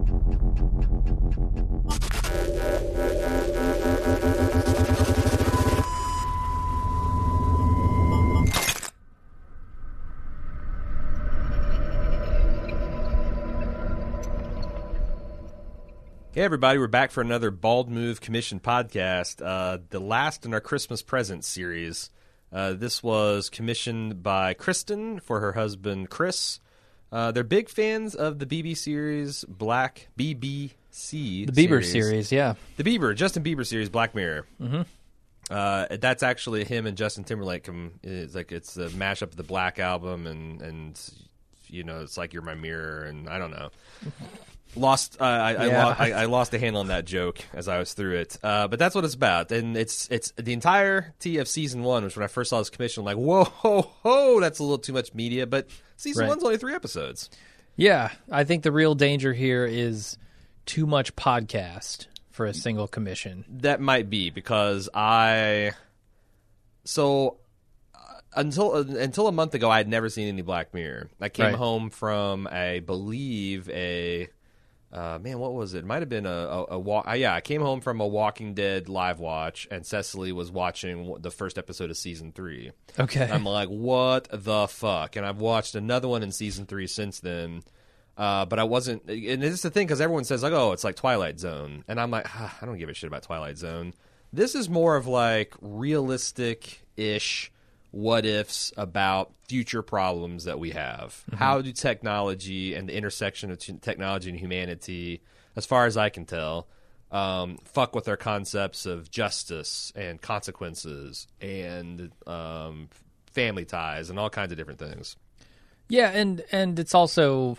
Hey, everybody, we're back for another Bald Move Commission podcast, uh, the last in our Christmas presents series. Uh, this was commissioned by Kristen for her husband, Chris. Uh, they're big fans of the BB series Black BBC. The Bieber series, yeah. The Bieber, Justin Bieber series, Black Mirror. Mm-hmm. Uh, that's actually him and Justin Timberlake. Come, it's like it's a mashup of the Black album, and and you know, it's like you're my mirror, and I don't know. Lost, uh, I, I, Yeah. lo- I, I lost the handle on that joke as I was through it. Uh, but that's what it's about, and it's it's the entirety of season one. Which when I first saw this commission, I'm like, whoa, ho, ho, that's a little too much media. But season Right. one's only three episodes. Yeah, I think the real danger here is too much podcast for a single commission. That might be because I. So uh, until uh, until a month ago, I had never seen any Black Mirror. I came Right. home from, I believe, a uh, man. What was it? Might have been a a, a walk. Uh, yeah, I came home from a Walking Dead live watch, and Cecily was watching w- the first episode of season three. Okay. I'm like, what the fuck? And I've watched another one in season three since then. Uh, but I wasn't, and this is the thing because everyone says like, "Oh, it's like Twilight Zone," and I'm like, ah, I don't give a shit about Twilight Zone. This is more of like realistic-ish what ifs about future problems that we have. How do technology and the intersection of t- technology and humanity, as far as I can tell, um, fuck with our concepts of justice and consequences and um, family ties and all kinds of different things. Yeah, and and it's also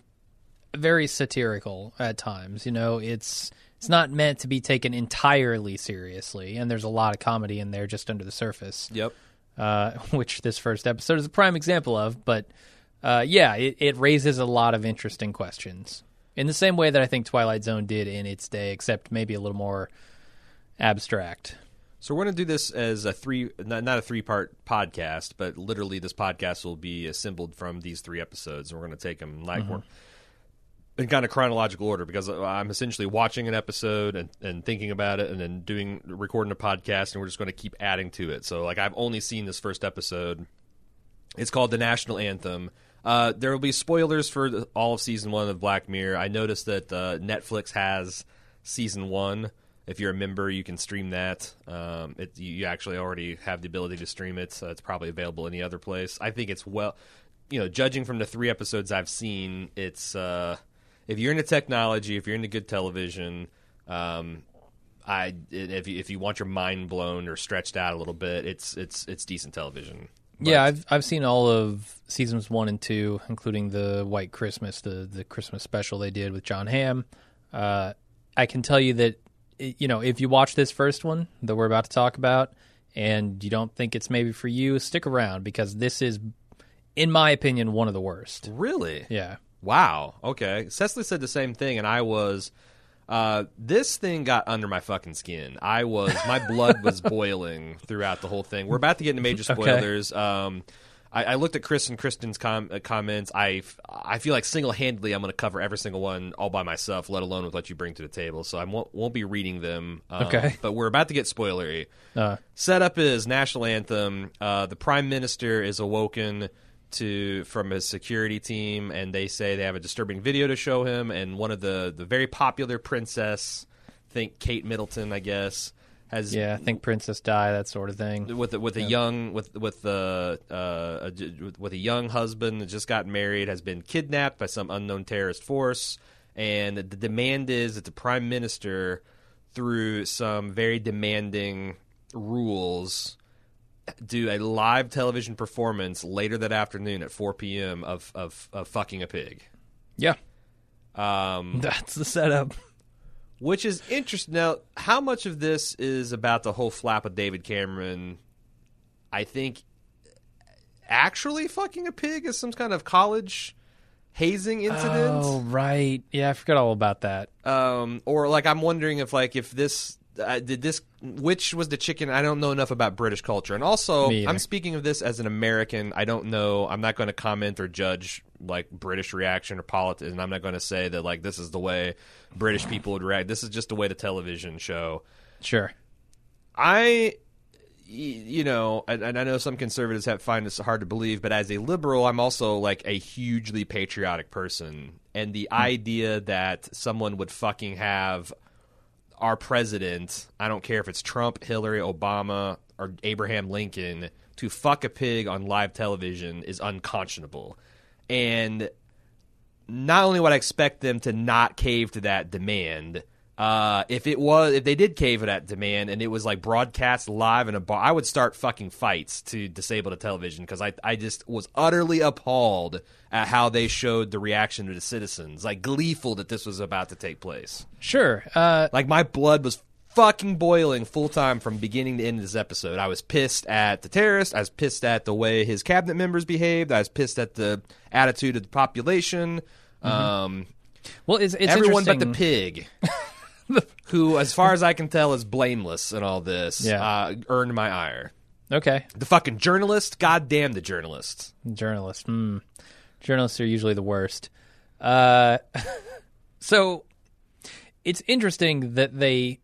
very satirical at times. You know, it's it's not meant to be taken entirely seriously, and there's a lot of comedy in there just under the surface. Yep. Uh, which this first episode is a prime example of. But uh, yeah, it, it raises a lot of interesting questions in the same way that I think Twilight Zone did in its day, except maybe a little more abstract. So we're going to do this as a three, not, not a three-part podcast, but literally this podcast will be assembled from these three episodes, and we're going to take them like we're in kind of chronological order because I'm essentially watching an episode and, and thinking about it, and then doing recording a podcast, and we're just going to keep adding to it. So like I've only seen this first episode. It's called the national anthem. Uh, there will be spoilers for all of season one of Black Mirror. I noticed that uh, Netflix has season one. If you're a member, you can stream that. Um, it, you you actually already have the ability to stream it. So it's probably available any other place. I think it's well, you know, judging from the three episodes I've seen, it's uh, if you're into technology, if you're into good television, um, I if you, if you want your mind blown or stretched out a little bit, it's it's it's decent television. yeah, I've I've seen all of seasons one and two, including the White Christmas, the the Christmas special they did with Jon Hamm. Uh, I can tell you that you know if you watch this first one that we're about to talk about, and you don't think it's maybe for you, stick around because this is, in my opinion, one of the worst. Really? Yeah. Wow. Okay. Cecily said the same thing, and I was. Uh, this thing got under my fucking skin. I was my blood was boiling throughout the whole thing. We're about to get into major spoilers. Um, I, I looked at Chris and Kristen's com- uh, comments. I f- I feel like single handedly I'm going to cover every single one all by myself, let alone with what you bring to the table. So I won't won't be reading them. Um, Okay. But we're about to get spoilery. Uh, Setup is national anthem. Uh, the prime minister is awoken to from his security team, and they say they have a disturbing video to show him. And one of the the very popular princess, think Kate Middleton, I guess, has yeah, I think Princess Di, that sort of thing. with a, with a young with with the uh, a, with- with a young husband that just got married has been kidnapped by some unknown terrorist force, and the demand is that the prime minister, through some very demanding rules, do a live television performance later that afternoon at 4 p.m. of of, of fucking a pig. Yeah, Um, that's the setup. which is interesting. Now, how much of this is about the whole flap of David Cameron? I think actually fucking a pig is some kind of college hazing incident, Oh right, yeah, I forgot all about that. um, or like I'm wondering if like if this uh, did this? Which was the chicken? I don't know enough about British culture, and also I'm speaking of this as an American. I don't know. I'm not going to comment or judge like British reaction or politics, and I'm not going to say that like this is the way British people would react. This is just the way the television show. Sure. i you know, and, and I know some conservatives have find this hard to believe, but as a liberal, I'm also like a hugely patriotic person, and the idea that someone would fucking have our president, I don't care if it's Trump, Hillary, Obama, or Abraham Lincoln, to fuck a pig on live television is unconscionable. And not only would I expect them to not cave to that demand, uh, if it was if they did cave that demand and it was like broadcast live in a bar, I would start fucking fights to disable the television because I I just was utterly appalled at how they showed the reaction to the citizens, like gleeful that this was about to take place. Sure. Uh, Like my blood was fucking boiling full time from beginning to end of this episode. I was pissed at the terrorist. I was pissed at the way his cabinet members behaved. I was pissed at the attitude of the population. Um, well, it's, it's everyone but the pig, who, as far as I can tell, is blameless in all this. Yeah. uh, earned my ire. Okay. The fucking journalist. God damn the journalist. Journalists. Hmm. Journalists are usually the worst. Uh, so it's interesting that they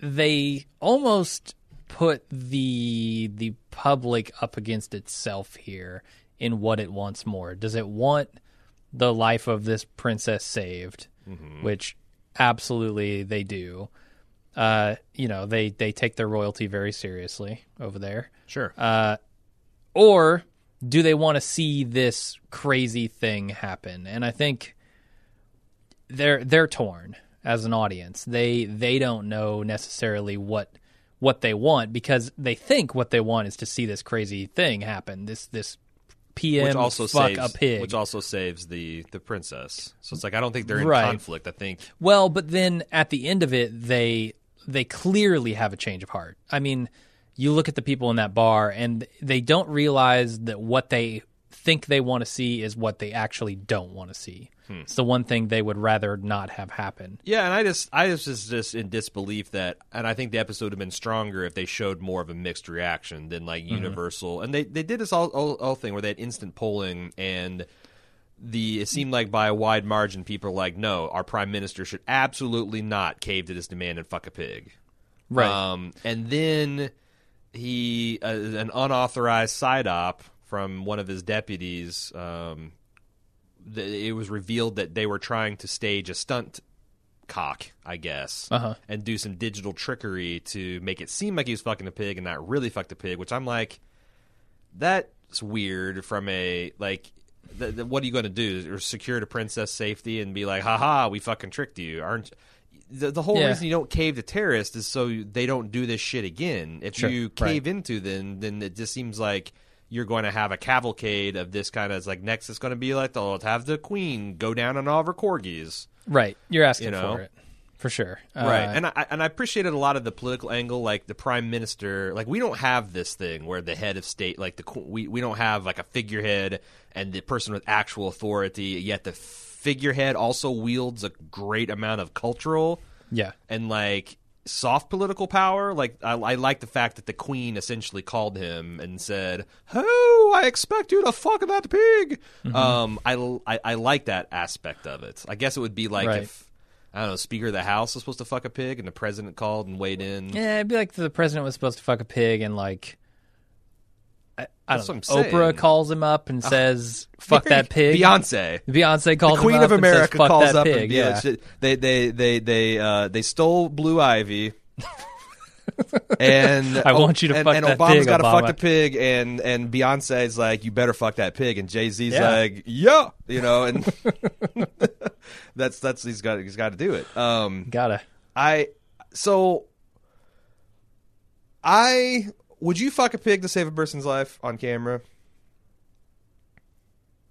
they almost put the the public up against itself here in what it wants more. Does it want the life of this princess saved, which absolutely they do. Uh, you know, they they take their royalty very seriously over there Sure. or do they want to see this crazy thing happen? And I think they're they're torn as an audience. They they don't know necessarily what what they want because they think what they want is to see this crazy thing happen. This this PM which also fuck saves, a pig. which also saves the the princess. So it's like I don't think they're in Right. conflict. I think Well, but then at the end of it, they they clearly have a change of heart. I mean, you look at the people in that bar, and they don't realize that what they think they want to see is what they actually don't want to see. It's the one thing they would rather not have happen. Yeah, and I just I was just just in disbelief that, and I think the episode would have been stronger if they showed more of a mixed reaction than like universal. And they they did this all, all all thing where they had instant polling, and the it seemed like by a wide margin, people are like, no, our prime minister should absolutely not cave to this demand and fuck a pig. Right. Um, and then he, uh, an unauthorized side op from one of his deputies, um, th- it was revealed that they were trying to stage a stunt cock, I guess, Uh-huh. and do some digital trickery to make it seem like he was fucking a pig and not really fucked a pig, which I'm like, that's weird from a, like, th- th- what are you going to do? Or secure the princess safety and be like, haha, we fucking tricked you. Aren't the, the whole Yeah. reason you don't cave to terrorists is so they don't do this shit again. If Sure, you cave into them, then it just seems like you're going to have a cavalcade of this kind of it's like next it's going to be like oh, let's have the queen go down on all of her corgis. right. You're asking You know? for it. For sure. right Uh, and i and i appreciated a lot of the political angle like the prime minister like we don't have this thing where the head of state like the we, we don't have like a figurehead and the person with actual authority yet the figurehead also wields a great amount of cultural yeah. and like soft political power. Like I, I like the fact that the queen essentially called him and said, "Oh, I expect you to fuck that pig." Mm-hmm. Um, I, I I like that aspect of it. I guess it would be like Right. if I don't know, Speaker of the House was supposed to fuck a pig, and the president called and weighed in. Yeah, it'd be like the president was supposed to fuck a pig and like I, I don't know. Oprah. Uh, calls him up and says, "Fuck that pig." Beyonce. Beyonce calls The Queen him up of and says, America "Fuck calls that up pig." and yeah. yeah. they they they they uh, they stole Blue Ivy. and I want you to and, fuck and that Obama's pig, got to Obama. fuck the pig, and and Beyonce's like, you better fuck that pig, and Jay Z's Yeah. like, yeah, you know, and that's that's he's got he's got to do it. Um, Gotta. I so I would you fuck a pig to save a person's life on camera?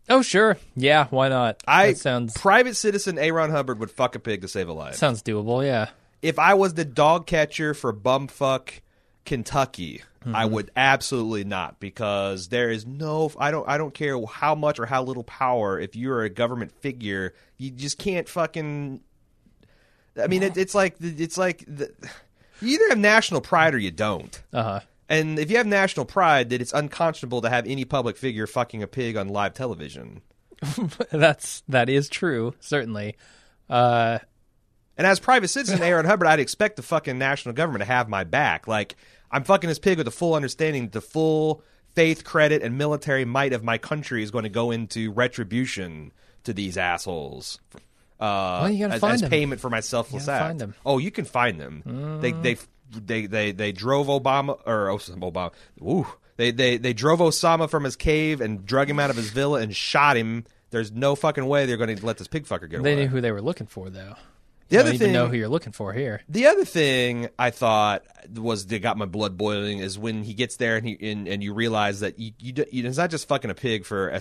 Oh sure, yeah. Why not? I that sounds private citizen Aaron Hubbard would fuck a pig to save a life. sounds doable. Yeah. if I was the dog catcher for bumfuck Kentucky, I would absolutely not because there is no I don't I don't care how much or how little power if you're a government figure, you just can't fucking I mean, it, it's like it's like the, you either have national pride or you don't. Uh huh. And if you have national pride, that it's unconscionable to have any public figure fucking a pig on live television. That's that is true, certainly. Uh, And as private citizen Aaron Hubbard, I'd expect the fucking national government to have my back. Like I'm fucking this pig with the full understanding, the full faith, credit, and military might of my country is going to go into retribution to these assholes. Uh, Well, you gotta as, find as them. payment for my selfless act. Mm. Oh, you can find them. They they they they they drove Obama or oh, Obama. Ooh, they they they drove Osama from his cave and drug him out of his villa and shot him. There's no fucking way they're going to let this pig fucker get away. they knew who they were looking for, though. The You other thing, know who you're looking for here. the other thing I thought was that got my blood boiling is when he gets there and he and, and you realize that you, you, you it's not just fucking a pig for a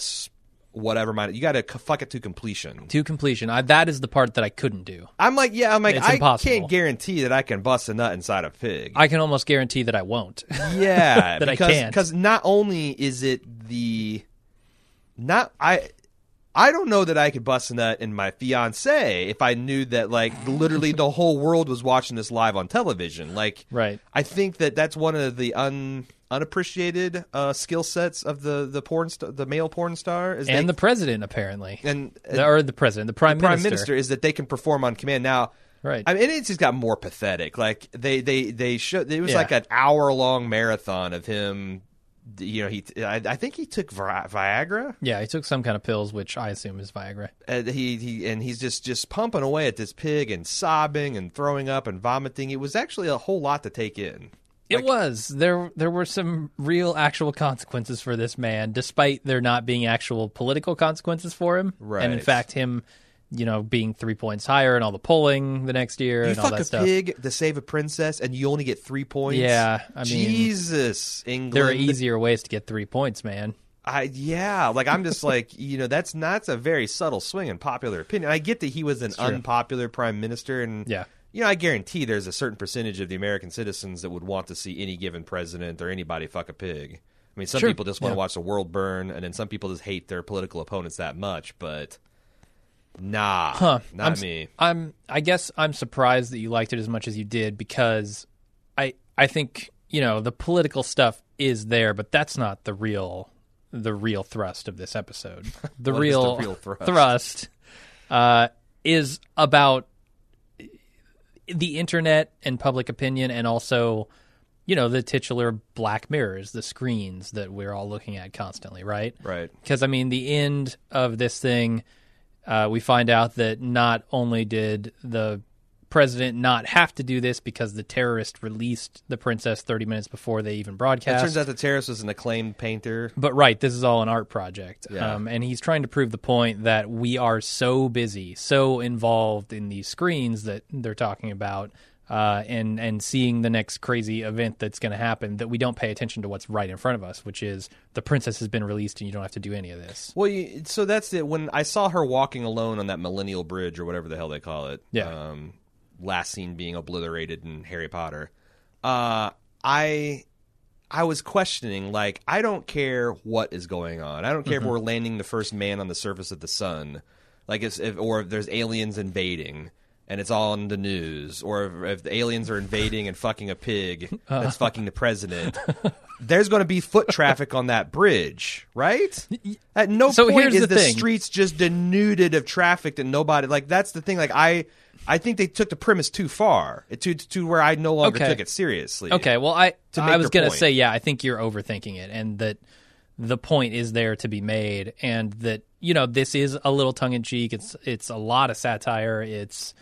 whatever mind you got to fuck it to completion. To completion. I, that is the part that I couldn't do. I'm like, yeah, I'm like, It's I impossible. can't guarantee that I can bust a nut inside a pig. I can almost guarantee that I won't. yeah, That I can't. because not only is it the not I. I don't know that I could bust a nut in my fiance if I knew that like literally the whole world was watching this live on television. Like, Right. I think that that's one of the un unappreciated uh, skill sets of the the porn st- the male porn star is and they, the president, apparently. and The- or the president, the prime, prime minister. minister is that they can perform on command. Now, Right. I mean, it's just got more pathetic. Like they they they showed it was Yeah. like an hour long marathon of him. You know, he I, I think he took Vi- Viagra. Yeah, he took some kind of pills, which I assume is Viagra. And he he and he's just just pumping away at this pig and sobbing and throwing up and vomiting. It was actually a whole lot to take in. It was there. There were some real, actual consequences for this man, despite there not being actual political consequences for him. Right. And in fact, him, you know, being three points higher and all the polling the next year You and all fuck that a stuff. pig to save a princess, and you only get three points. Yeah, I mean, Jesus, England. There are easier ways to get three points, man. I yeah, like I'm just like you know that's not that's a very subtle swing in popular opinion. I get that he was an unpopular prime minister, and Yeah. You know I guarantee there's a certain percentage of the American citizens that would want to see any given president or anybody fuck a pig. I mean, some Sure, people just want to watch the world burn, and then some people just hate their political opponents that much. But nah, Huh. not I'm, me. I'm. I guess I'm surprised that you liked it as much as you did because I. I think you know the political stuff is there, but that's not the real. The real thrust of this episode. The is the real, real thrust? thrust, uh, is about the internet and public opinion, and also, you know, the titular black mirrors, the screens that we're all looking at constantly, right? Right. Because I mean, the end of this thing, uh, we find out that not only did the president not have to do this because the terrorist released the princess 30 minutes before they even broadcast. It turns out the terrorist was an acclaimed painter. But right, this is all an art project. Yeah. Um, and he's trying to prove the point that we are so busy, so involved in these screens that they're talking about, uh, and and seeing the next crazy event that's going to happen that we don't pay attention to what's right in front of us, which is the princess has been released and you don't have to do any of this. Well, you, so that's it. When I saw her walking alone on that Millennial Bridge or whatever the hell they call it, Yeah. Um, last scene being obliterated in Harry Potter. Uh, I I was questioning, like, I don't care what is going on. I don't care Mm-hmm. if we're landing the first man on the surface of the sun, like, if, if or if there's aliens invading. And it's all on the news, or if, if the aliens are invading and fucking a pig uh. that's fucking the president, there's going to be foot traffic on that bridge, right? At no So point is the the, streets just denuded of traffic and nobody like that's the thing. Like I, I think they took the premise too far to to where I no longer Okay. took it seriously. Okay, well, I I was going to say, yeah, I think you're overthinking it, and that the point is there to be made, and that you know this is a little tongue in cheek. It's it's a lot of satire. It's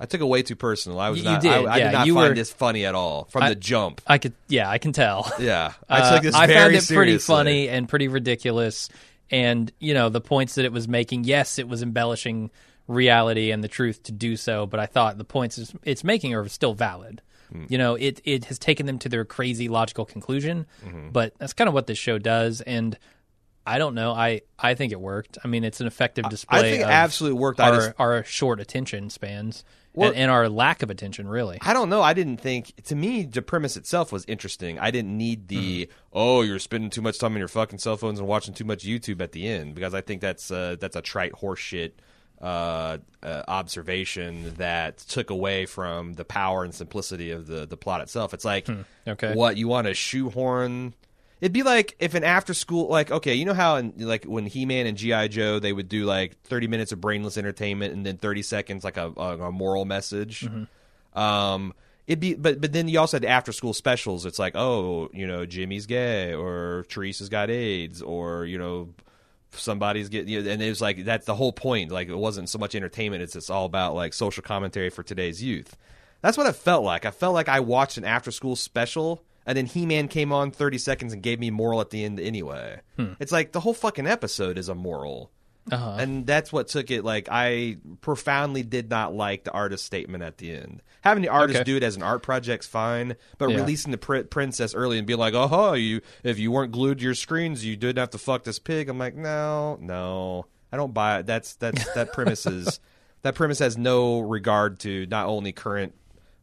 I took it way too personal. I was You not. did, I, I yeah, did not you find were- this funny at all from I- the jump. I could yeah, I can tell. Yeah, I Uh, took this I very found it pretty seriously. funny and pretty ridiculous. And you know the points that it was making. Yes, it was embellishing reality and the truth to do so, but I thought the points it's- it's making are still valid. Hmm. You know, it it has taken them to their crazy logical conclusion, Mm-hmm. but that's kind of what this show does. And I don't know. I I think it worked. I mean, it's an effective display. I think it of absolutely worked. Our just our short attention spans Well- and, and our lack of attention, really. I don't know. I didn't think. To me, the premise itself was interesting. I didn't need the Mm-hmm. oh, you're spending too much time on your fucking cell phones and watching too much YouTube at the end because I think that's uh, that's a trite horseshit uh, uh, observation that took away from the power and simplicity of the the plot itself. It's like, okay. what you want to shoehorn? It'd be like if an after school, like okay, you know how in, like when He Man and GI Joe, they would do like thirty minutes of brainless entertainment and then thirty seconds like a, a, a moral message. Um, it'd be, but but then you also had after school specials. It's like, oh, you know, Jimmy's gay, or Teresa's got AIDS, or you know, somebody's getting, you know, and it was like that's the whole point. Like it wasn't so much entertainment; it's it's all about like social commentary for today's youth. That's what it felt like. I felt like I watched an after school special. And then He Man came on 30 seconds and gave me moral at the end anyway. It's like the whole fucking episode is a moral Uh-huh. and that's what took it like i profoundly did not like the artist statement at the end having the artist Okay. do it as an art project's fine but Yeah. releasing the pr- princess early and being like oh you if you weren't glued to your screens you didn't have to fuck this pig i'm like no no i don't buy it that's that's that premise is that premise has no regard to not only current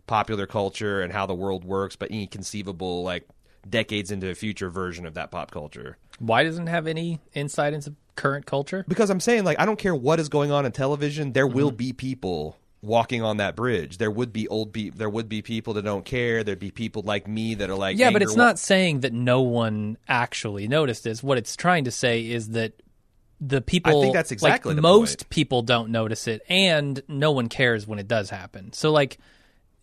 popular culture and how the world works but any conceivable like decades into a future version of that pop culture Why doesn't it have any insight into current culture? because I'm saying like I don't care what is going on in television. There will Mm-hmm. be people walking on that bridge. There would be old be there would be people that don't care. There'd be people like me that are like Yeah, but it's wa- not saying that no one actually noticed this. What it's trying to say is that the people I think that's exactly like most point. people don't notice it and no one cares when it does happen. So like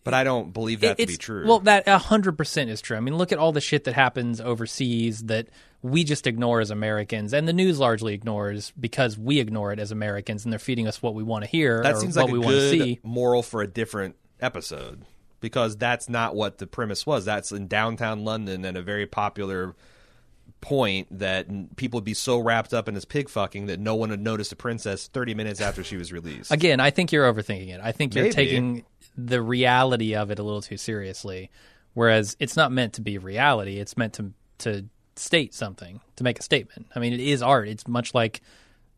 But I don't believe that to be true. Well, that hundred percent is true. I mean, look at all the shit that happens overseas that we just ignore as Americans, and the news largely ignores because we ignore it as Americans, and they're feeding us what we want to hear that or seems what like we a want to see. moral for a different episode because that's not what the premise was. That's in downtown London and a very popular point that people would be so wrapped up in this pig fucking that no one would notice the princess 30 minutes after she was released. Again, I think you're overthinking it. I think you're Maybe. taking the reality of it a little too seriously, whereas it's not meant to be reality. It's meant to to state something, to make a statement. I mean, it is art. It's much like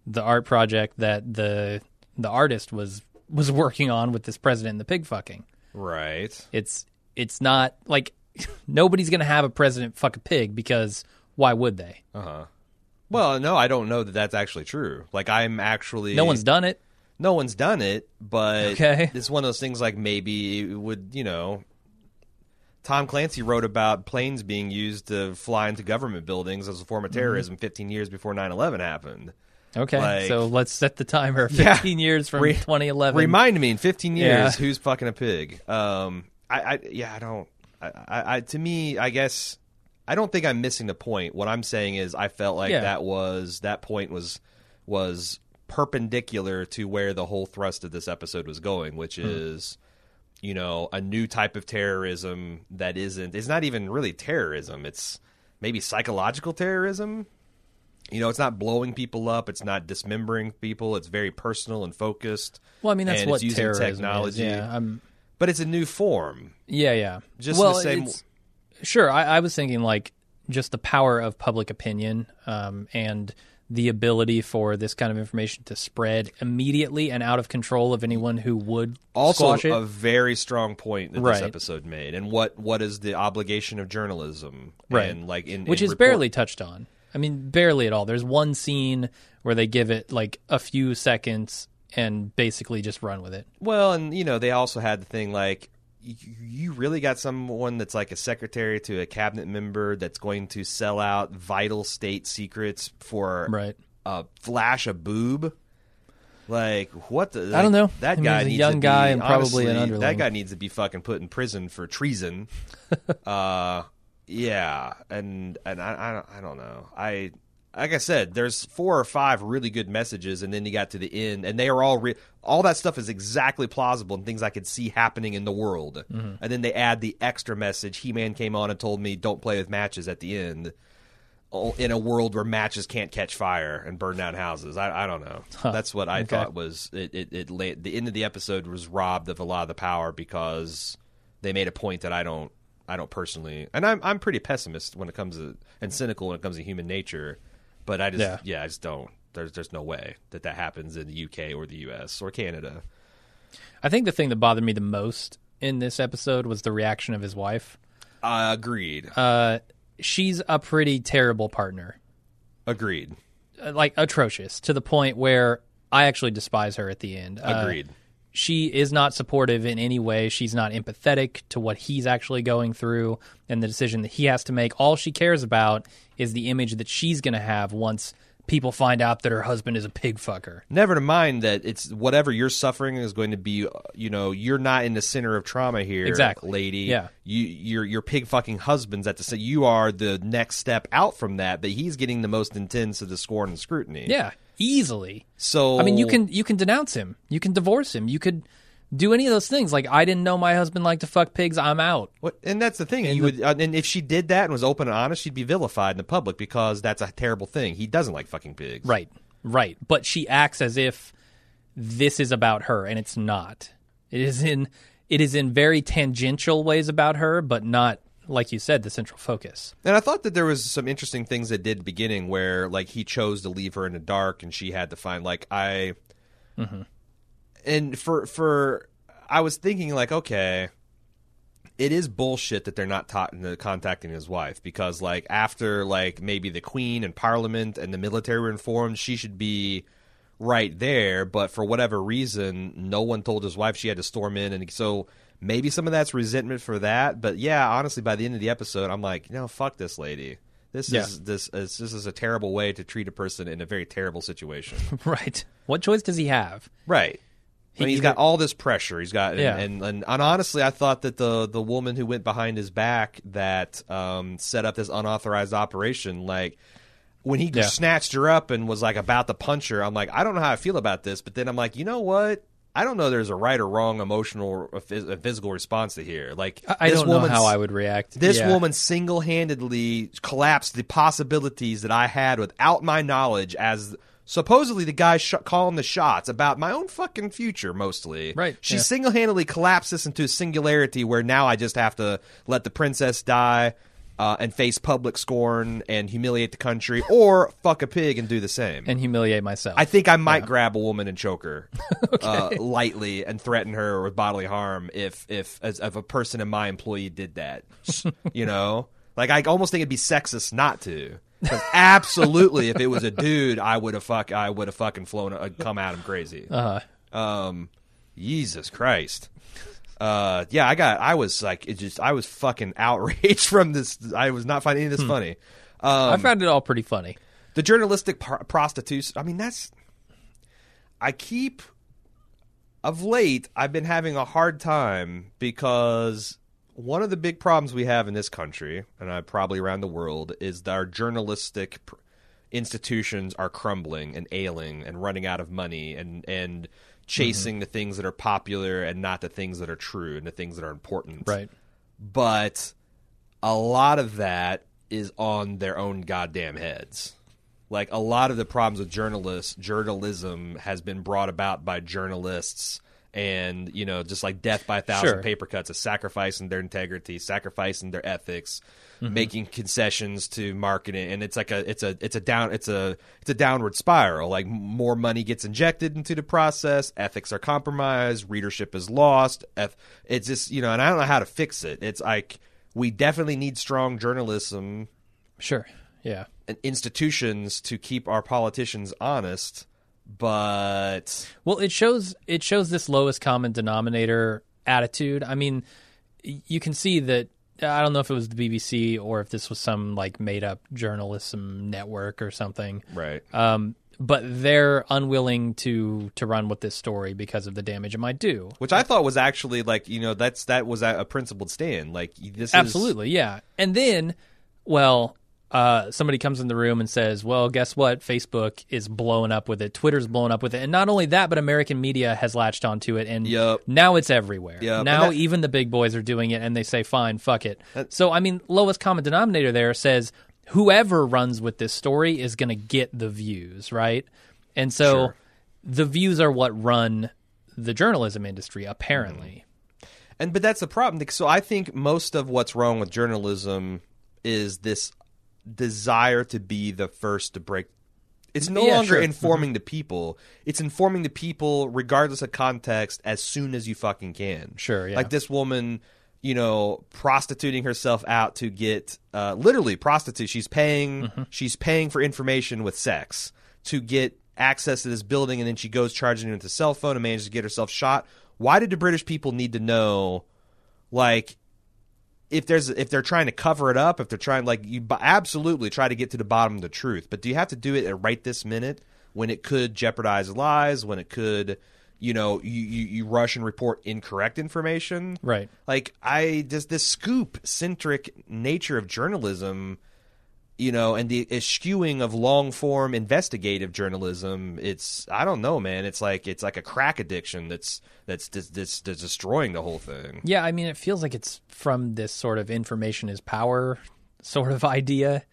the art project that the the artist was was working on with this president and the pig fucking. right. It's it's not like nobody's gonna have a president fuck a pig because why would they? Uh huh. Well, no, I don't know that that's actually true. Like I'm actually No one's done it. No one's done it, but Okay. it's one of those things like maybe it would, you know, Tom Clancy wrote about planes being used to fly into government buildings as a form of Mm-hmm. terrorism 15 years before 9/11 happened. Okay, Like- so let's set the timer. Yeah. Fifteen years from Re- 2011. 2011. Remind me in 15 years Yeah. who's fucking a pig. Um, I, I yeah, I don't. I, I, I, to me, I guess I don't think I'm missing the point. What I'm saying is, I felt like Yeah. that was that point was was perpendicular to where the whole thrust of this episode was going, which Hmm. is. You know, a new type of terrorism that isn't. It's not even really terrorism. It's maybe psychological terrorism. You know, it's not blowing people up. It's not dismembering people. It's very personal and focused. Well, I mean that's what using terrorism technology. is. Yeah, I'm, But it's a new form. yeah, yeah. Just well, the same- it's- Sure, I, I was thinking like just the power of public opinion um, and the ability for this kind of information to spread immediately and out of control of anyone who would Also, squash it. a very strong point that Right. this episode made, and what what is the obligation of journalism, Right. And like in which in is report- barely touched on. I mean, barely at all. There's one scene where they give it like a few seconds and basically just run with it. Well, and you know, they also had the thing like you, really got someone that's like a secretary to a cabinet member that's going to sell out vital state secrets for Right. a flash of boob. Like what the? I don't know. That I mean, guy a needs young to guy be, and probably an underling. That guy needs to be fucking put in prison for treason. uh, yeah, and and I I don't, I don't know. I like I said, there's four or five really good messages, and then you got to the end, and they are all re- all that stuff is exactly plausible and things I could see happening in the world. Mm-hmm. And then they add the extra message. He Man came on and told me, "Don't play with matches." At the end, in a world where matches can't catch fire and burn down houses. I, I don't know. That's what I Okay. thought was it. It, it la- the end of the episode was robbed of a lot of the power because they made a point that I don't. I don't personally, and I'm I'm pretty pessimist when it comes to and cynical when it comes to human nature. But I just Yeah. yeah, I just don't. There's there's no way that that happens in the UK or the US or Canada. I think the thing that bothered me the most in this episode was the reaction of his wife. Uh, agreed. Uh, she's a pretty terrible partner, agreed. Uh, like atrocious to the point where I actually despise her at the end. Uh, Agreed. She is not supportive in any way. She's not empathetic to what he's actually going through and the decision that he has to make. All she cares about is the image that she's going to have once people find out that her husband is a pig fucker. Never to mind that it's whatever you're suffering is going to be. You know, you're not in the center of trauma here, Exactly. lady. Yeah. you, your your pig fucking husband's at the. sa- You are the next step out from that, but he's getting the most intense of the scorn and scrutiny. Yeah, easily. So I mean, you can you can denounce him. You can divorce him. You could do any of those things. Like I didn't know my husband liked to fuck pigs. I'm out. What, and that's the thing. you would, uh, and if she did that and was open and honest, she'd be vilified in the public because that's a terrible thing. He doesn't like fucking pigs. Right, right. But she acts as if this is about her, and it's not. It is in it is in very tangential ways about her, but not like you said, the central focus. And I thought that there was some interesting things that did beginning where like he chose to leave her in the dark and she had to find like I mm-hmm. and for for I was thinking like okay it is bullshit that they're not ta- contacting his wife because like after like maybe the queen and parliament and the military were informed she should be right there. But for whatever reason no one told his wife she had to storm in. And so maybe some of that's resentment for that but yeah honestly by the end of the episode i'm like no fuck this lady this Yeah. is this is this is a terrible way to treat a person in a very terrible situation right. What choice does he have? Right. I mean, he's got all this pressure. He's got, and, Yeah. and, and and honestly, I thought that the the woman who went behind his back that um, set up this unauthorized operation, like when he Yeah. snatched her up and was like about to punch her, I'm like, I don't know how I feel about this, but then I'm like, you know what? I don't know. There's a right or wrong emotional or phys- physical response to here. Like I, I this don't know how I would react. this Yeah. woman single handedly collapsed the possibilities that I had without my knowledge as supposedly the guy sh- calling the shots about my own fucking future mostly. Right, She yeah. single handedly collapsed this into a singularity where now I just have to let the princess die. Uh, and face public scorn and humiliate the country, or fuck a pig and do the same. and humiliate myself. I think I might grab a woman and choke her uh, lightly and threaten her with bodily harm if if as if a person in my employee did that. you know, like I almost think it'd be sexist not to. 'Cause absolutely, if it was a dude, I would have fuck I would have fucking flown uh, come at him crazy. uh, Um, Jesus Christ. Uh, yeah, I got. I was like, it just. I was fucking outraged from this. I was not finding any of this funny. Um, I found it all pretty funny. the journalistic par- prostitution. I mean, that's. I keep. Of late, I've been having a hard time because one of the big problems we have in this country, and I probably around the world, is that our journalistic pr- institutions are crumbling and ailing and running out of money and and chasing mm-hmm. the things that are popular and not the things that are true and the things that are important Right. but a lot of that is on their own goddamn heads. Like a lot of the problems with journalists, journalism has been brought about by journalists and, you know, just like death by a thousand Sure. paper cuts, of sacrificing their integrity, sacrificing their ethics, Mm-hmm. making concessions to marketing and it's like a it's a it's a down it's a it's a downward spiral. Like more money gets injected into the process, ethics are compromised, readership is lost. It's just, you know, and I don't know how to fix it. It's like we definitely need strong journalism Sure. Yeah. and institutions to keep our politicians honest, but Well, it shows it shows this lowest common denominator attitude. I mean, you can see that I don't know if it was the BBC or if this was some like made up journalism network or something. right. Um, but they're unwilling to to run with this story because of the damage it might do. Which I thought was actually like, you know, that's that was a, a principled stand. Like this is Absolutely, yeah. And then, well, uh, somebody comes in the room and says, "Well, guess what? Facebook is blowing up with it. Twitter's blowing up with it, and not only that, but American media has latched onto it, and Yup. now it's everywhere. Yup. Now that- even the big boys are doing it, and they say, "Fine, fuck it." so, I mean, lowest common denominator there says whoever runs with this story is going to get the views, right? And so, Sure. the views are what run the journalism industry, apparently. And but that's the problem. So I think most of what's wrong with journalism is this desire to be the first to break. It's no Yeah, longer sure. informing the people. It's informing the people regardless of context as soon as you fucking can. Sure, yeah. Like this woman, you know, prostituting herself out to get uh, literally prostitute. She's paying. Mm-hmm. She's paying for information with sex to get access to this building, and then she goes charging into the cell phone and manages to get herself shot. Why did the British people need to know, like, if there's if they're trying to cover it up, if they're trying like you b- absolutely try to get to the bottom of the truth, but do you have to do it at right this minute when it could jeopardize lives, when it could, you know, you you, you rush and report incorrect information, Right. like I just this scoop centric nature of journalism, you know, and the eschewing of long form investigative journalism. It's I don't know, man. It's like it's like a crack addiction that's that's that's, that's, that's destroying the whole thing. Yeah, I mean, it feels like it's from this sort of information is power sort of idea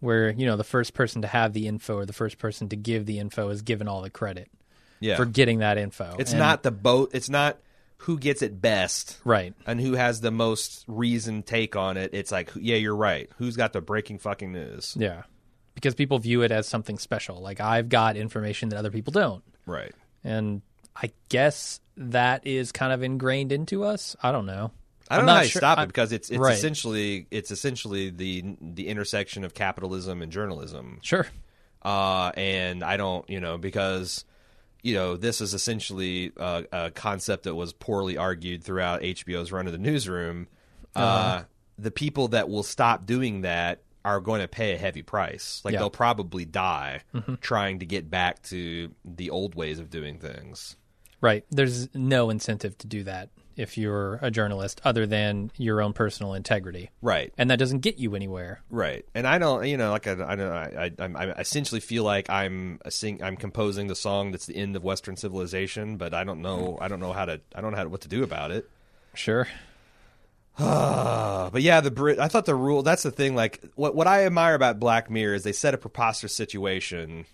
where, you know, the first person to have the info or the first person to give the info is given all the credit Yeah, for getting that info. it's And- not the boat. It's not who gets it best. right. And who has the most reasoned take on it? It's like, yeah, you're right. Who's got the breaking fucking news? Yeah. Because people view it as something special. Like I've got information that other people don't. Right. And I guess that is kind of ingrained into us. I don't know. I don't I'm know how you sure- stop it because it's it's right. essentially it's essentially the the intersection of capitalism and journalism. Sure. Uh, and I don't, you know, because you know this is essentially uh, a concept that was poorly argued throughout HBO's run of the newsroom. uh Uh-huh. the people that will stop doing that are going to pay a heavy price. Like Yeah. they'll probably die Mm-hmm. trying to get back to the old ways of doing things. Right. There's no incentive to do that if you're a journalist other than your own personal integrity. Right. And that doesn't get you anywhere. Right, and I don't, you know, like I, I don't, I, I, I'm- essentially feel like I'm a sing, I'm composing the song that's the end of Western civilization, but I don't know, I don't know how to, I don't know how to, what to do about it. Sure. But yeah, the Brit, I thought the rule. That's the thing. Like what what I admire about Black Mirror is they set a preposterous situation,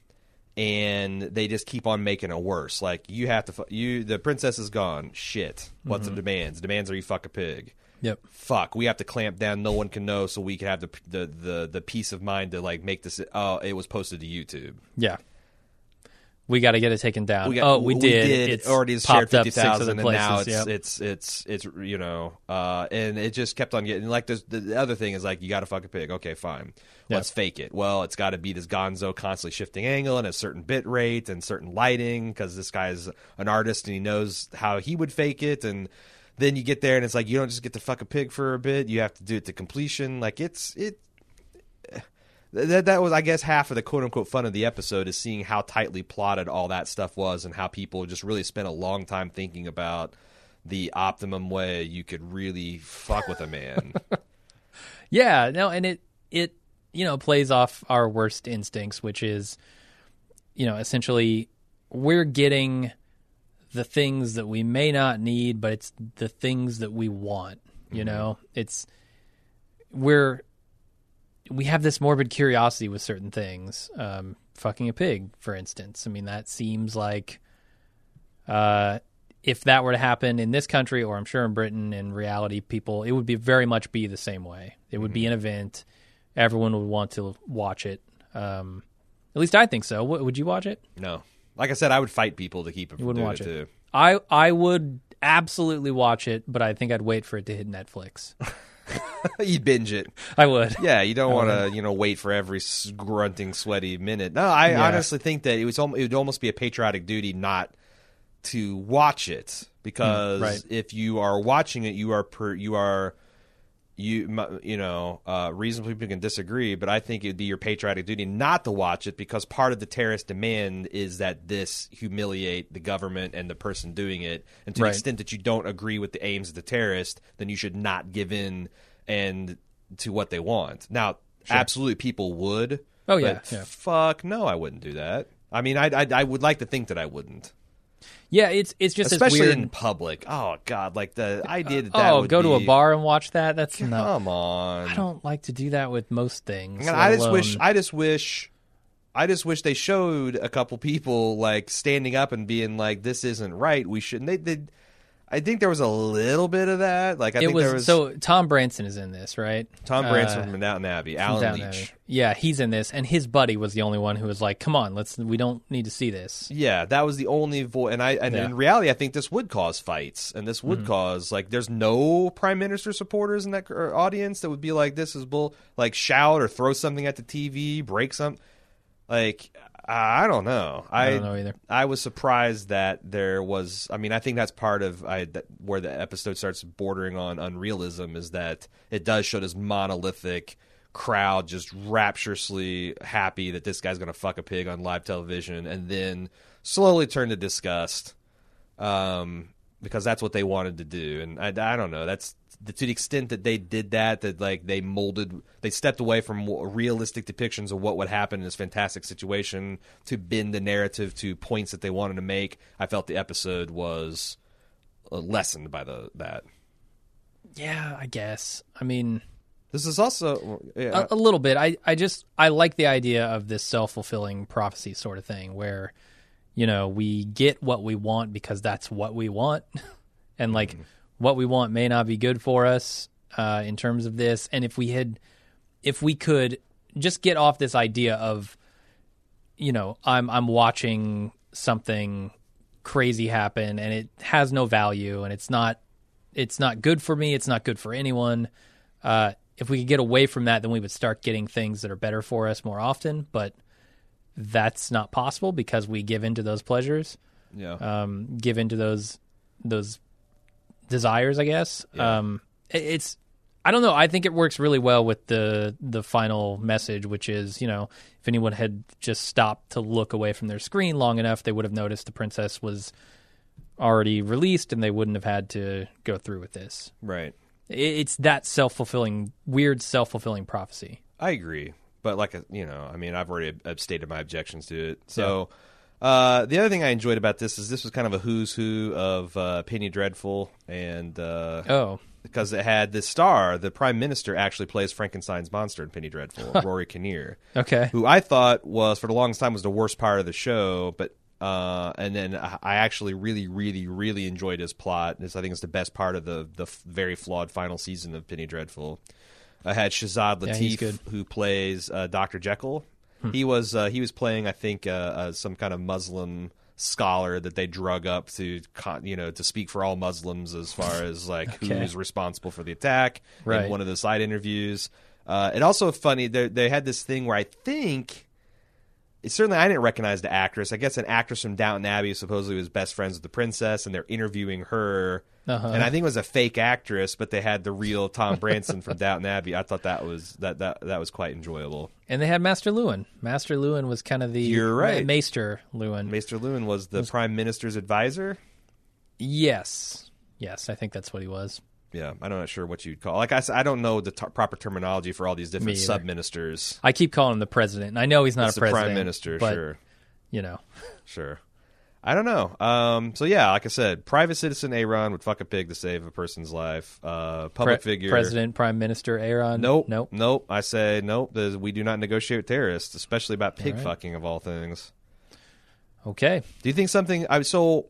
and they just keep on making it worse. Like you have to, fu- you the princess is gone. Shit, what's the mm-hmm. demands? Demands are you fuck a pig. Yep. fuck, we have to clamp down. No one can know, so we can have the the the, the peace of mind to like make this. Oh, it was posted to YouTube. Yeah. We got to get it taken down. We got, oh, we, did. It's already has shared popped up fifty six other thousand, and now it's, Yep. it's it's it's you know, uh, and it just kept on getting like. There's, the other thing is like you got to fuck a pig. Okay, fine. Let's fake it. Well, it's got to be this Gonzo constantly shifting angle and a certain bit rate and certain lighting because this guy's an artist and he knows how he would fake it and. Then you get there and it's like you don't just get to fuck a pig for a bit. You have to do it to completion. Like it's it that that was I guess half of the quote unquote fun of the episode is seeing how tightly plotted all that stuff was and how people just really spent a long time thinking about the optimum way you could really fuck with a man. Yeah, no, and it it you know plays off our worst instincts, which is you know essentially we're getting the things that we may not need, but it's the things that we want. You mm-hmm. know, it's we're we have this morbid curiosity with certain things. Um, fucking a pig, for instance. I mean, that seems like uh, if that were to happen in this country, or I'm sure in Britain, in reality, people, it would be very much be the same way. It would be an event. Everyone would want to watch it. Um, at least I think so. W- would you watch it? no. Like I said, I would fight people to keep it You from wouldn't doing watch it, it. too. I I would absolutely watch it, but I think I'd wait for it to hit Netflix. you binge it. I would. Yeah, you don't want to, you know, wait for every grunting, sweaty minute. No, I Yeah. honestly think that it was it would almost be a patriotic duty not to watch it because Mm, right. if you are watching it, you are per, you are you you know uh, reasonable people can disagree, but I think it would be your patriotic duty not to watch it because part of the terrorist demand is that this humiliate the government and the person doing it, and to Right. the extent that you don't agree with the aims of the terrorist, then you should not give in and to what they want. Now, absolutely, people would. Oh, yeah, yeah. Fuck no, I wouldn't do that. I mean, I I would like to think that I wouldn't, Yeah, it's it's just especially weird. in public. Oh God, like the uh, idea that oh, that oh, would go to a bar and watch that. That's no. Come on, I don't like to do that with most things. And I just alone- wish I just wish I just wish they showed a couple people like standing up and being like, "This isn't right. We shouldn't." They did. I think there was a little bit of that. Like I it think was, there was so. Tom Branson is in this, right? Tom Uh, Branson from Downton Abbey, Allen Downton Leech. Abbey. Yeah, he's in this, and his buddy was the only one who was like, "Come on, let's. We don't need to see this." Yeah, that was the only voice. And I and Yeah. in reality, I think this would cause fights, and this Mm-hmm. would cause like there's no prime minister supporters in that or audience that would be like, "This is bull," like shout or throw something at the TV, break some. Like I don't know. I, I don't know either. I was surprised that there was. I mean, I think that's part of I, that, where the episode starts bordering on unrealism is that it does show this monolithic crowd just rapturously happy that this guy's going to fuck a pig on live television, and then slowly turn to disgust, um, because that's what they wanted to do. And I, I don't know. That's to the extent that they did that, that like they molded, they stepped away from realistic depictions of what would happen in this fantastic situation to bend the narrative to points that they wanted to make. I felt the episode was uh, lessened by the that. Yeah, I guess. I mean, this is also yeah. a, a little bit. I I just I like the idea of this self fulfilling prophecy sort of thing where, you know, we get what we want because that's what we want, and like. Mm what we want may not be good for us uh, in terms of this. And if we had, if we could just get off this idea of, you know, I'm I'm watching something crazy happen and it has no value and it's not it's not good for me. It's not good for anyone. Uh, if we could get away from that, then we would start getting things that are better for us more often. But that's not possible because we give into those pleasures. Yeah. Um, give into those those desires, I guess. Yeah. Um, it, it's I don't know. I think it works really well with the the final message, which is you know if anyone had just stopped to look away from their screen long enough, they would have noticed the princess was already released, and they wouldn't have had to go through with this. Right. It, it's that self fulfilling, weird self fulfilling prophecy. I agree, but like you know, I mean, I've already stated my objections to it, so. Yeah uh, the other thing I enjoyed about this is this was kind of a who's who of uh, Penny Dreadful, and uh, oh, because it had the star, the Prime Minister actually plays Frankenstein's monster in Penny Dreadful, Rory Kinnear. Okay, who I thought was for the longest time was the worst part of the show, but uh, and then I actually really, really, really enjoyed his plot. This I think is the best part of the the very flawed final season of Penny Dreadful. I had Shazad Latif, yeah, who plays uh, Doctor Jekyll, Hmm. He was uh, he was playing, I think, uh, uh, some kind of Muslim scholar that they drug up to you know to speak for all Muslims as far as like okay. who's responsible for the attack. Right. In one of the side interviews, uh, it also funny they they had this thing where I think certainly I didn't recognize the actress. I guess an actress from Downton Abbey supposedly was best friends with the princess, and they're interviewing her. Uh-huh. And I think it was a fake actress, but they had the real Tom Branson from Downton Abbey. I thought that was that that that was quite enjoyable. And they had Master Luwin. Master Luwin was kind of the you're right. Maester Luwin. Maester Luwin was the was, prime minister's advisor. Yes, yes, I think that's what he was. Yeah, I'm not sure what you'd call. Like I said, I don't know the t- proper terminology for all these different sub ministers. I keep calling him the president, and I know he's not it's a president. prime minister, but, sure. You know, sure. I don't know. Um, so yeah, like I said, private citizen Aaron would fuck a pig to save a person's life. Uh, public Pre- figure, president, prime minister Aaron. Nope, nope, nope. I say nope. We do not negotiate with terrorists, especially about pig right. fucking of all things. Okay. Do you think something? I so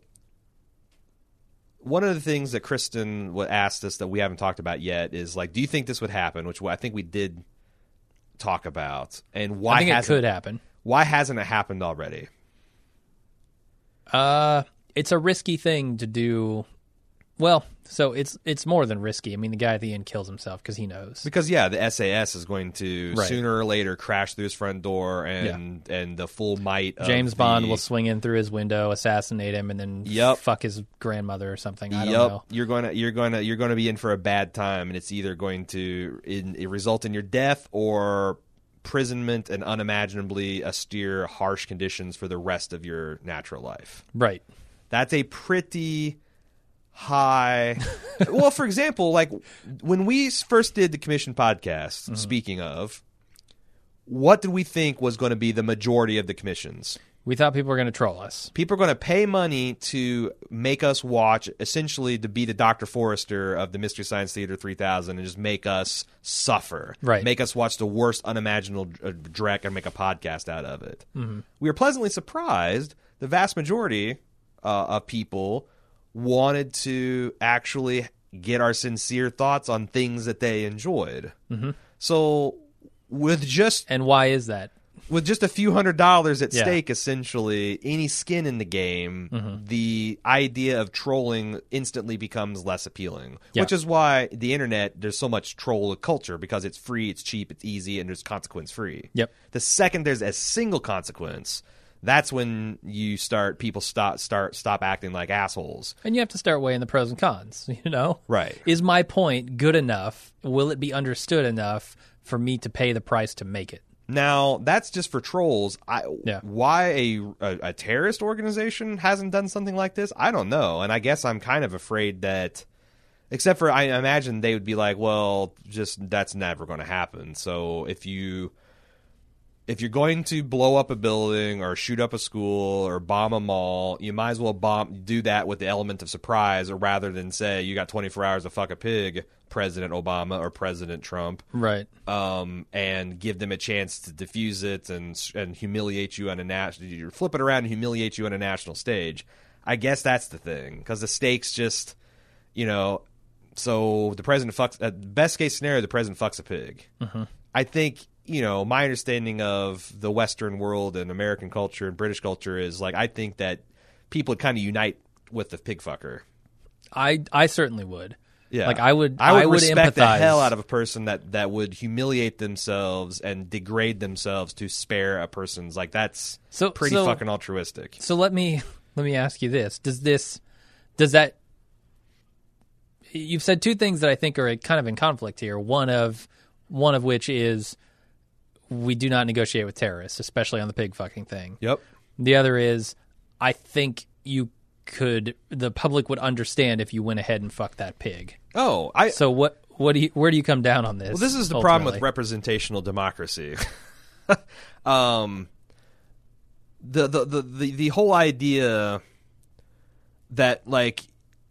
one of the things that Kristen asked us that we haven't talked about yet is like, do you think this would happen? Which I think we did talk about, and why I think it could happen. Why hasn't it happened already? Uh, it's a risky thing to do. Well, so it's it's more than risky. I mean, the guy at the end kills himself because he knows. Because yeah, the SAS is going to right. sooner or later crash through his front door, and yeah. and the full might. James the... Bond will swing in through his window, assassinate him, and then yep. fuck his grandmother or something. I yep. don't know. You're going to you're to you're to be in for a bad time, and it's either going to in, result in your death or imprisonment and unimaginably austere, harsh conditions for the rest of your natural life. Right. That's a pretty high. well, for example, like when we first did the commission podcast, mm-hmm. speaking of, what did we think was going to be the majority of the commissions? We thought people were going to troll us. People are going to pay money to make us watch, essentially, to be the Dr. Forrester of the Mystery Science Theater 3000 and just make us suffer. Right. Make us watch the worst unimaginable uh, dreck and make a podcast out of it. Mm-hmm. We were pleasantly surprised. The vast majority uh, of people wanted to actually get our sincere thoughts on things that they enjoyed. Mm-hmm. So with just and why is that? With just a few hundred dollars at Yeah. stake, essentially, any skin in the game, Mm-hmm. the idea of trolling instantly becomes less appealing. Yeah. Which is why the internet, there's so much troll culture because it's free, it's cheap, it's easy, and there's consequence free. Yep. The second there's a single consequence, that's when you start people stop start stop acting like assholes. And you have to start weighing the pros and cons, you know? Right. Is my point good enough? Will it be understood enough for me to pay the price to make it? Now that's just for trolls. I, Yeah. Why a, a a terrorist organization hasn't done something like this? I don't know, and I guess I'm kind of afraid that, except for I imagine they would be like, well, just that's never going to happen. So if you if you're going to blow up a building or shoot up a school or bomb a mall, you might as well bomb do that with the element of surprise, or rather than say you got 24 hours to fuck a pig, President Obama or President Trump Right. um, and give them a chance to diffuse it and and humiliate you on a national. You flip it around and humiliate you on a national stage. I guess that's the thing because the stakes just, you know, so the president fucks. Uh, best case scenario, the president fucks a pig. I think you know my understanding of the Western world and American culture and British culture is like I think that people would kind of unite with the pig fucker. I I certainly would. Yeah, Like I would I would, would respect the empathize. hell out of a person that that would humiliate themselves and degrade themselves to spare a person's like that's So- pretty so- fucking altruistic. So let me let me ask you this: Does this does that? You've said two things that I think are kind of in conflict here. One of one of which is we do not negotiate with terrorists, especially on the pig fucking thing. Yep. The other is I think you could the public would understand if you went ahead and fucked that pig. Oh, I So what what do you where do you come down on this? well, this is the problem with representational democracy. um, the, the the the the whole idea that like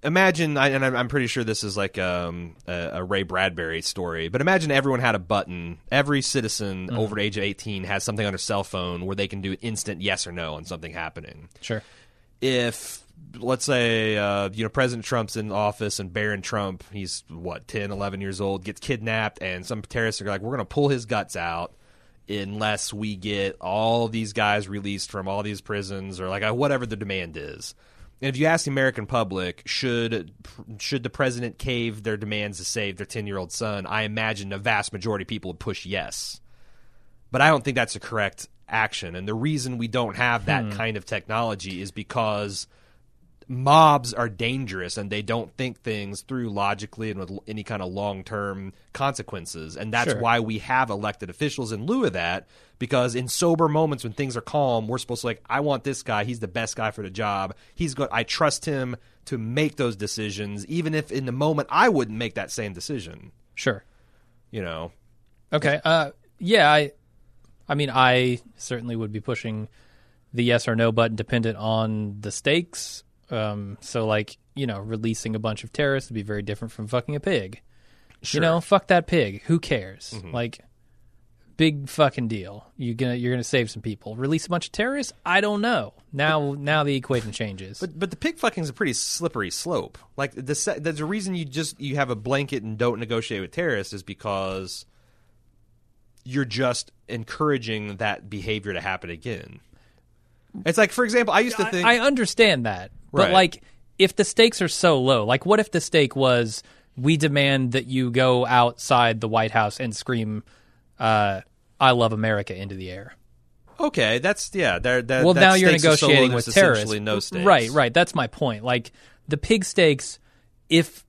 imagine I, and I'm, I'm pretty sure this is like um, a, Ray Bradbury story, but imagine everyone had a button. Every citizen over the age of 18 has something on their cell phone where they can do instant yes or no on something happening. Sure. If let's say uh, you know President Trump's in office and Barron Trump, he's what 10, 11 years old, gets kidnapped, and some terrorists are like, we're going to pull his guts out unless we get all these guys released from all these prisons or like uh, whatever the demand is. And if you ask the American public, should should the president cave their demands to save their ten year old son? I imagine a vast majority of people would push yes. But I don't think that's a correct action. And the reason we don't have that hmm. kind of technology is because mobs are dangerous and they don't think things through logically and with any kind of long term consequences. And that's Sure. why we have elected officials in lieu of that. Because in sober moments when things are calm, we're supposed to like, I want this guy. He's the best guy for the job. He's good. I trust him to make those decisions, even if in the moment I wouldn't make that same decision. Sure. You know, Okay. Uh, yeah. I, I mean, I certainly would be pushing the yes or no button dependent on the stakes. Um, so, like, you know, releasing a bunch of terrorists would be very different from fucking a pig. You know, fuck that pig. Who cares? Mm-hmm. Like, big fucking deal. You gonna you're gonna save some people. Release a bunch of terrorists? I don't know. Now, now the equation changes. But but the pig fucking is a pretty slippery slope. Like the there's a reason you just you have a blanket and don't negotiate with terrorists is because you're just encouraging that behavior to happen again. It's like for example, I used to think I understand that, but Right. like, if the stakes are so low, like, what if the stake was we demand that you go outside the White House and scream, uh, "I love America" into the air? okay, that's yeah. There, Well, that now you're are so negotiating with terrorists, essentially No stakes. right? Right. That's my point. Like the pig stakes, if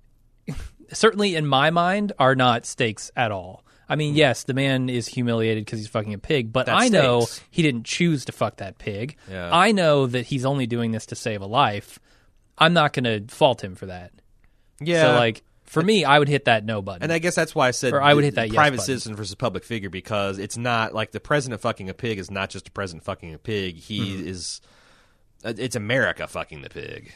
certainly in my mind, are not stakes at all. I mean, yes, the man is humiliated because he's fucking a pig, but. That's I know he didn't choose to fuck that pig. Yeah. I know that he's only doing this to save a life. I'm not going to fault him for that. Yeah, So, like, for me, I would hit that no button. And I guess that's why I said Or I would hit that yes private button. citizen versus public figure because it's not like the president fucking a pig is not just a president fucking a pig. He Mm-hmm. is uh, it's America fucking the pig.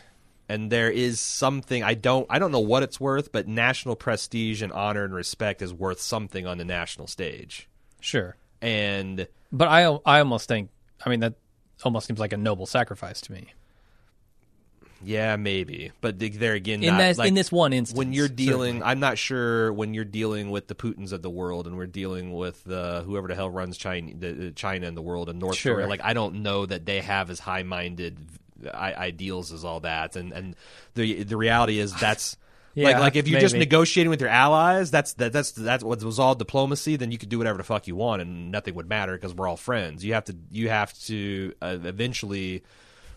And there is something I don't I don't know what it's worth, but national prestige and honor and respect is worth something on the national stage. sure. And But I, I almost think, I mean, that almost seems like a noble sacrifice to me. Yeah, maybe, but th- there again, In not, this like, in this one instance, when you're dealing, certainly. I'm not sure when you're dealing with the Putins of the world, and we're dealing with uh, whoever the hell runs China, the, China in the world, and North Sure. Korea. Like, I don't know that they have as high-minded I- ideals as all that, and and the the reality is that's. Yeah, like, like if you're just negotiating with your allies, that's that, that's that's what was all diplomacy. Then you could do whatever the fuck you want, and nothing would matter because we're all friends. You have to you have to uh, eventually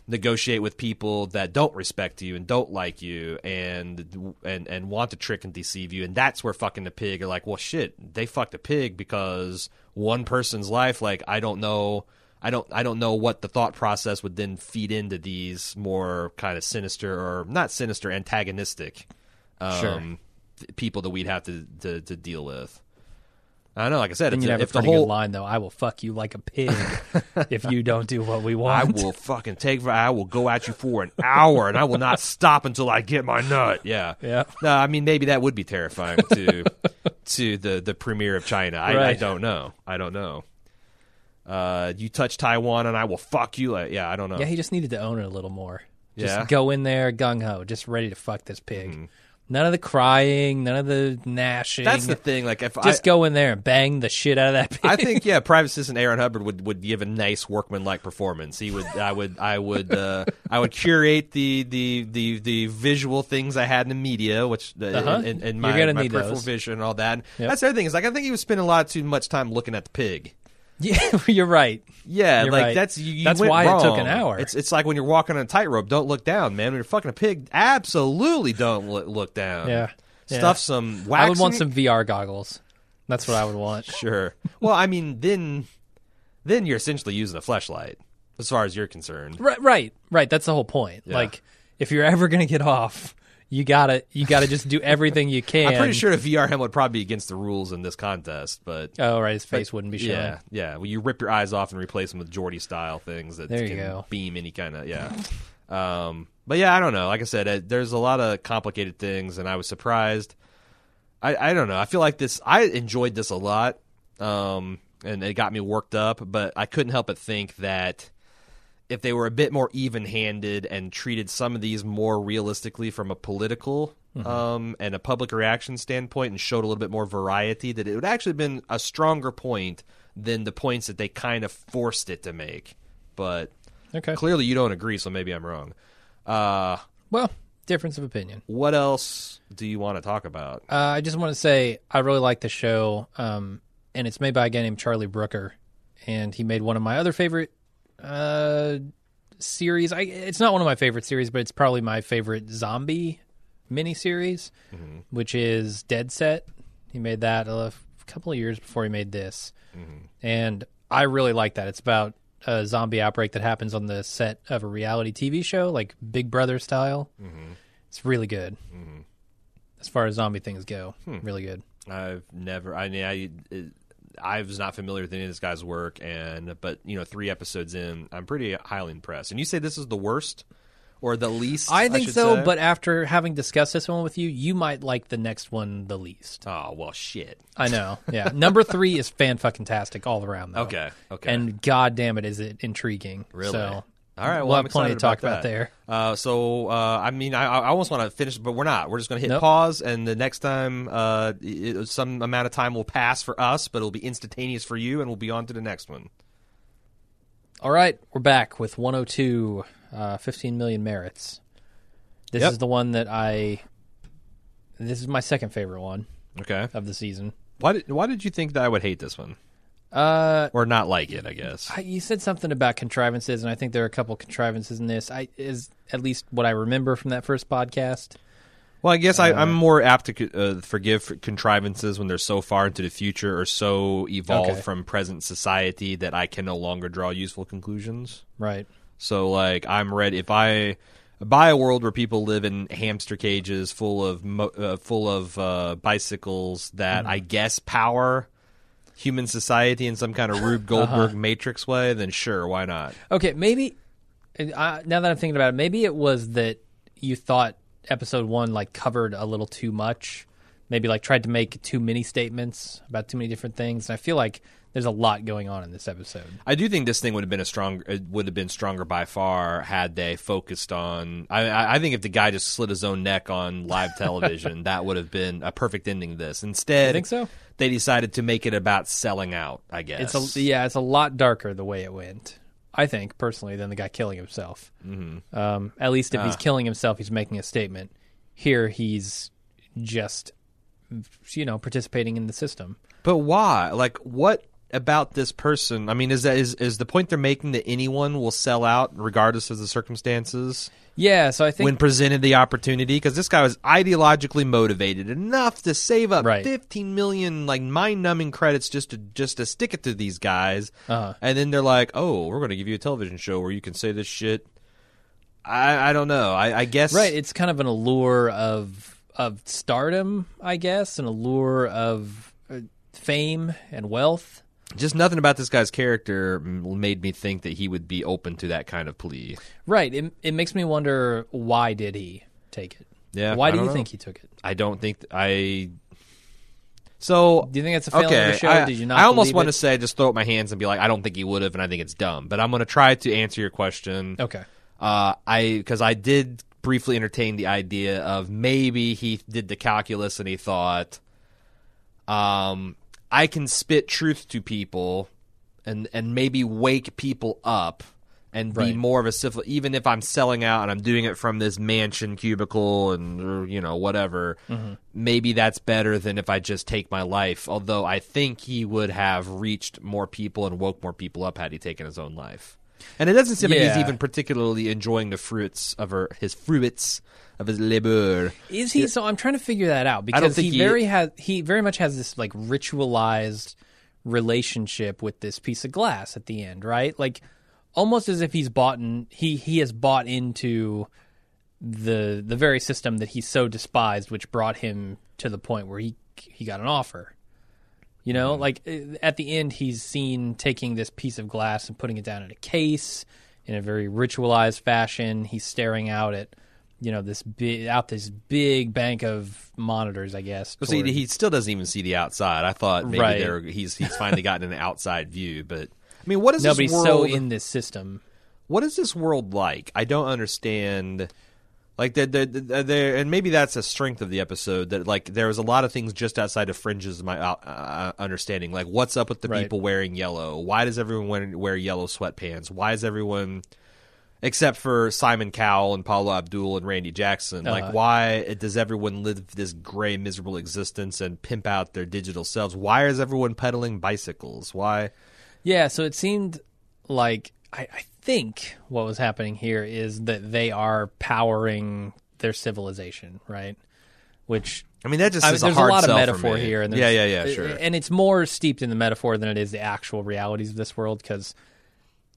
negotiate with people that don't respect you and don't like you and and and want to trick and deceive you and that's where fucking the pig are like well shit they fucked a pig because one person's life like i don't know i don't i don't know what the thought process would then feed into these more kind of sinister or not sinister antagonistic um Sure. people that we'd have to to, to deal with i don't know like i said if, have if a the whole good line though. I will fuck you like a pig if you don't do what we want. I will fucking take. I will go at you for an hour, and I will not stop until I get my nut. Yeah, Yeah. No, I mean maybe that would be terrifying to to the the premier of China. I, I don't know. I don't know. Uh, you touch Taiwan, and I will fuck you. Like, yeah, I don't know. Yeah, he just needed to own it a little more. Just Yeah. go in there gung ho, just ready to fuck this pig. None of the crying, none of the gnashing. That's the thing. Like if just I, go in there and bang the shit out of that pig. I think yeah, Private Citizen Aaron Hubbard would, would give a nice workmanlike performance. He would I would I would uh, I would curate the, the, the, the visual things I had in the media, which uh, Uh-huh. and, and You're my, gonna my need peripheral those. vision and all that. That's the other thing is like I think he was spending a lot too much time looking at the pig. Yeah, you're right. Yeah, You're like right. that's you, you That's why it took an hour. It's it's like when you're walking on a tightrope. Don't look down, man. When you're fucking a pig, absolutely don't look, look down. Yeah. Yeah. stuff some wax. I would want some VR goggles. That's what I would want. Sure. Well, I mean, then then you're essentially using a flashlight, as far as you're concerned. Right, right, right. That's the whole point. Yeah. Like, if you're ever gonna get off, you gotta you gotta just do everything you can. I'm pretty sure a VR helmet would probably be against the rules in this contest, but Oh, right, his face wouldn't be showing. yeah, yeah. Well, you rip your eyes off and replace them with Geordi style things that There can go. beam any kind of yeah. Um, but yeah, I don't know. Like I said, uh, there's a lot of complicated things, and I was surprised. I I don't know. I feel like this. I enjoyed this a lot, um, and it got me worked up. But I couldn't help but think that if they were a bit more even-handed and treated some of these more realistically from a political um, and a public reaction standpoint, and showed a little bit more variety, that it would actually have been a stronger point than the points that they kind of forced it to make. But Okay. clearly, you don't agree, so maybe I'm wrong. Uh, Well, difference of opinion. what else do you want to talk about? Uh, I just want to say I really like the show, um, and it's made by a guy named Charlie Brooker, and he made one of my other favorite uh, series. I, it's not one of my favorite series, but it's probably my favorite zombie miniseries, mm-hmm. which is Dead Set. He made that a couple of years before he made this, mm-hmm. and I really like that. It's about a zombie outbreak that happens on the set of a reality TV show, like Big Brother style. Mm-hmm. It's really good as far as zombie things go. Hmm. Really good. I've never. I mean, I. It, I was not familiar with any of this guy's work, and but you know, three episodes in, I'm pretty highly impressed. And you say this is the worst or the least? I think should so, say? but after having discussed this one with you, you might like the next one the least. oh well, shit. I know. Yeah. Number three is fan fucking tastic all around though. Okay, okay. And god damn it is it intriguing. Really? So All right, well, we'll I'm have plenty to talk about about there. Uh, so uh, I mean, I, I almost want to finish, but we're not. We're just going to hit Nope. pause, and the next time, uh, it, some amount of time will pass for us, but it'll be instantaneous for you, and we'll be on to the next one. All right, we're back with 102 uh, 15 million merits. This Yep. is the one that I this is my second favorite one Okay. of the season. Why did Why did you think that I would hate this one Uh or not like it? I guess. I- you said something about contrivances, and I think there are a couple contrivances in this. I is at least what I remember from that first podcast. Well, I guess I, I'm more apt to uh, forgive contrivances when they're so far into the future or so evolved Okay. from present society that I can no longer draw useful conclusions. Right. So, like, I'm ready if I buy a world where people live in hamster cages full of mo- uh, full of uh, bicycles that I guess power human society in some kind of Rube Goldberg Matrix way, then sure, why not? Okay, maybe uh, now that I'm thinking about it, maybe it was that you thought episode one like covered a little too much maybe like tried to make too many statements about too many different things. And I feel like there's a lot going on in this episode. I do think this thing would have been a strong it would have been stronger by far had they focused on. I- I, I think if the guy just slit his own neck on live television, that would have been a perfect ending. to This instead, You think so? They decided to make it about selling out. I guess It's a yeah, it's a lot darker the way it went. I think personally than the guy killing himself. Mm-hmm. Um, at least if Ah. he's killing himself, he's making a statement. Here, he's just you know participating in the system. But why? Like, what about this person? I mean, is that is is the point they're making that anyone will sell out regardless of the circumstances Yeah, so I think when presented the opportunity? Because this guy was ideologically motivated enough to save up Right. fifteen million like mind numbing credits just to just to stick it to these guys, Uh-huh. and then they're like, "Oh, we're going to give you a television show where you can say this shit." I I don't know. I, I guess right, it's kind of an allure of of stardom, I guess, an allure of uh, fame and wealth. Just nothing about this guy's character made me think that he would be open to that kind of plea. Right. It it makes me wonder why did he take it? Yeah, Why do you know. think he took it? I don't think th- I. So Do you think it's a failing okay, of the show? I, Did you not I almost want it? to say just throw up my hands and be like, I don't think he would have, and I think it's dumb. But I'm going to try to answer your question. Okay. Uh, I because I did briefly entertain the idea of maybe he did the calculus and he thought, um, I can spit truth to people, and and maybe wake people up and be Right. more of a civil. Even if I'm selling out and I'm doing it from this mansion cubicle and or, you know whatever, Mm-hmm. maybe that's better than if I just take my life. Although I think he would have reached more people and woke more people up had he taken his own life. And it doesn't seem like he's even particularly enjoying the fruits of her, his fruits of his labor. Is he? So I'm trying to figure that out because he, he- very has he very much has this like ritualized relationship with this piece of glass at the end, right? Like almost as if he's bought in, he he has bought into the the very system that he so despised, which brought him to the point where he he got an offer. You know, Mm-hmm. like uh, at the end, he's seen taking this piece of glass and putting it down in a case in a very ritualized fashion. He's staring out at, you know, this big out this big bank of monitors. I guess. Well, see, he still doesn't even see the outside. I thought maybe Right. there he's he's finally gotten an outside view, but I mean, what is no, this world? so in this system. what is this world like? I don't understand. Like the the, the, the and maybe that's a strength of the episode that like there was a lot of things just outside of fringes of my uh, uh, understanding. Like what's up with the Right. people wearing yellow? Why does everyone wear, wear yellow sweatpants? Why is everyone except for Simon Cowell and Paula Abdul and Randy Jackson? Uh-huh. Like why does everyone live this gray miserable existence and pimp out their digital selves? Why is everyone pedaling bicycles? Why? Yeah, so it seemed like I, I think what was happening here is that they are powering their civilization, right? Which I mean that just I there's a, a lot of metaphor here, and yeah, yeah, yeah, sure. and it's more steeped in the metaphor than it is the actual realities of this world because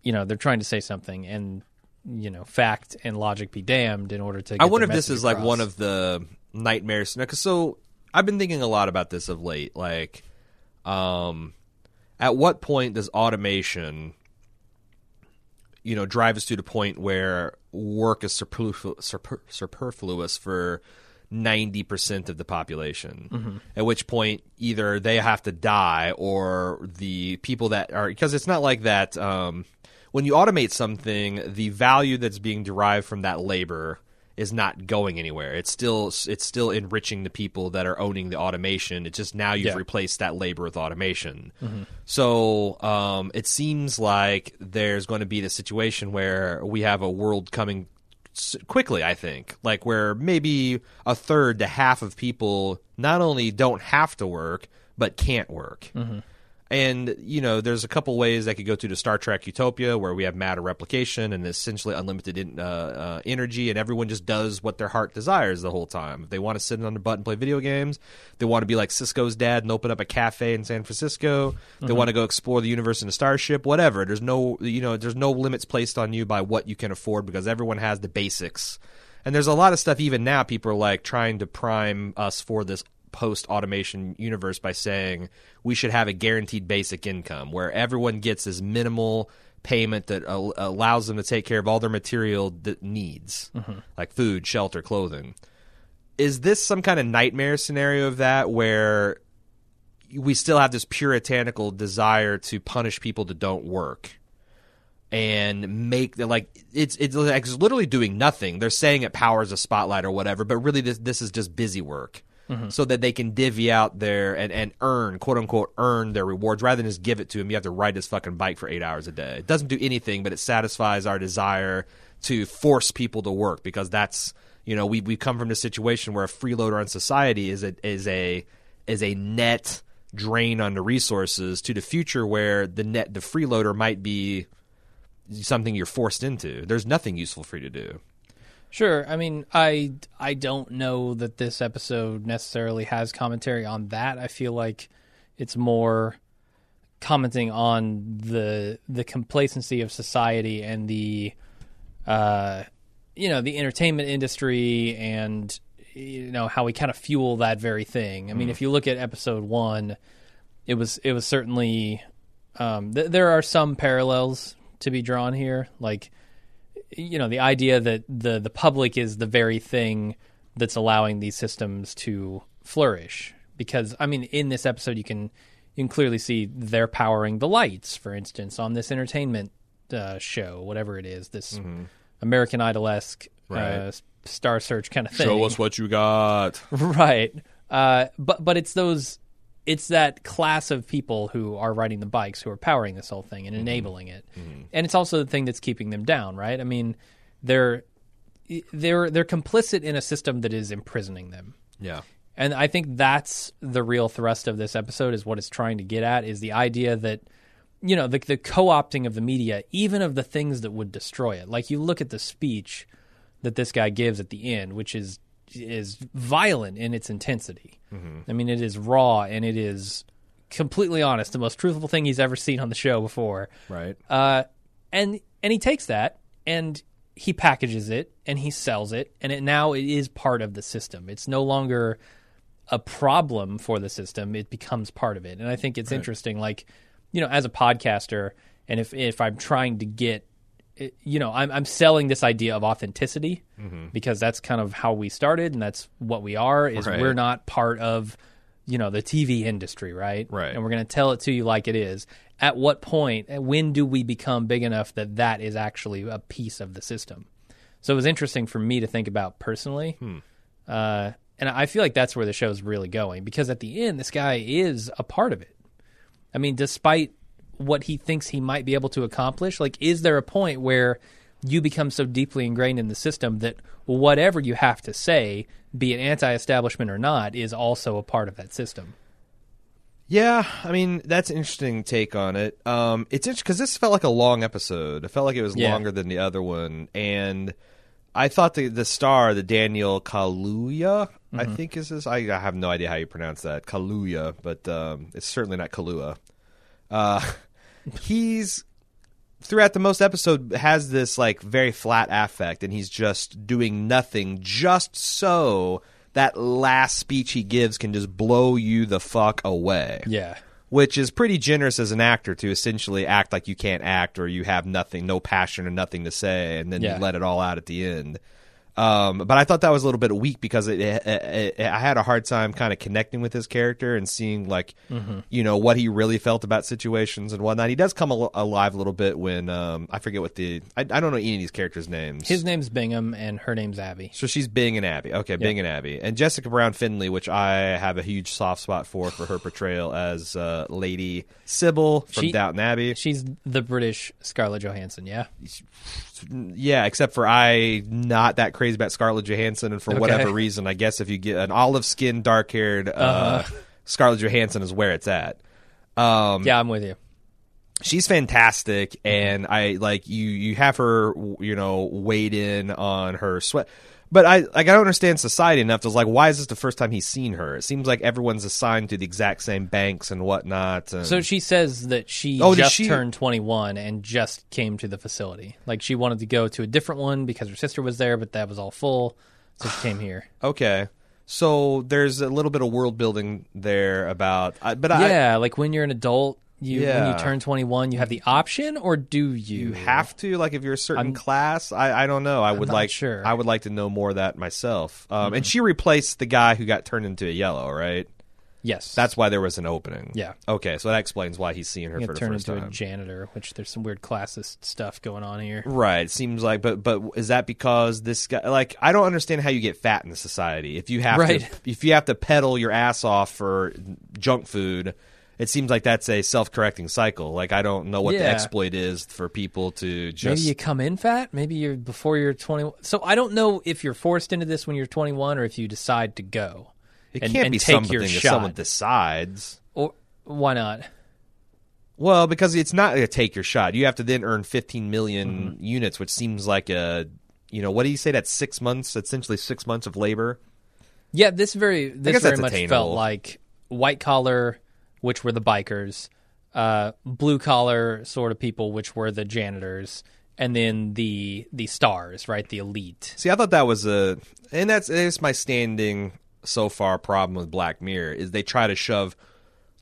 you know they're trying to say something, and you know fact and logic be damned in order to. Get I wonder if this is like one of the nightmares. Because so I've been thinking a lot about this of late. Like, um, at what point does automation, you know, drive us to the point where work is superflu- super- superfluous for ninety percent of the population? Mm-hmm. At which point, either they have to die, or the people that are because it's not like that. Um, when you automate something, the value that's being derived from that labor is not going anywhere. It's still it's still enriching the people that are owning the automation. It's just now you've Yeah. replaced that labor with automation. So um, it seems like there's going to be the situation where we have a world coming quickly. I think like where maybe a third to half of people not only don't have to work but can't work. And you know, there's a couple ways that could go to the Star Trek Utopia, where we have matter replication and essentially unlimited in, uh, uh, energy, and everyone just does what their heart desires the whole time. If they want to sit on their butt and play video games, they want to be like Sisko's dad and open up a cafe in San Francisco. They want to go explore the universe in a starship, whatever. There's no, you know, there's no limits placed on you by what you can afford because everyone has the basics. And there's a lot of stuff even now people are like trying to prime us for this post automation universe by saying we should have a guaranteed basic income where everyone gets this minimal payment that al- allows them to take care of all their material that needs mm-hmm. like food, shelter, clothing. is this some kind of nightmare scenario of that where we still have this puritanical desire to punish people that don't work and make the like it's it's like it's literally doing nothing. They're saying it powers a spotlight or whatever, but really this this is just busy work. Mm-hmm. So that they can divvy out their and, and earn quote unquote earn their rewards rather than just give it to him. You have to ride this fucking bike for eight hours a day. It doesn't do anything, but it satisfies our desire to force people to work because that's you know we we come from this situation where a freeloader on society is a is a is a net drain on the resources to the future where the net the freeloader might be something you're forced into. There's nothing useful for you to do. Sure. I mean, I I don't know that this episode necessarily has commentary on that. I feel like it's more commenting on the the complacency of society and the uh you know, the entertainment industry and you know how we kind of fuel that very thing. I mean, if you look at episode 1, it was it was certainly um th- there are some parallels to be drawn here like you know the idea that the the public is the very thing that's allowing these systems to flourish. Because i mean in this episode you can you can clearly see they're powering the lights for instance on this entertainment uh, show whatever it is this american idol-esque uh, star search kind of thing. Show us what you got. right. Uh, but but it's those it's that class of people who are riding the bikes who are powering this whole thing and mm-hmm. enabling it. Mm-hmm. And it's also the thing that's keeping them down right? I mean they're they're they're complicit in a system that is imprisoning them. Yeah. and i think that's the real thrust of this episode is what it's trying to get at is the idea that you know the, the co-opting of the media even of the things that would destroy it. Like you look at the speech that this guy gives at the end which is is violent in its intensity. I mean it is raw and it is completely honest the most truthful thing he's ever seen on the show before. Right. uh, and and he takes that and he packages it and he sells it and it now it is part of the system. It's no longer a problem for the system. It becomes part of it. And i think it's interesting like you know as a podcaster and if if i'm trying to get it- you know i'm i'm selling this idea of authenticity mm-hmm. because that's kind of how we started and that's what we are is Right. we're not part of you know the TV industry, right? Right. And we're going to tell it to you like it is. At what point, point? when do we become big enough that that is actually a piece of the system? So it was interesting for me to think about personally, hmm. uh, and I feel like that's where the show's really going because at the end, this guy is a part of it. I mean, despite what he thinks he might be able to accomplish, like, is there a point where you become so deeply ingrained in the system that whatever you have to say, be it anti-establishment or not, is also a part of that system? Yeah, I mean that's an interesting take on it. Um, it's interesting because this felt like a long episode. It felt like it was Yeah. longer than the other one, and I thought the the star, the Daniel Kaluuya, I think is this. I, I have no idea how you pronounce that Kaluuya, but um, it's certainly not Kalua. Uh, he's throughout the most episode has this like very flat affect, and he's just doing nothing, just so that last speech he gives can just blow you the fuck away Yeah. which is pretty generous as an actor to essentially act like you can't act or you have nothing, no passion or nothing to say, and then Yeah. you let it all out at the end. Um, but I thought that was a little bit weak because it, it, it, I had a hard time kind of connecting with his character and seeing like, Mm-hmm. you know, what he really felt about situations and whatnot. He does come al- alive a little bit when um, I forget what the I, I don't know any of these characters' names. His name's Bingham and her name's Abby. So she's Bing and Abby. Okay, Bing and Abby. And Jessica Brown Findlay, which I have a huge soft spot for for her portrayal as uh, Lady Sybil from She- Downton Abbey. She's the British Scarlett Johansson, yeah? Yeah, except for I not that crazy about Scarlett Johansson, and for Okay. whatever reason, I guess if you get an olive skinned, dark haired uh, Uh-huh. Scarlett Johansson is where it's at. Um, Yeah, I'm with you. she's fantastic and i like you you have her you know weighed in on her sweat but i like i don't understand society enough to like why is this the first time he's seen her it seems like everyone's assigned to the exact same banks and whatnot and So she says that she Oh, just she- turned 21 and just came to the facility. Like she wanted to go to a different one because her sister was there, but that was all full. So she came here. okay so there's a little bit of world building there about but i yeah, like when you're an adult, You when you turn 21, you have the option, or do you? You have to like if you're a certain I'm- class. I, I don't know. I would not like sure. I would like to know more of that myself. Um, And she replaced the guy who got turned into a yellow, right? Yes, That's why there was an opening. Yeah. Okay, so that explains why he's seeing her for the turn first into time. a janitor, which there's some weird classist stuff going on here. Right. It seems like, but but is that because this guy? Like, I don't understand how you get fat in the society. If you have Right. to, if you have to pedal your ass off for junk food, it seems like that's a self-correcting cycle. Like, I don't know what the exploit is for people to just. Maybe you come in fat. Maybe you're before you're 21. So I don't know if you're forced into this when you're 21 or if you decide to go. it and- can't and be take something your shot. someone decides. Or why not? Well, because it's not a take your shot. You have to then earn 15 million Mm-hmm. units, which seems like a, you know, what do you say? That's six months, essentially six months of labor. Yeah, this very this very much attainable. felt like white collar, which were the bikers, uh, blue collar sort of people, which were the janitors, and then the the stars, right? The elite. See, I thought that was a, and that's it's my standing so far problem with Black Mirror is they try to shove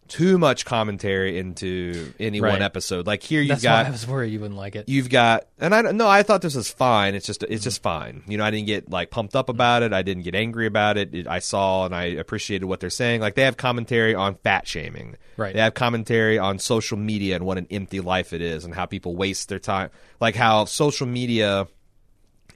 too much commentary into any one episode. Like here, you've That's why got I was worried you wouldn't like it. you've got, and I no, I thought this was fine. It's just it's just fine. You know, I didn't get like pumped up about it. I didn't get angry about it. it I saw and I appreciated what they're saying. Like they have commentary on fat shaming. Right. They have commentary on social media and what an empty life it is, and how people waste their time. Like how social media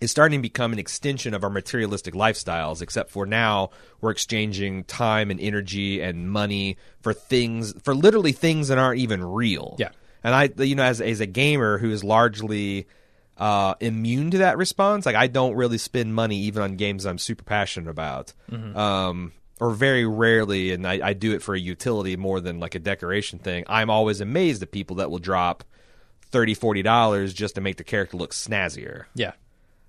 is starting to become an extension of our materialistic lifestyles, except for now we're exchanging time and energy and money for things, for literally things that aren't even real. Yeah. And I, you know, as, as a gamer who is largely uh, immune to that response, like I don't really spend money even on games I'm super passionate about. Um, or very rarely, and I, I do it for a utility more than like a decoration thing. I'm always amazed at people that will drop 30 40 dollars just to make the character look snazzier. Yeah,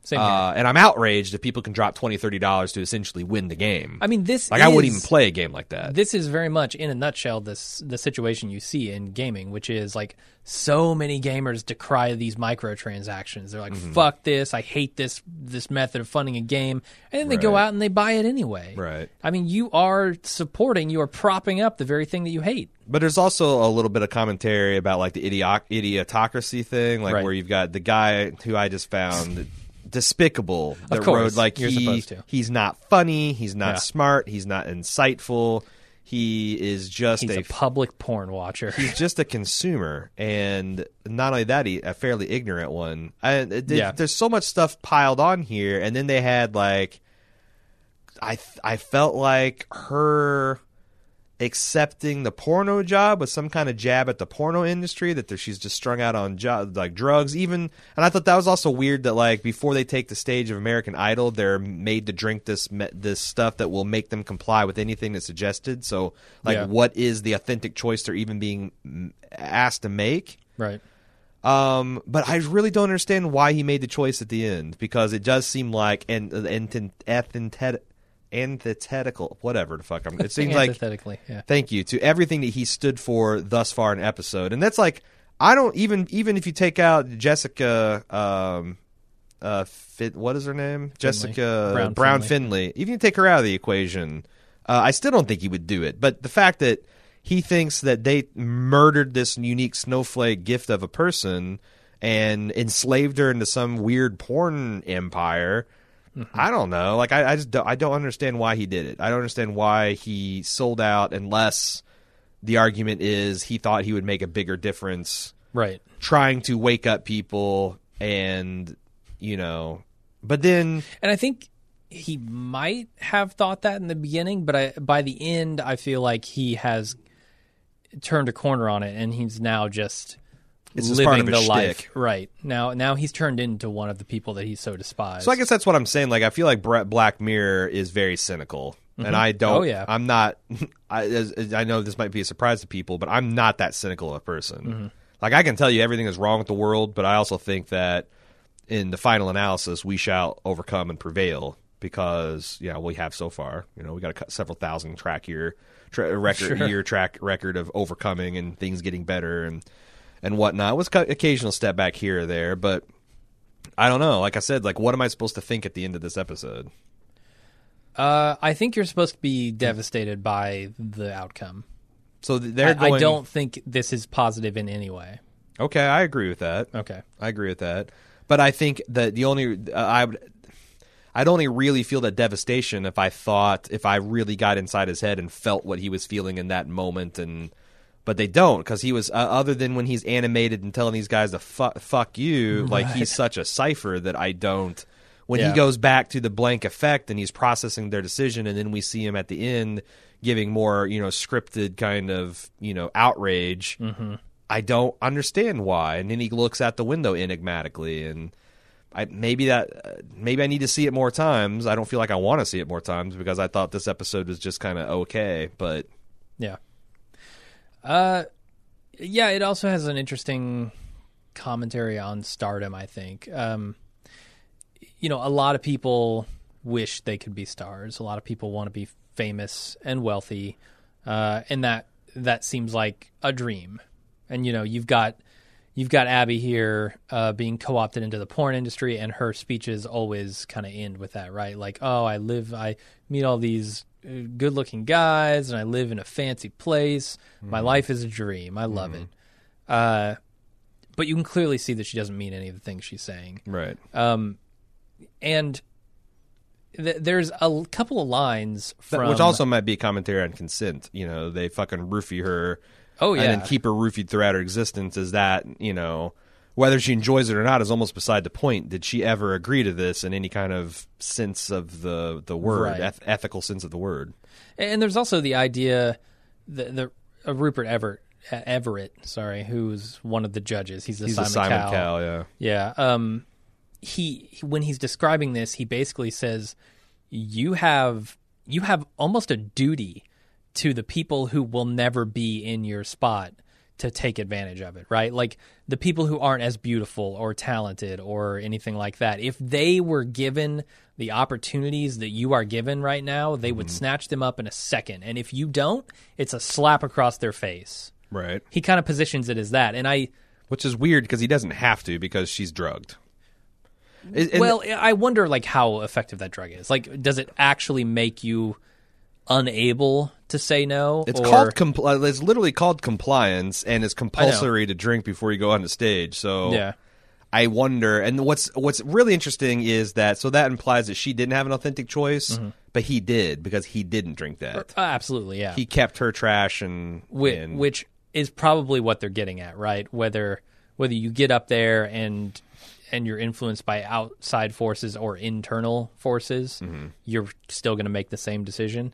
same here. Uh, and I'm outraged if people can drop $20, $30 to essentially win the game. I mean, this like I wouldn't even play a game like that. This is very much, in a nutshell, this the situation you see in gaming, which is like so many gamers decry these microtransactions. They're like, Mm-hmm. "Fuck this! I hate this this method of funding a game," and then they go out and they buy it anyway. Right. I mean, you are supporting, you are propping up the very thing that you hate. But there's also a little bit of commentary about like the idiot- idiotocracy thing, like Right. where you've got the guy who I just found despicable. that course, wrote, like you're he, supposed to. he's not funny, he's not Yeah. smart, he's not insightful. He is just He's a, a public porn watcher. he's just a consumer, and not only that, he a fairly ignorant one. And it- uh, Yeah. there's so much stuff piled on here, and then they had like, I I felt like her accepting the porno job was some kind of jab at the porno industry that she's just strung out on like drugs even and i thought that was also weird that like before they take the stage of american idol they're made to drink this this stuff that will make them comply with anything that's suggested so like Yeah. what is the authentic choice they're even being asked to make right. um, but I really don't understand why he made the choice at the end because it does seem like and and antithetical, whatever the fuck. I'm, it seems like yeah. thank you to everything that he stood for thus far in episode, and that's like I don't even even if you take out Jessica, um, uh, Fit, what is her name? Jessica Brown Brown, Findlay. Findlay. Even if you take her out of the equation, uh, I still don't think he would do it. But the fact that he thinks that they murdered this unique snowflake gift of a person and enslaved her into some weird porn empire. Mm-hmm. I don't know. Like I, I just don't, I don't understand why he did it. I don't understand why he sold out unless the argument is he thought he would make a bigger difference Right. trying to wake up people and you know but then And I think he might have thought that in the beginning, but I, by the end, I feel like he has turned a corner on it, and he's now just It's living part of the his life. shtick. Right now, now he's turned into one of the people that he so despised. so I guess that's what I'm saying like I feel like Brett Black Mirror is very cynical and I don't Oh, yeah. I'm not I I know this might be a surprise to people but I'm not that cynical of a person Mm-hmm. like I can tell you everything is wrong with the world but I also think that in the final analysis we shall overcome and prevail because yeah we have so far you know we got a several thousand track year tra- record Sure. year track record of overcoming and things getting better and and whatnot. It was occasional step back here or there, but I don't know. Like I said, like what am I supposed to think at the end of this episode? uh, I think you're supposed to be devastated by the outcome. So th- they're I, going. I don't think this is positive in any way. Okay, I agree with that. Okay. I agree with that. But I think that the only uh, I would. I'd only really feel that devastation if I thought if I really got inside his head and felt what he was feeling in that moment and but they don't because he was uh, other than when he's animated and telling these guys to fu- fuck you like he's such a cipher that I don't. When Yeah. he goes back to the blank effect and he's processing their decision and then we see him at the end giving more you know scripted kind of you know outrage I don't understand why. And then he looks at the window enigmatically and I maybe that uh, maybe I need to see it more times. I don't feel like I want to see it more times because I thought this episode was just kind of okay but Yeah. Uh, yeah. It also has an interesting commentary on stardom. I think. Um, you know, a lot of people wish they could be stars. A lot of people want to be famous and wealthy, uh, and that that seems like a dream. And you know, you've got you've got Abby here uh, being co-opted into the porn industry, and her speeches always kind of end with that, right? Like, oh, I live, I meet all these uh, good-looking guys, and I live in a fancy place. My life is a dream. I love it. Uh, but you can clearly see that she doesn't mean any of the things she's saying. Right. And th- there's a couple of lines from which also might be a commentary on consent. You know they fucking roofie her oh yeah and then keep her roofied throughout her existence. Is that you know whether she enjoys it or not is almost beside the point. Did she ever agree to this in any kind of sense of the the word Right. eth- ethical sense of the word? And there's also the idea the the uh, Rupert Everett uh, Everett sorry who's one of the judges. He's the he's Simon, a Simon Cowell. Cowell, yeah. Yeah um he- when he's describing this he basically says you have you have almost a duty to the people who will never be in your spot to take advantage of it, right? Like the people who aren't as beautiful or talented or anything like that. If they were given the opportunities that you are given right now, they would mm-hmm. snatch them up in a second. And if you don't, it's a slap across their face. right He kind of positions it as that. And I which is weird because he doesn't have to because she's drugged and- well, I wonder like how effective that drug is. Like does it actually make you unable to say no? It's or- called compl- uh, it's literally called compliance, and it's compulsory to drink before you go on the stage. So Yeah. I wonder. And what's what's really interesting is that so that implies that she didn't have an authentic choice, Mm-hmm. but he did because he didn't drink that. Uh, absolutely, yeah. He kept her trash and, which, and which is probably what they're getting at, right? Whether whether you get up there and and you're influenced by outside forces or internal forces, Mm-hmm. you're still going to make the same decision.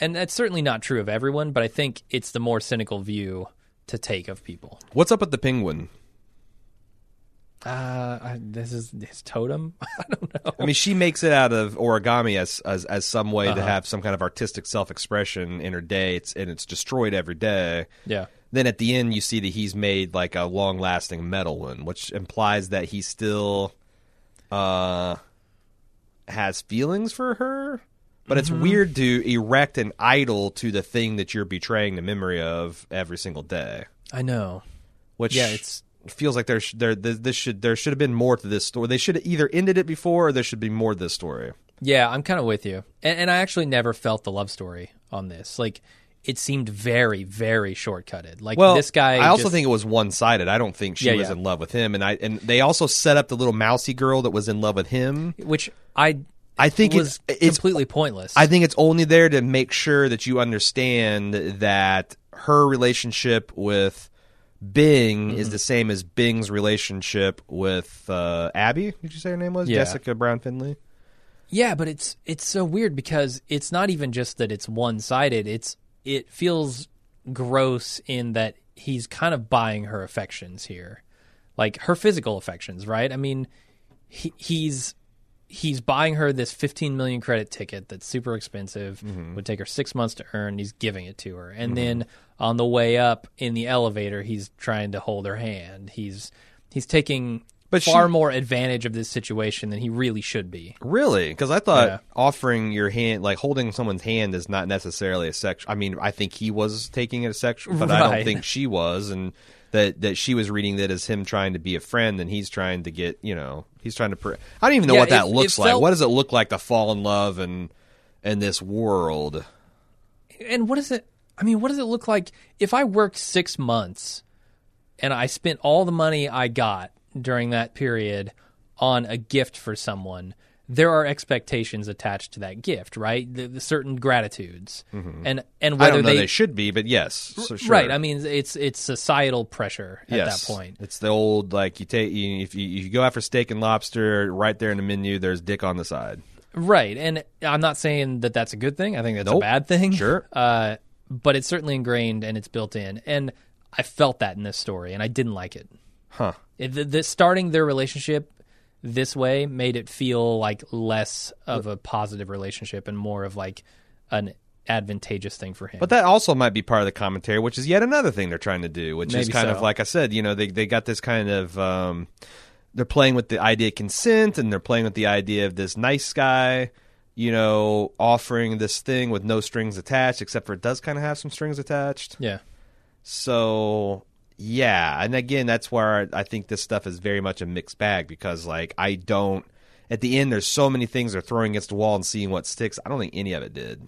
And that's certainly not true of everyone, but I think it's the more cynical view to take of people. what's up with the penguin? Uh, I, this is his totem. I don't know. I mean, she makes it out of origami as as, as some way Uh-huh. to have some kind of artistic self expression in her day. It's and it's destroyed every day. Yeah. Then at the end, you see that he's made like a long lasting metal one, which implies that he still uh, has feelings for her. But it's mm-hmm. weird to erect an idol to the thing that you're betraying the memory of every single day. I know. Which Yeah, it's- feels like there sh- there th- this should there should have been more to this story. They should have either ended it before, or there should be more to this story. Yeah, I'm kind of with you. And, and I actually never felt the love story on this. Like, it seemed very, very shortcutted. Like, Well, this guy. I also just- think it was one sided. I don't think she Yeah, was yeah. in love with him, and I and they also set up the little mousy girl that was in love with him. which I I think was it's it's completely pointless. I think it's only there to make sure that you understand that her relationship with Bing Mm-hmm. is the same as Bing's relationship with uh, Abi. Did you say her name was Yeah. Jessica Brown Findlay? yeah, but it's it's so weird because it's not even just that it's one sided. It's it feels gross in that he's kind of buying her affections here, like her physical affections, right? I mean, he, he's he's buying her this 15 million credit ticket that's super expensive Mm-hmm. would take her six months to earn he's giving it to her and then on the way up in the elevator he's trying to hold her hand he's he's taking But far she- more advantage of this situation than he really should be Really? Because I thought Yeah. offering your hand, like holding someone's hand, is not necessarily a sexual. I mean, I think he was taking it as sexual, but I don't think she was, and that that she was reading that as him trying to be a friend, and he's trying to get, you know, he's trying to. Pre- I don't even know Yeah, what that it- looks it like. felt- What does it look like to fall in love and in this world? and what is it I mean, what does it look like if I worked six months and I spent all the money I got during that period on a gift for someone? There are expectations attached to that gift, right? The, the certain gratitudes, and and I whether they, they, should be, but yes, so sure. right. I mean, it's it's societal pressure at yes. that point. It's the old like you take you, if you, you go out for steak and lobster, right there in the menu, there's dick on the side. Right. And I'm not saying that that's a good thing. I think that's Nope. a bad thing. Sure. Uh, but it's certainly ingrained and it's built in. And I felt that in this story and I didn't like it. Huh. It, the, the, starting their relationship this way made it feel like less of a positive relationship and more of like an advantageous thing for him. But that also might be part of the commentary, which is yet another thing they're trying to do, which is kind so. of like I said, you know, they they got this kind of um, they're playing with the idea of consent, and they're playing with the idea of this nice guy, you know, offering this thing with no strings attached, except for it does kind of have some strings attached. yeah. So yeah, and again, that's where I think this stuff is very much a mixed bag because like I don't. At the end, there's so many things they're throwing against the wall and seeing what sticks. I don't think any of it did.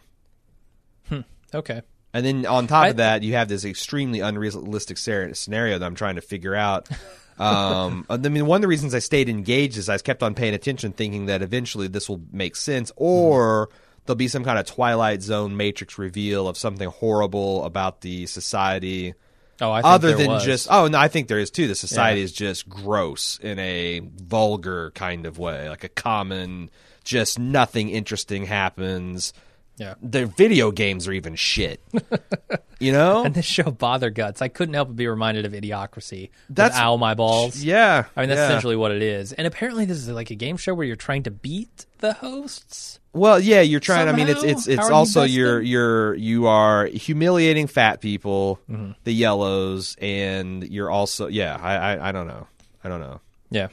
Okay. And then on top of that, you have this extremely unrealistic scenario that I'm trying to figure out. Um, I mean, one of the reasons I stayed engaged is I kept on paying attention, thinking that eventually this will make sense, or there'll be some kind of Twilight Zone Matrix reveal of something horrible about the society. Oh, I think Other there than was. just, oh no, I think there is too. The society Yeah. is just gross in a vulgar kind of way, like a common, just nothing interesting happens. Yeah. Their video games are even shit. you know? And this show bother guts. I couldn't help but be reminded of Idiocracy. That's- ow my balls. Yeah. I mean, that's yeah. essentially what it is. And apparently, this is like a game show where you're trying to beat the hosts. Well, yeah, you're trying. I mean, it's it's it's you also besting? you're you're you are humiliating fat people, Mm-hmm. the yellows, and you're also yeah. I, I I don't know. I don't know. Yeah.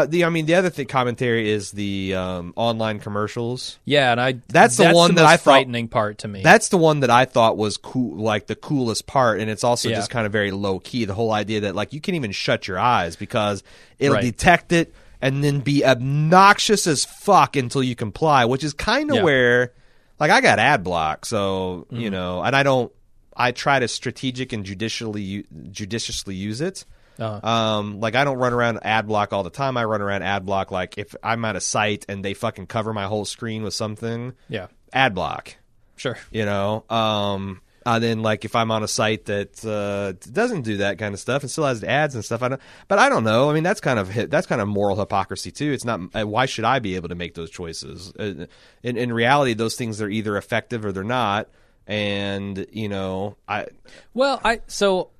I, the I mean, the other thing commentary is the um, online commercials. Yeah, and I That's the one that most I thought- frightening part to me. That's the one that I thought was cool, like the coolest part, and it's also Yeah. just kind of very low key. The whole idea that like you can't even shut your eyes because it'll Right. detect it and then be obnoxious as fuck until you comply, which is kind of Yeah. where, like, I got ad block, so you Mm-hmm. know, and I don't. I try to strategic and judicially judiciously use it. Uh-huh. Um, like I don't run around ad block all the time. I run around ad block like if I'm at a site and they fucking cover my whole screen with something, yeah, ad block. Sure. you know? Um and then like if i'm on a site that uh, doesn't do that kind of stuff and still has ads and stuff i don't but i don't know. I mean that's kind of that's kind of moral hypocrisy too. It's not uh, why should i be able to make those choices? Uh, in, in reality those things are either effective or they're not. And you know i Well, I so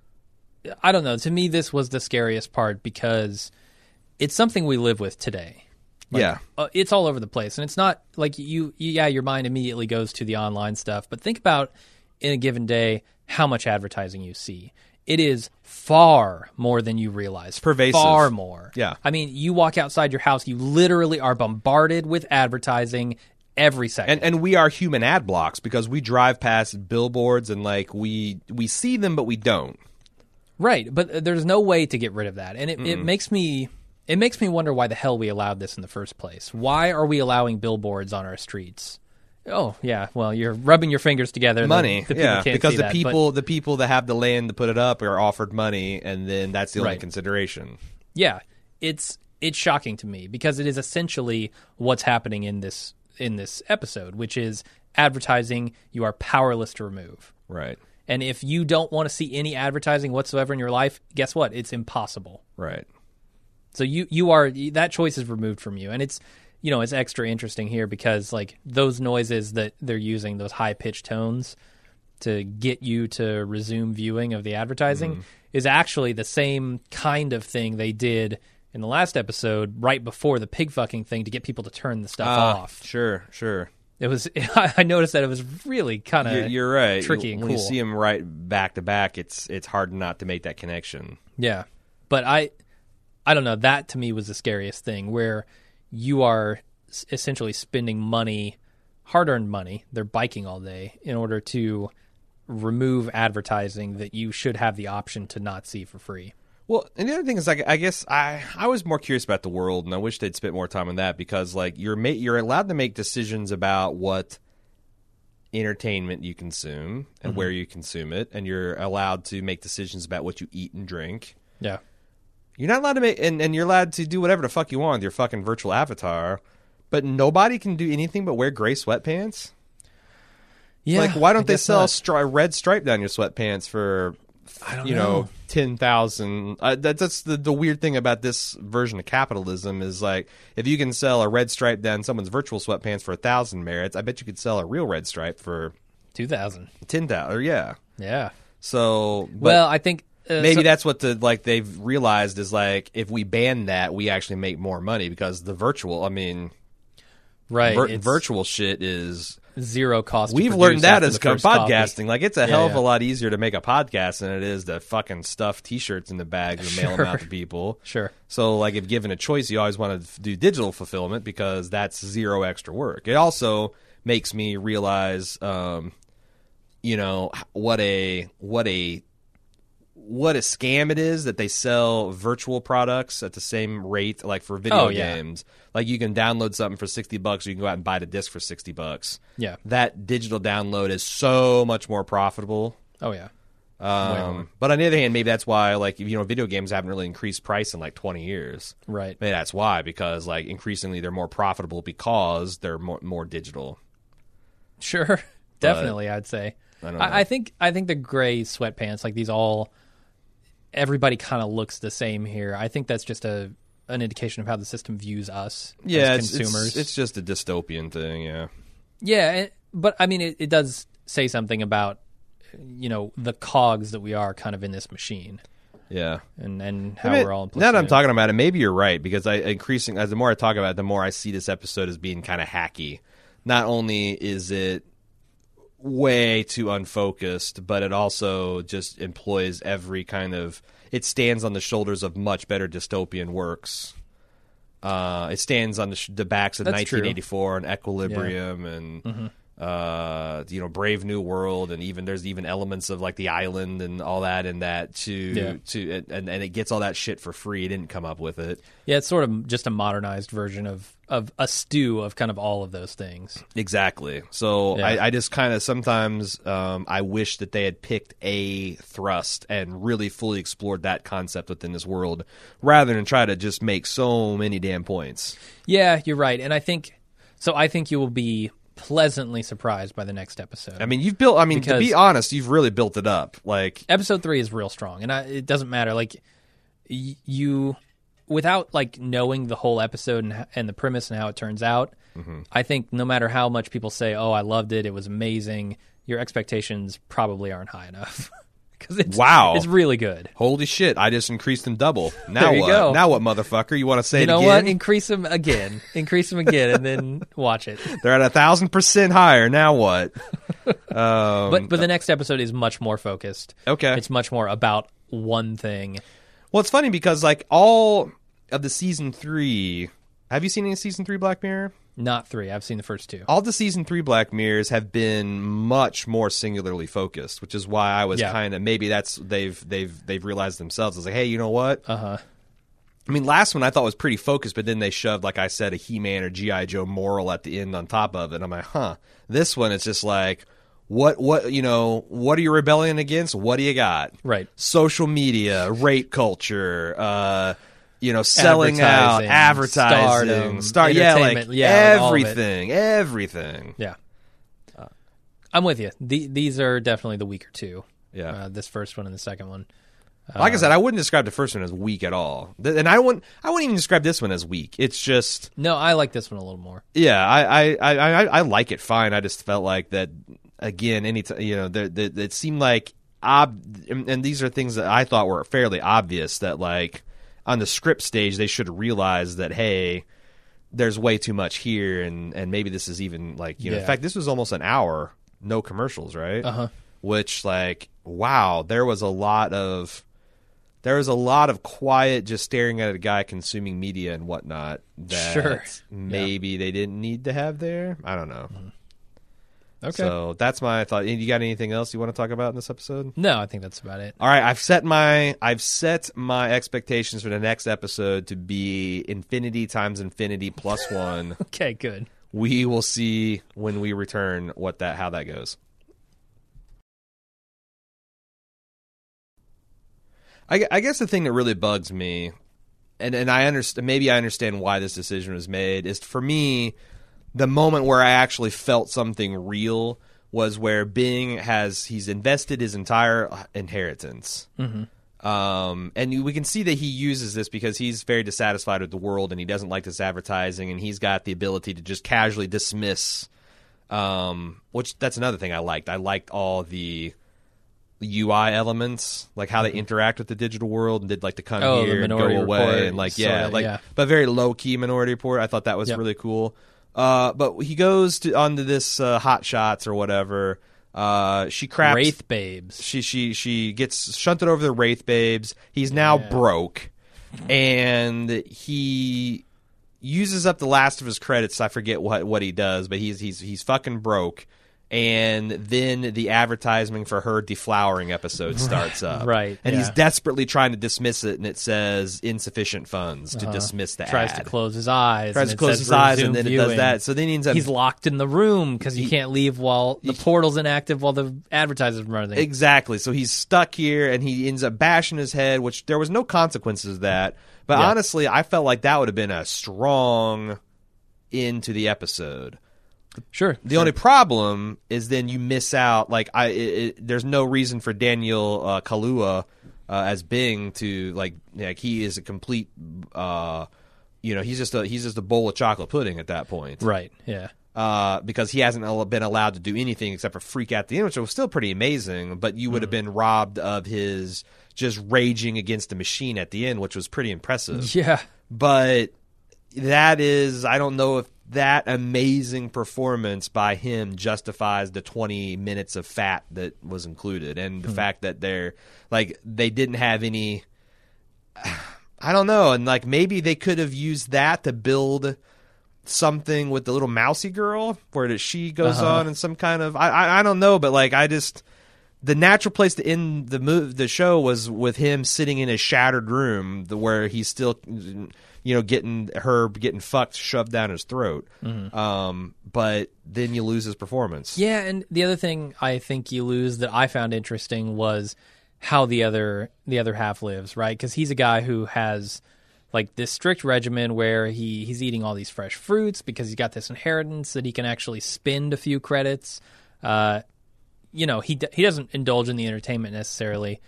I don't know. To me, this was the scariest part because it's something we live with today. yeah uh, it's all over the place and it's not like you, you yeah your mind immediately goes to the online stuff but think about in a given day how much advertising you see it is far more than you realize Pervasive. far more Yeah. i mean you walk outside your house you literally are bombarded with advertising every second and and we are human ad blocks because we drive past billboards and like we we see them but we don't Right, but uh, there's no way to get rid of that, and it, it makes me it makes me wonder why the hell we allowed this in the first place. Why are we allowing billboards on our streets? Oh yeah, well you're rubbing your fingers together. Money the people yeah because the that, but- people the people that have the land to put it up are offered money and then that's the only Right. consideration yeah, it's it's shocking to me because it is essentially what's happening in this in this episode, which is advertising you are powerless to remove. right And if you don't want to see any advertising whatsoever in your life, guess what? It's impossible. right So you you are that choice is removed from you, and it's you know it's extra interesting here because like those noises that they're using, those high pitched tones to get you to resume viewing of the advertising is actually the same kind of thing they did in the last episode, right before the pig fucking thing, to get people to turn the stuff Ah, off. Sure, sure. It was I noticed that it was really kind You're, of you're right. tricky and when you cool. see them right back to back, it's it's hard not to make that connection. Yeah. But I I don't know, that to me was the scariest thing where you are essentially spending money, hard-earned money, they're biking all day in order to remove advertising that you should have the option to not see for free. Well, and the other thing is, like, I guess I I was more curious about the world, and I wish they'd spent more time on that because, like, you're ma- you're allowed to make decisions about what entertainment you consume and where you consume it, and you're allowed to make decisions about what you eat and drink. Yeah. You're not allowed to make, and, and you're allowed to do whatever the fuck you want with your fucking virtual avatar, but nobody can do anything but wear gray sweatpants. Yeah. like, why don't they sell a stri- red stripe down your sweatpants for, you know, ten thousand? Uh, that, that's the the weird thing about this version of capitalism is like, if you can sell a red stripe down someone's virtual sweatpants for a thousand merits, I bet you could sell a real red stripe for 2000. ten thousand. Or yeah, Yeah. so but- well, I think uh, maybe so- that's what the like they've realized is like if we ban that we actually make more money because the virtual i mean right. vir- virtual shit is zero cost. we've learned that as co- first copy. podcasting like it's a Yeah, hell of yeah. a lot easier to make a podcast than it is to fucking stuff t-shirts in the bags and mail them out to people Sure. so like if given a choice you always want to do digital fulfillment because that's zero extra work it also makes me realize um you know what a what a what a scam it is that they sell virtual products at the same rate like for video Oh, yeah. games like you can download something for 60 bucks or you can go out and buy the disc for 60 bucks Yeah. that digital download is so much more profitable Oh yeah. um, but on the other hand maybe that's why like you know video games haven't really increased price in like 20 years Right. Maybe that's why because like increasingly they're more profitable because they're more, more digital Sure. Definitely, I'd say. I. I, I think I think the gray sweatpants, like these all everybody kind of looks the same here. I think that's just a an indication of how the system views us yeah as it's, consumers. it's, it's just a dystopian thing yeah Yeah, it- but I mean, it, it does say something about you know the cogs that we are kind of in this machine, yeah and and how I mean, we're all. now that I'm implicit in it. talking about it, maybe you're right because I increasing as the more I talk about it, the more I see this episode as being kind of hacky. Not only is it way too unfocused, but it also just employs every kind of. It stands on the shoulders of much better dystopian works. Uh, it stands on the, sh- the backs of That's true. 1984 and Equilibrium and Mm-hmm. Uh, you know Brave New World, and even there's even elements of like the island and all that in that to Yeah. to and, and it gets all that shit for free. It didn't come up with it Yeah, it's sort of just a modernized version of of a stew of kind of all of those things. exactly. So Yeah. I, I just kind of sometimes um, I wish that they had picked a thrust and really fully explored that concept within this world, rather than try to just make so many damn points. Yeah, you're right, and I think so. I think you will be pleasantly surprised by the next episode. I mean, you've built. I mean, to be honest, you've really built it up. Like episode three is real strong, and I, it doesn't matter. Like y- you, without like knowing the whole episode and, and the premise and how it turns out, Mm-hmm. I think no matter how much people say, "Oh, I loved it. It was amazing," your expectations probably aren't high enough because it's Wow. it's really good. Holy shit! I just increased them double. Now There you what? go. Now what, motherfucker? You want to say You know what? Increase them again. Increase them again, and then watch it. They're at a thousand percent higher. Now what? um, But but the next episode is much more focused. okay. It's much more about one thing. well, it's funny because like all of the season three. Have you seen any season three Black Mirror? Not three. I've seen the first two. All the season three Black Mirrors have been much more singularly focused, which is why I was Yeah. kind of maybe that's they've they've they've realized themselves. It's like, hey, you know what? Uh huh. I mean, last one I thought was pretty focused, but then they shoved, like I said, a He Man or GI Joe moral at the end on top of it. I'm like, huh. This one, it's just like, what, what, you know, what are you rebelling against? What do you got? Right. Social media, rape culture, uh, you know, selling out, Advertising, stardom, star, yeah, like entertainment, yeah, like of it. everything, everything. Yeah. I'm with you. The, these are definitely the weaker two. Yeah. Uh, this first one and the second one. like I said, I wouldn't describe the first one as weak at all, and I wouldn't, I wouldn't even describe this one as weak. It's just, No, I like this one a little more. Yeah, I, I, I, I, I like it fine. I just felt like that again. Any t- you know, it seemed like ob, and, and these are things that I thought were fairly obvious. That like on the script stage, they should realize that hey, there's way too much here, and and maybe this is even like you know, in Yeah. fact, this was almost an hour, no commercials, right? Uh huh. Which like wow, there was a lot of. There was a lot of quiet, just staring at a guy consuming media and whatnot. That Sure. maybe they didn't need to have there. I don't know. Okay. So that's my thought. You got anything else you want to talk about in this episode? no, I think that's about it. All right, I've set my I've set my expectations for the next episode to be infinity times infinity plus one, Okay, good. we will see when we return what that how that goes. I, I guess the thing that really bugs me, and and I understand maybe I understand why this decision was made is for me, the moment where I actually felt something real was where Bing has he's invested his entire inheritance. Um, and we can see that he uses this because he's very dissatisfied with the world and he doesn't like this advertising and he's got the ability to just casually dismiss. Um, which that's another thing I liked. I liked all the UI elements, like how they interact with the digital world and did like to come Oh, here and go away Report, and like yeah, like yeah. but very low key Minority Report. I thought that was Yep. really cool. Uh, but he goes to onto this uh, hot shots or whatever. Uh, she craps Wraith babes. she she she gets shunted over the Wraith babes. He's now Yeah. broke, and he uses up the last of his credits. I forget what what he does, but he's he's he's fucking broke. And then the advertisement for her deflowering episode starts up. right, And he's desperately trying to dismiss it, and it says insufficient funds to dismiss the Uh-huh. Tries to close his eyes. Tries to close his eyes, and then it does that. So then he ends up He's locked in the room because he, can't leave while the portal's inactive while the advertiser's running. Exactly. So he's stuck here and he ends up bashing his head, which there was no consequences that. But Yeah. honestly, I felt like that would have been a strong end to the episode. Sure. The only problem is then you miss out. Like I, it, it, there's no reason for Daniel uh, Kaluuya uh, as Bing to like like he is a complete. Uh, you know, he's just a he's just a bowl of chocolate pudding at that point Right. Yeah. uh, because he hasn't been allowed to do anything except for freak out the end, which was still pretty amazing. But you would have been robbed of his just raging against the machine at the end, which was pretty impressive. Yeah. But that is, I don't know if that amazing performance by him justifies the 20 minutes of fat that was included. And the fact that they're like they didn't have any I don't know. And like maybe they could have used that to build something with the little mousy girl where she goes Uh-huh. on in some kind of I, I I don't know but like I just the natural place to end the move the show was with him sitting in a shattered room the, where he's still you know getting her getting fucked shoved down his throat um but then you lose his performance Yeah, and the other thing I think you lose that I found interesting was how the other the other half lives, right? Because he's a guy who has like this strict regimen where he he's eating all these fresh fruits because he's got this inheritance that he can actually spend a few credits. Uh, you know, he he doesn't indulge in the entertainment necessarily,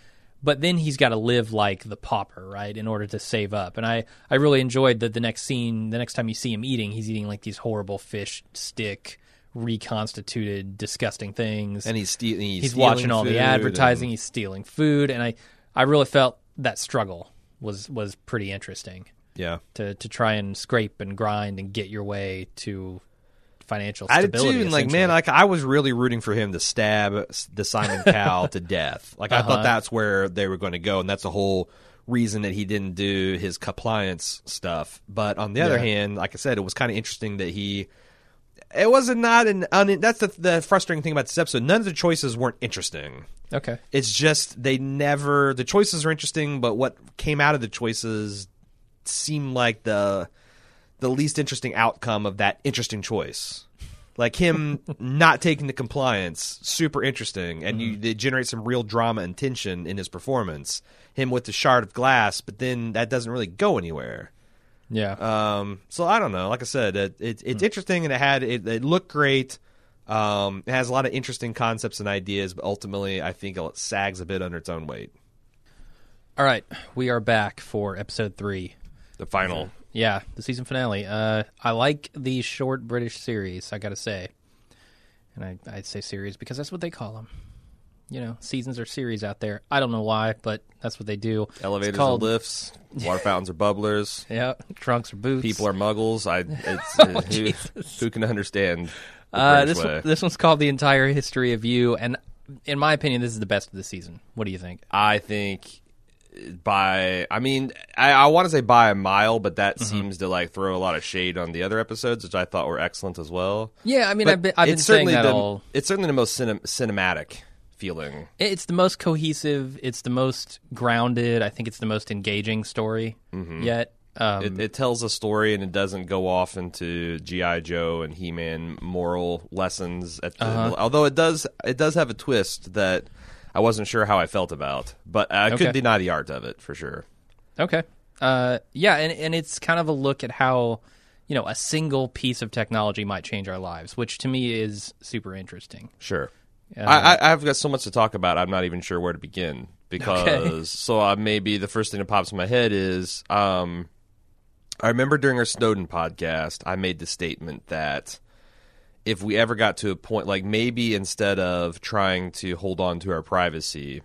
but then he's got to live like the pauper, right, in order to save up. And I I really enjoyed that the next scene, the next time you see him eating, he's eating like these horrible fish stick reconstituted disgusting things. And he's, ste- he's, he's stealing watching all the advertising and- he's stealing food and i i really felt that struggle was was pretty interesting. Yeah. To to try and scrape and grind and get your way to financial I did stability too, like man, like I was really rooting for him to stab the Simon Cowell to death. Like I Uh-huh. thought that's where they were going to go, and that's the whole reason that he didn't do his compliance stuff. But on the other Yeah. hand, like I said, it was kind of interesting that he. It wasn't not an. Un, that's the, the frustrating thing about this episode. None of the choices weren't interesting. okay It's just they never. The choices are interesting, but what came out of the choices seemed like the the least interesting outcome of that interesting choice. Like him not taking the compliance, super interesting, and you it generates some real drama and tension in his performance. Him with the shard of glass, but then that doesn't really go anywhere. yeah Um, so I don't know. Like I said, it, it, it's interesting and it had it, it looked great. Um, it has a lot of interesting concepts and ideas, but ultimately, I think it sags a bit under its own weight. all right we are back for episode three The final. Yeah the season finale uh i like the short british series i gotta say and i i'd say series because that's what they call them you know seasons or series out there i don't know why but that's what they do Elevators called- are lifts. Water fountains are bubblers. Yeah, trunks or boots. People are muggles. I it's, uh, who, who can understand Uh, this one, this one's called the entire history of you, and in my opinion, this is the best of the season. What do you think? I think by I mean I, I want to say by a mile, but that Mm-hmm. seems to like throw a lot of shade on the other episodes, which I thought were excellent as well. Yeah, I mean, But I've been, I've been it's saying certainly that the, all. It's certainly the most cinem- cinematic feeling. It's the most cohesive. It's the most grounded. I think it's the most engaging story Mm-hmm. yet. Um, it, it tells a story and it doesn't go off into GI Joe and He Man moral lessons. At the, Uh-huh. Although it does, it does have a twist that I wasn't sure how I felt about, but I Okay. couldn't deny the art of it for sure. Okay. Uh, yeah, and and it's kind of a look at how you know a single piece of technology might change our lives, which to me is super interesting. Sure. Uh, I, I, I've got so much to talk about. I'm not even sure where to begin because so uh, maybe the first thing that pops in my head is um, I remember during our Snowden podcast, I made the statement that if we ever got to a point like maybe instead of trying to hold on to our privacy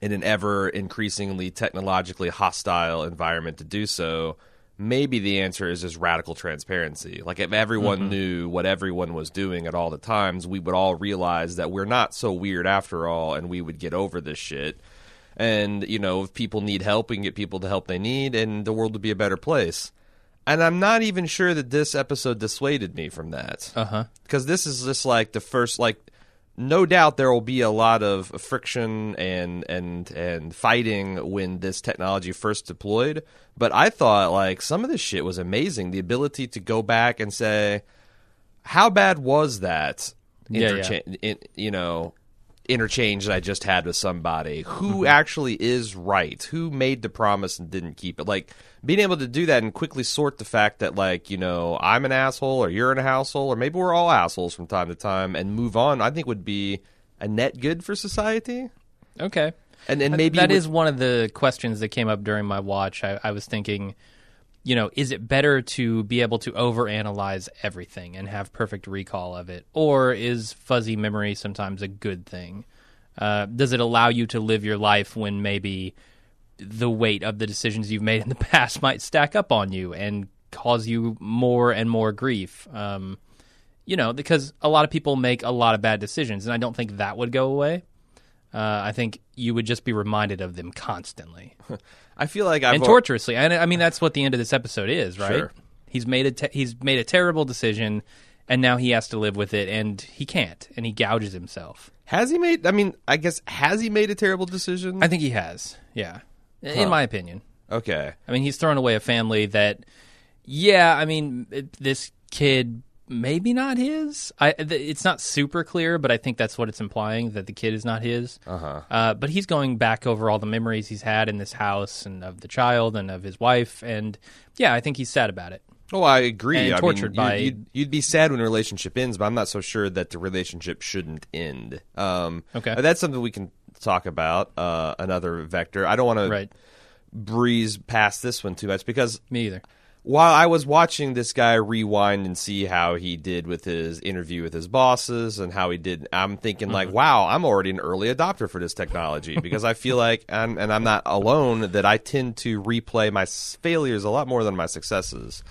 in an ever increasingly technologically hostile environment to do so, maybe the answer is just radical transparency. Like if everyone mm-hmm. knew what everyone was doing at all the times, we would all realize that we're not so weird after all and we would get over this shit. And, you know, if people need help, we can get people the help they need and the world would be a better place. And I'm not even sure that this episode dissuaded me from that Uh huh. because this is just like the first like no doubt there will be a lot of friction and and and fighting when this technology first deployed but i thought like some of this shit was amazing the ability to go back and say how bad was that Yeah, yeah. in, you know interchange that i just had with somebody who Mm-hmm. actually is right who made the promise and didn't keep it like being able to do that and quickly sort the fact that like you know i'm an asshole or you're an asshole or maybe we're all assholes from time to time and move on i think would be a net good for society Okay. and and maybe that with- is one of the questions that came up during my watch. I, I was thinking, you know, is it better to be able to overanalyze everything and have perfect recall of it, or is fuzzy memory sometimes a good thing? Uh, does it allow you to live your life when maybe the weight of the decisions you've made in the past might stack up on you and cause you more and more grief? Um, you know, because a lot of people make a lot of bad decisions, and I don't think that would go away. Uh, I think you would just be reminded of them constantly i feel like i've and torturously. And I mean, that's what the end of this episode is, right? Sure. He's made a te- he's made a terrible decision, and now he has to live with it, and he can't, and he gouges himself. has he made i mean i guess has he made a terrible decision I think he has, yeah, in my opinion. okay I mean, he's thrown away a family that, yeah, I mean, it- this kid maybe not his. I th- it's not super clear, but I think that's what it's implying that the kid is not his. uh-huh Uh, but he's going back over all the memories he's had in this house and of the child and of his wife, and yeah, I think he's sad about it. Oh, I agree. And I tortured mean, by- you'd, you'd, you'd be sad when a relationship ends, but I'm not so sure that the relationship shouldn't end. Um, Okay. that's something we can talk about. Uh, another vector. I don't want to breeze past this one too much because Me either. While I was watching this guy rewind and see how he did with his interview with his bosses and how he did, I'm thinking Mm-hmm. like, wow, I'm already an early adopter for this technology because I feel like, and, and I'm not alone, that I tend to replay my failures a lot more than my successes.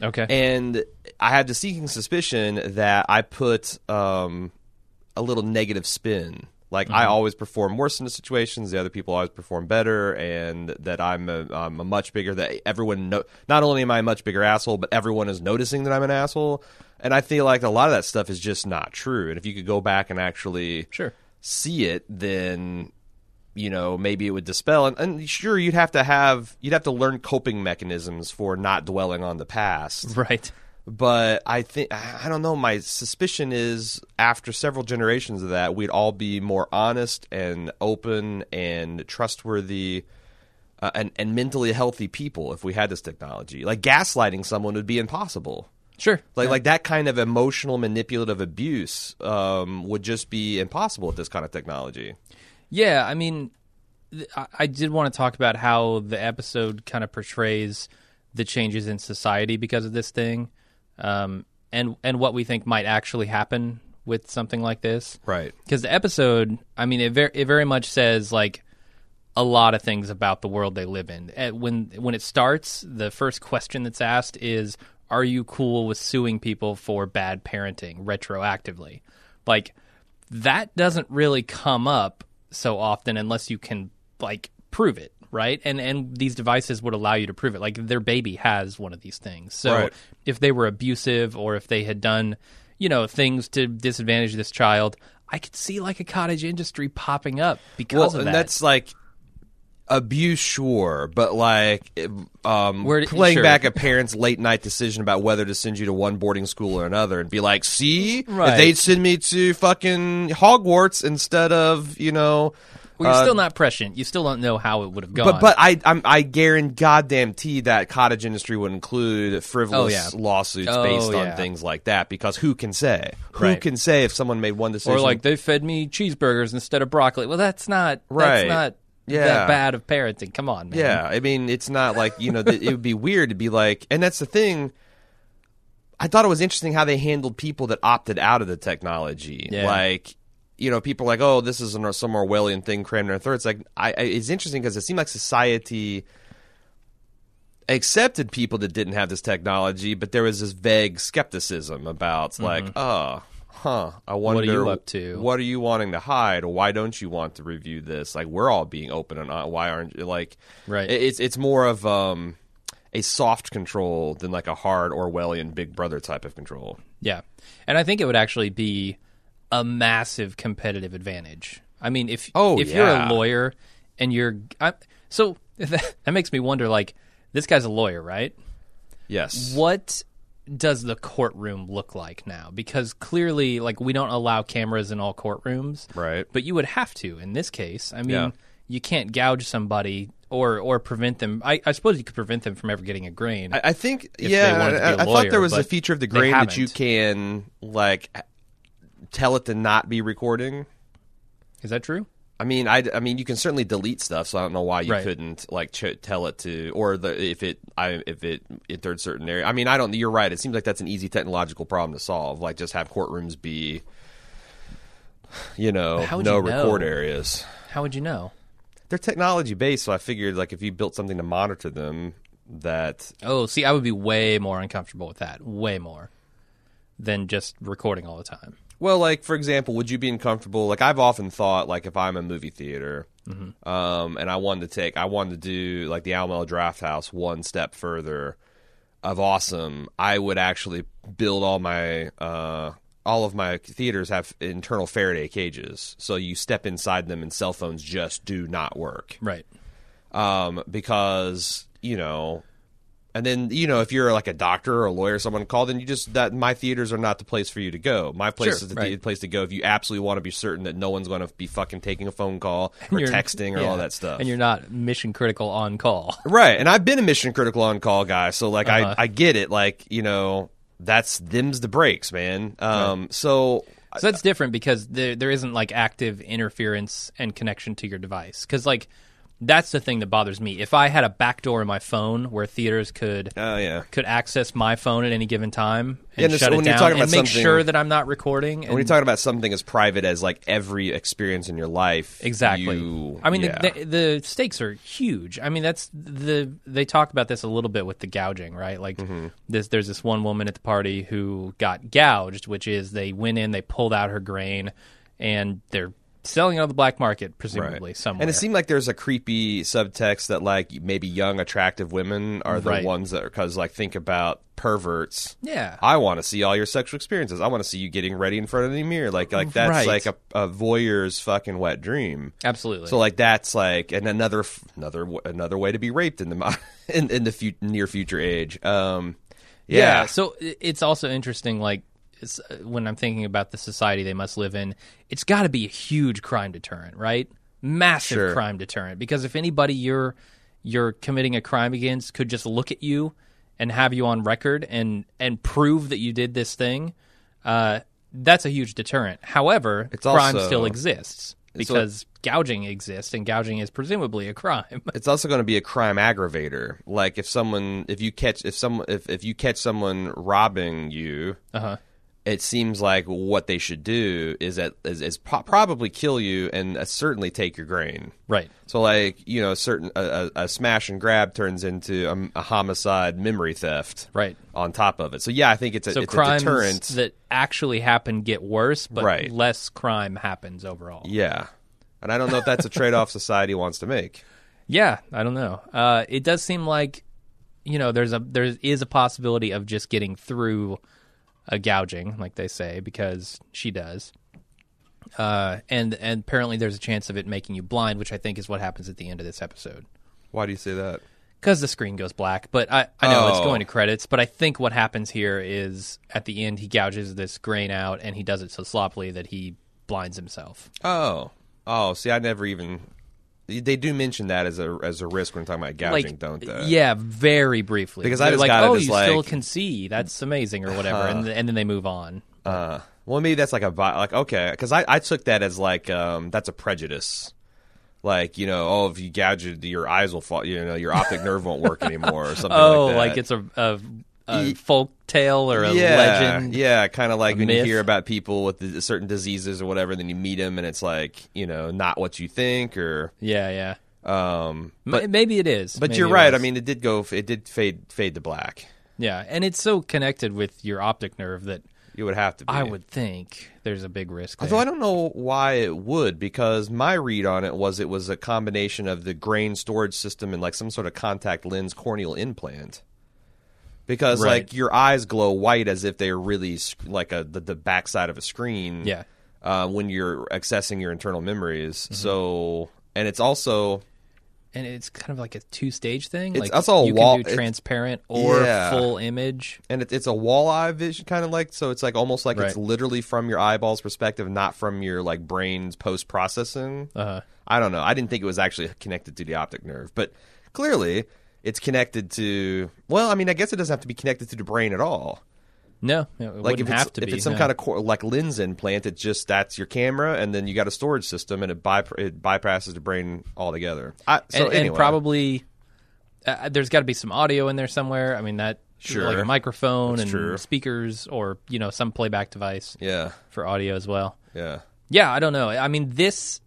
Okay. And I had the seeking suspicion that I put um, a little negative spin. Like I mm-hmm. always perform worse in the situations, the other people always perform better, and that I'm a, I'm a much bigger. That everyone know. Not only am I a much bigger asshole, but everyone is noticing that I'm an asshole. And I feel like a lot of that stuff is just not true. And if you could go back and actually sure. see it, then you know maybe it would dispel. And, and sure, you'd have to have you'd have to learn coping mechanisms for not dwelling on the past Right. But I think I don't know. My suspicion is after several generations of that, we'd all be more honest and open and trustworthy. Uh, and, and mentally healthy people if we had this technology like gaslighting someone would be impossible Sure. like like that kind of emotional manipulative abuse um, would just be impossible with this kind of technology Yeah, I mean, th- I did want to talk about how the episode kind of portrays the changes in society because of this thing, um, and and what we think might actually happen with something like this. right Because the episode, I mean, it very it very much says like a lot of things about the world they live in. And when when it starts, the first question that's asked is, "Are you cool with suing people for bad parenting retroactively?" Like that doesn't really come up so often unless you can like prove it, right? And and these devices would allow you to prove it. Like their baby has one of these things. So Right. if they were abusive or if they had done, you know, things to disadvantage this child, I could see like a cottage industry popping up because well of and that. that's like abuse sure but like um Where playing sure. back a parent's late night decision about whether to send you to one boarding school or another and be like see Right. if they'd send me to fucking hogwarts instead of you know Well, you're uh, still not prescient. You still don't know how it would have gone. but but I I'm, I guarantee goddamn tea that cottage industry would include frivolous Oh, yeah. lawsuits Oh, based on things like that because who can say who Right. can say if someone made one decision or like they fed me cheeseburgers instead of broccoli. Well, that's not Right. That's not Yeah. that bad of parenting. Come on, man. Yeah, I mean, it's not like you know. th- it would be weird to be like, and that's the thing. I thought it was interesting how they handled people that opted out of the technology. Yeah. Like, you know, people are like, "Oh, this is an, some Orwellian thing crammed in their throat." It's like, I, I, it's interesting because it seemed like society accepted people that didn't have this technology, but there was this vague skepticism about, like, oh, huh, I wonder what are you up to? What are you wanting to hide? Or why don't you want to review this? Like, we're all being open and uh, why aren't you like? Right. it- It's it's more of um, a soft control than like a hard Orwellian Big Brother type of control. Yeah. And I think it would actually be a massive competitive advantage. I mean, if Oh, if you're a lawyer and you're I, so that, that makes me wonder like this guy's a lawyer, right? Yes. What does the courtroom look like now? Because clearly like we don't allow cameras in all courtrooms. Right. But you would have to in this case. I mean, Yeah. you can't gouge somebody or or prevent them. I, I suppose you could prevent them from ever getting a grain. I, I think yeah. they wanted to be I, a I thought there was a feature of the grain that you can like tell it to not be recording. Is that true? I mean, I, I mean, you can certainly delete stuff, so I don't know why you Right. couldn't like ch- tell it to, or the if it, I if it entered certain area. I mean, I don't. You're right. It seems like that's an easy technological problem to solve. Like just have courtrooms be, you know, no you know? record areas. How would you know? They're technology based, so I figured like if you built something to monitor them, that Oh, see, I would be way more uncomfortable with that. Way more than just recording all the time. Well, like for example, would you be uncomfortable? Like I've often thought, like if I'm a movie theater, um, and I wanted to take, I wanted to do like the Alamo Drafthouse one step further of awesome. I would actually build all my, uh, all of my theaters have internal Faraday cages, so you step inside them and cell phones just do not work Right. um, because you know, and then you know if you're like a doctor or a lawyer, someone called, then you just that my theaters are not the place for you to go. My place Sure, is the right. place to go if you absolutely want to be certain that no one's going to be fucking taking a phone call or texting or yeah, all that stuff. And you're not mission critical on call. right, and I've been a mission critical on call guy, so like Uh-huh. I I get it. Like you know that's them's the breaks, man. Um, so So that's different because there there isn't like active interference and connection to your device. Because like that's the thing that bothers me. If I had a backdoor in my phone where theaters could oh yeah. could access my phone at any given time Yeah, and and shut it down and make sure that I'm not recording. When you're talking about something as private as like every experience in your life, Exactly. you- I mean, yeah. the, the, the stakes are huge. I mean, that's the they talk about this a little bit with the gouging, right? Like Mm-hmm. this, there's this one woman at the party who got gouged, which is they went in, they pulled out her grain, and they're selling on the black market, presumably somewhere. And it seemed like there's a creepy subtext that like maybe young attractive women are the Right. ones that are because like think about perverts. yeah, I want to see all your sexual experiences. I want to see you getting ready in front of the mirror. Like like that's Right. like a, a voyeur's fucking wet dream. absolutely. So like that's like and another another another way to be raped in the in in the fu- near future age. Um, yeah. So it's also interesting, like when I'm thinking about the society they must live in, it's got to be a huge crime deterrent, right? Massive Sure. crime deterrent. Because if anybody you're you're committing a crime against could just look at you and have you on record and and prove that you did this thing, uh, that's a huge deterrent. However, It's crime also- still exists because gouging exists, and gouging is presumably a crime. it's also going to be a crime aggravator. Like if someone, if you catch, if someone, if, if you catch someone robbing you, uh huh. It seems like what they should do is that is, is pro- probably kill you and uh, certainly take your grain. Right. So like you know, certain a, a, a smash and grab turns into a, a homicide, memory theft, Right. On top of it, so yeah, I think it's a So it's a crimes deterrent. that actually happen get worse, but Right. less crime happens overall. yeah, and I don't know if that's a trade off society wants to make. Yeah, I don't know. Uh, it does seem like you know there's a there is a possibility of just getting through a gouging, like they say, because she does. Uh, and and apparently there's a chance of it making you blind, which I think is what happens at the end of this episode. Why do you say that? because the screen goes black. But I, I know it's Oh. going to credits. But I think what happens here is at the end he gouges this grain out, and he does it so sloppily that he blinds himself. Oh, oh. See, I never even. They do mention that as a as a risk when talking about gouging, like, don't they? yeah, very briefly. Because I They're just like, got it oh, as you still can see. That's amazing, or whatever, and, and then they move on. Uh, well, maybe that's like a vi- like okay, because I, I took that as like um that's a prejudice. Like you know, oh, if you gouge it, your eyes will fall. You know, your optic nerve won't work anymore, or something Oh, like like, it's a, a, a folk tale or a yeah, legend. Yeah, kind of like when you hear about people with the, certain diseases or whatever, then you meet them and it's like you know not what you think or yeah, yeah. um. But maybe it is. but Maybe you're right. I mean, it did go. It did fade fade to black. yeah, and it's so connected with your optic nerve that You would have to. be. I would think there's a big risk. There. Although I don't know why it would, because my read on it was it was a combination of the grain storage system and like some sort of contact lens corneal implant. Because Right. like your eyes glow white as if they're really like a the, the backside of a screen. Yeah. Uh, when you're accessing your internal memories, Mm-hmm. so and it's also and it's kind of like a two stage thing. It's- like that's all you wall- can do transparent or Yeah. full image. and it, it's a walleye vision kind of like so it's like almost like it's literally from your eyeballs perspective, not from your like brain's post processing. Uh, I don't know. I didn't think it was actually connected to the optic nerve, but clearly it's connected to. Well, I mean, I guess it doesn't have to be connected to the brain at all. no, it Like wouldn't if it's have to if it's some no. kind of cor- like lens implant, it just that's your camera, and then you got a storage system, and it, by- it bypasses the brain altogether. I, so and, anyway, and probably uh, there's got to be some audio in there somewhere. I mean that Sure. like a microphone That's and true. speakers or you know some playback device yeah, for audio as well. yeah, Yeah, I don't know. I mean this th-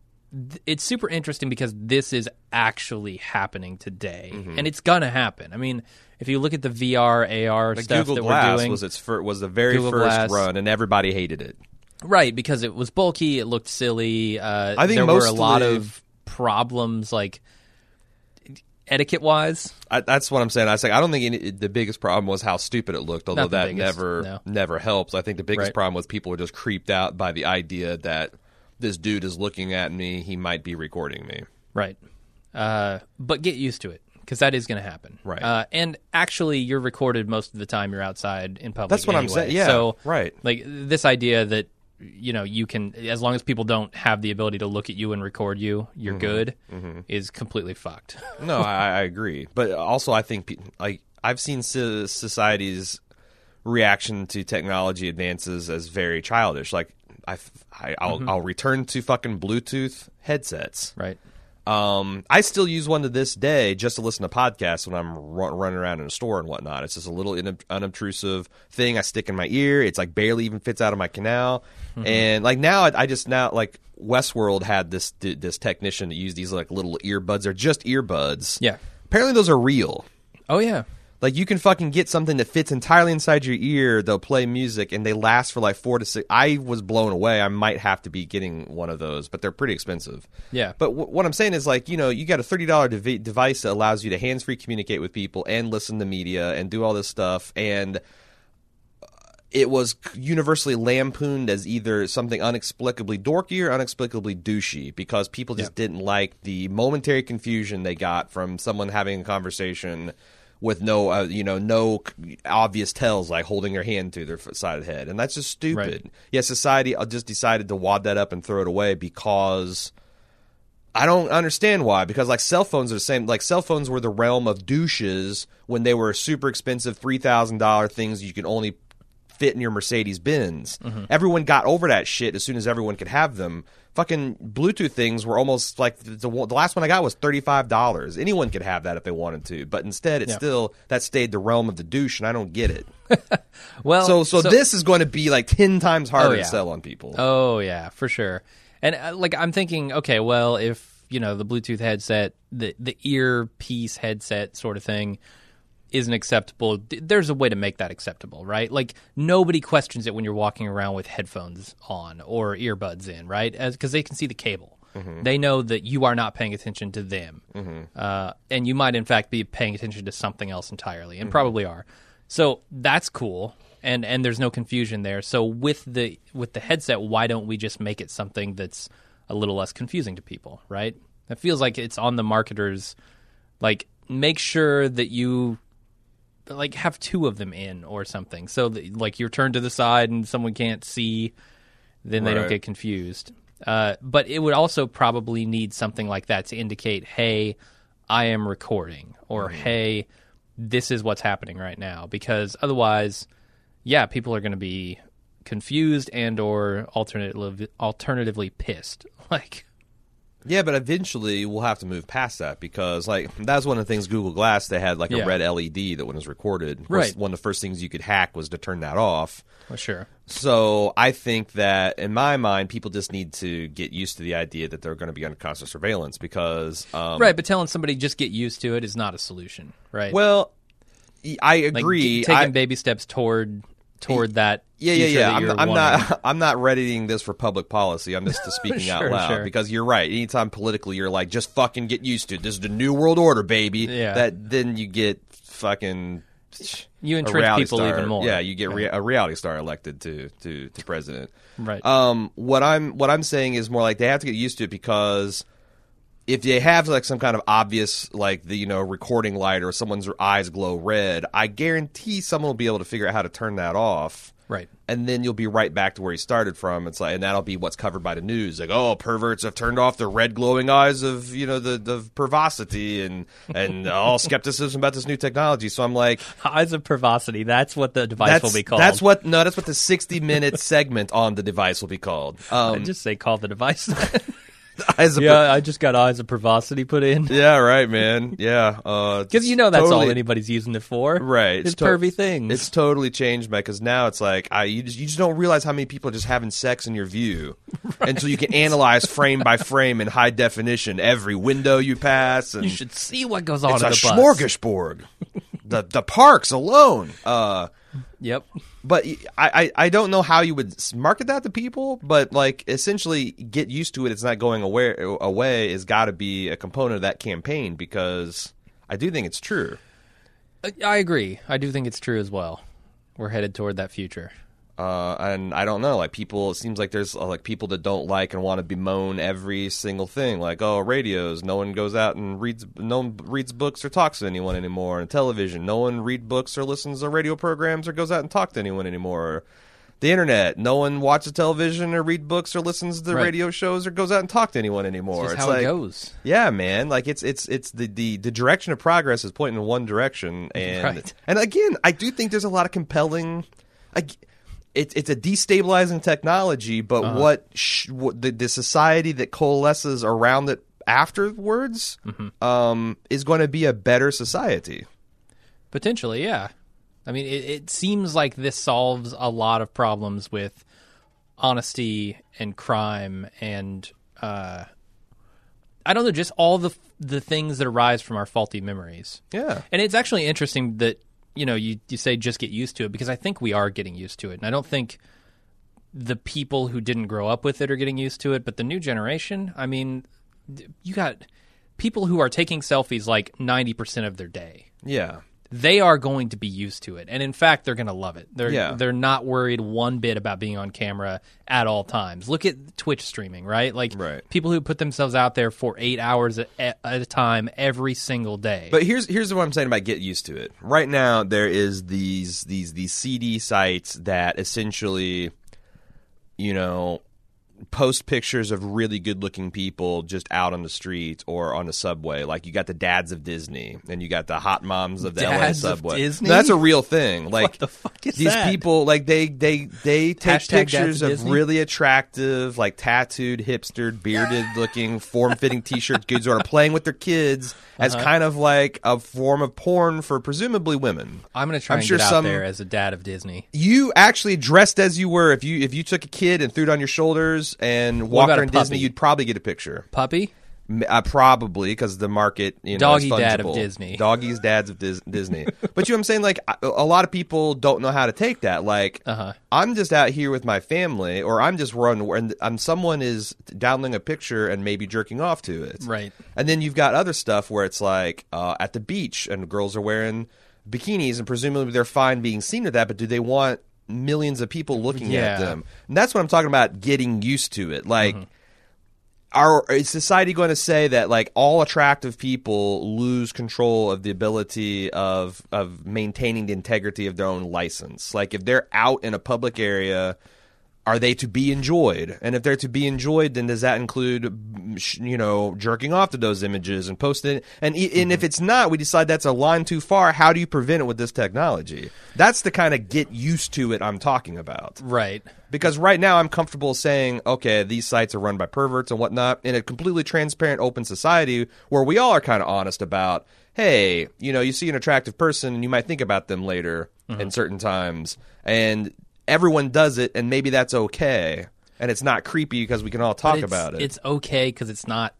it's super interesting because this is actually happening today, Mm-hmm. and it's gonna happen. I mean, if you look at the VR, AR the stuff Google that Glass we're doing, was its fir- was the very Google first Glass. run, and everybody hated it. Right, because it was bulky, it looked silly. Uh, I think there were a lot of problems, like etiquette wise. I, that's what I'm saying. I say I don't think any, the biggest problem was how stupid it looked, although that biggest, never no. never helps. I think the biggest Right. problem was people were just creeped out by the idea that this dude is looking at me. He might be recording me. Right. Uh, but get used to it because that is going to happen. Right. Uh, and actually, you're recorded most of the time you're outside in public. That's what I'm saying. Yeah, So, right. like this idea that you know you can, as long as people don't have the ability to look at you and record you, you're Mm-hmm. good, is completely fucked. No, I, I agree. But also, I think like I've seen society's reaction to technology advances as very childish. Like I, I I'll, I'll return to fucking Bluetooth headsets. right. Um, I still use one to this day just to listen to podcasts when I'm run, running around in a store and whatnot. It's just a little in, unobtrusive thing I stick in my ear. It's like barely even fits out of my canal. Mm-hmm. And like now, I, I just now like Westworld had this this technician that used these like little earbuds. They're just earbuds. Yeah. Apparently, those are real. Oh yeah. Like you can fucking get something that fits entirely inside your ear. They'll play music and they last for like four to six. I was blown away. I might have to be getting one of those, but they're pretty expensive. Yeah. But w- what I'm saying is like you know you got a thirty dollar dev- device that allows you to hands free communicate with people and listen to media and do all this stuff and. uh, It was universally lampooned as either something inexplicably dorky or inexplicably douchey because people just didn't like the momentary confusion they got from someone having a conversation with no, uh, you know, no obvious tells like holding their hand to their side of the head, and that's just stupid. Right. Yeah, society uh, just decided to wad that up and throw it away because I don't understand why. Because like cell phones are the same. Like cell phones were the realm of douches when they were super expensive, three thousand dollar things you can only fit in your Mercedes Benz. Everyone got over that shit as soon as everyone could have them. Fucking Bluetooth things were almost like the, the, the last one I got was thirty five dollars. Anyone could have that if they wanted to, but instead it Yeah. still that stayed the realm of the douche, and I don't get it. Well, So, so, this is going to be like ten times harder Oh, yeah. to sell on people. Oh yeah, for sure. And uh, like I'm thinking, okay, well, if you know the Bluetooth headset, the the earpiece headset sort of thing isn't acceptable, there's a way to make that acceptable, right? Like nobody questions it when you're walking around with headphones on or earbuds in, right? Because they can see the cable. Mm-hmm. They know that you are not paying attention to them, mm-hmm. uh, and you might in fact be paying attention to something else entirely, and mm-hmm. probably are. So that's cool. and and there's no confusion there. So with the with the headset, why don't we just make it something that's a little less confusing to people, right? It feels like it's on the marketers. Like, make sure that you like have two of them in or something, so that like you're turned to the side and someone can't see, then they don't get confused. Uh, but it would also probably need something like that to indicate, hey, I am recording, or hey, this is what's happening right now, because otherwise, yeah, people are going to be confused and or alternatively alternatively pissed. Like, Yeah, but eventually we'll have to move past that because, like, that's one of the things Google Glass they had like Yeah. a red LED that when it was recorded, course, Right. One of the first things you could hack was to turn that off. well, sure, So I think that in my mind, people just need to get used to the idea that they're going to be under constant surveillance because, um, right? But telling somebody just get used to it is not a solution, right? Well, I like agree. g- taking I- baby steps toward toward that. Yeah, yeah, yeah. I'm, I'm not. I'm not readying this for public policy. I'm just speaking out loud sure. because you're right. Anytime politically, you're like, just fucking get used to it. This is the new world order, baby. Yeah. That then you get fucking. You entrench people star- even more. Yeah, you get rea- a reality star elected to to to president. Right. Um, what I'm what I'm saying is more like they have to get used to it because if they have like some kind of obvious like the you know recording light or someone's eyes glow red, I guarantee someone will be able to figure out how to turn that off. Right. And then you'll be right back to where you started from. It's like, and that'll be what's covered by the news. Like, oh, perverts have turned off the red glowing eyes of you know the the pervosity and and all skepticism about this new technology. So I'm like, Eyes of pervosity. That's what the device will be called. that's what no, that's what the 60 minute segment on the device will be called. I Um, just say call the device. as a yeah, I just got eyes of pervosity put in. Yeah, right, man. Yeah, uh, because Because you know that's all anybody's using it for. Right, It's to- pervy things. It's totally changed, man. Because now it's like I you just, you just don't realize how many people are just having sex in your view, until you can analyze frame by frame in high definition every window you pass, and you should see what goes on it's a smorgasbord. The the parks alone. Uh, Yep. but I, I I don't know how you would market that to people, but like essentially get used to it. It's not going away. Away has got to be a component of that campaign because I do think it's true. I- I agree. I do think it's true as well. We're headed toward that future. Uh, and I don't know, like people. It seems like there's uh, like people that don't like and want to bemoan every single thing. Like, oh, radios. No one goes out and reads. No one reads books or talks to anyone anymore. And television. No one read books or listens to radio programs or goes out and talk to anyone anymore. The internet. No one watches television or read books or listens to Right. radio shows or goes out and talk to anyone anymore. Just It's how like, it goes. yeah, man. Like it's it's it's the, the the direction of progress is pointing in one direction, and Right. and again, I do think there's a lot of compelling. I, it's it's a destabilizing technology, but Uh-huh. what, sh- what the the society that coalesces around it afterwards Mm-hmm. um, is going to be a better society. Potentially, yeah. I mean, it, it seems like this solves a lot of problems with honesty and crime and uh, I don't know, just all the the things that arise from our faulty memories. Yeah. And it's actually interesting that you know you you say just get used to it because I think we are getting used to it, and I don't think the people who didn't grow up with it are getting used to it, but the new generation, I mean, you got people who are taking selfies like 90% of their day Yeah. They are going to be used to it and in fact they're going to love it they're Yeah. they're not worried one bit about being on camera at all times look at twitch streaming right like Right. people who put themselves out there for 8 hours at, at a time every single day But here's here's what I'm saying about get used to it. Right now, there is these these these CD sites that essentially, you know, post pictures of really good looking people just out on the street or on the subway. Like you got the dads of Disney and you got the hot moms of the Dads LA subway. Disney? No, that's a real thing. Like the fuck is these that? people like they they they take Hashtag pictures of Disney? really attractive, like tattooed, hipstered, bearded looking, form fitting t shirt dudes who are playing with their kids as Uh-huh. kind of like a form of porn for presumably women. i'm going to try I'm sure get out some- there as a dad of disney You actually dressed as you were. If you if you took a kid and threw it on your shoulders and about her Disney, you'd probably get a picture. puppy Uh, probably because the market, you know, Doggy dad of. Disney. doggies, dads of Dis- Disney. but you know what I'm saying? Like a, a lot of people don't know how to take that. Like Uh-huh. I'm just out here with my family, or I'm just run, and um, someone is downloading a picture and maybe jerking off to it. Right. And then you've got other stuff where it's like uh, at the beach and girls are wearing bikinis and presumably they're fine being seen with that, but do they want millions of people looking Yeah. at them. And that's what I'm talking about getting used to it. Like Mm-hmm. are is society going to say that like all attractive people lose control of the ability of of maintaining the integrity of their own license? Like if they're out in a public area, are they to be enjoyed? And if they're to be enjoyed, then does that include you know jerking off to those images and posting it? And and if mm-hmm. it's not, we decide that's a line too far. How do you prevent it with this technology? That's the kind of get used to it I'm talking about. Right. Because right now I'm comfortable saying, okay, these sites are run by perverts and whatnot, in a completely transparent, open society where we all are kind of honest about, hey, you know, you see an attractive person and you might think about them later mm-hmm. in certain times, and everyone does it, and maybe that's okay, and it's not creepy because we can all talk about it. It's okay because it's not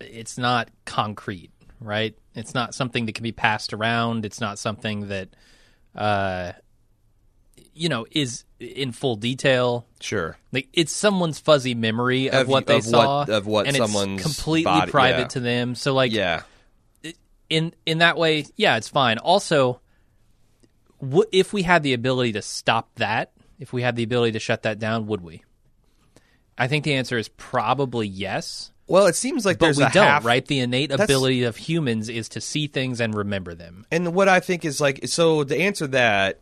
it's not concrete, right? It's not something that can be passed around. It's not something that uh you know is in full detail. sure. Like it's someone's fuzzy memory of, Of- what they of saw, what- of what and someone's it's completely body- private yeah. to them. So like, Yeah. in in that way, yeah, it's fine. Also, w- if we had the ability to stop that, if we had the ability to shut that down, would we? I think the answer is probably yes, Well, it seems like but there's we a don't. half, right? The innate ability of humans is to see things and remember them. And what I think is like, so to answer that,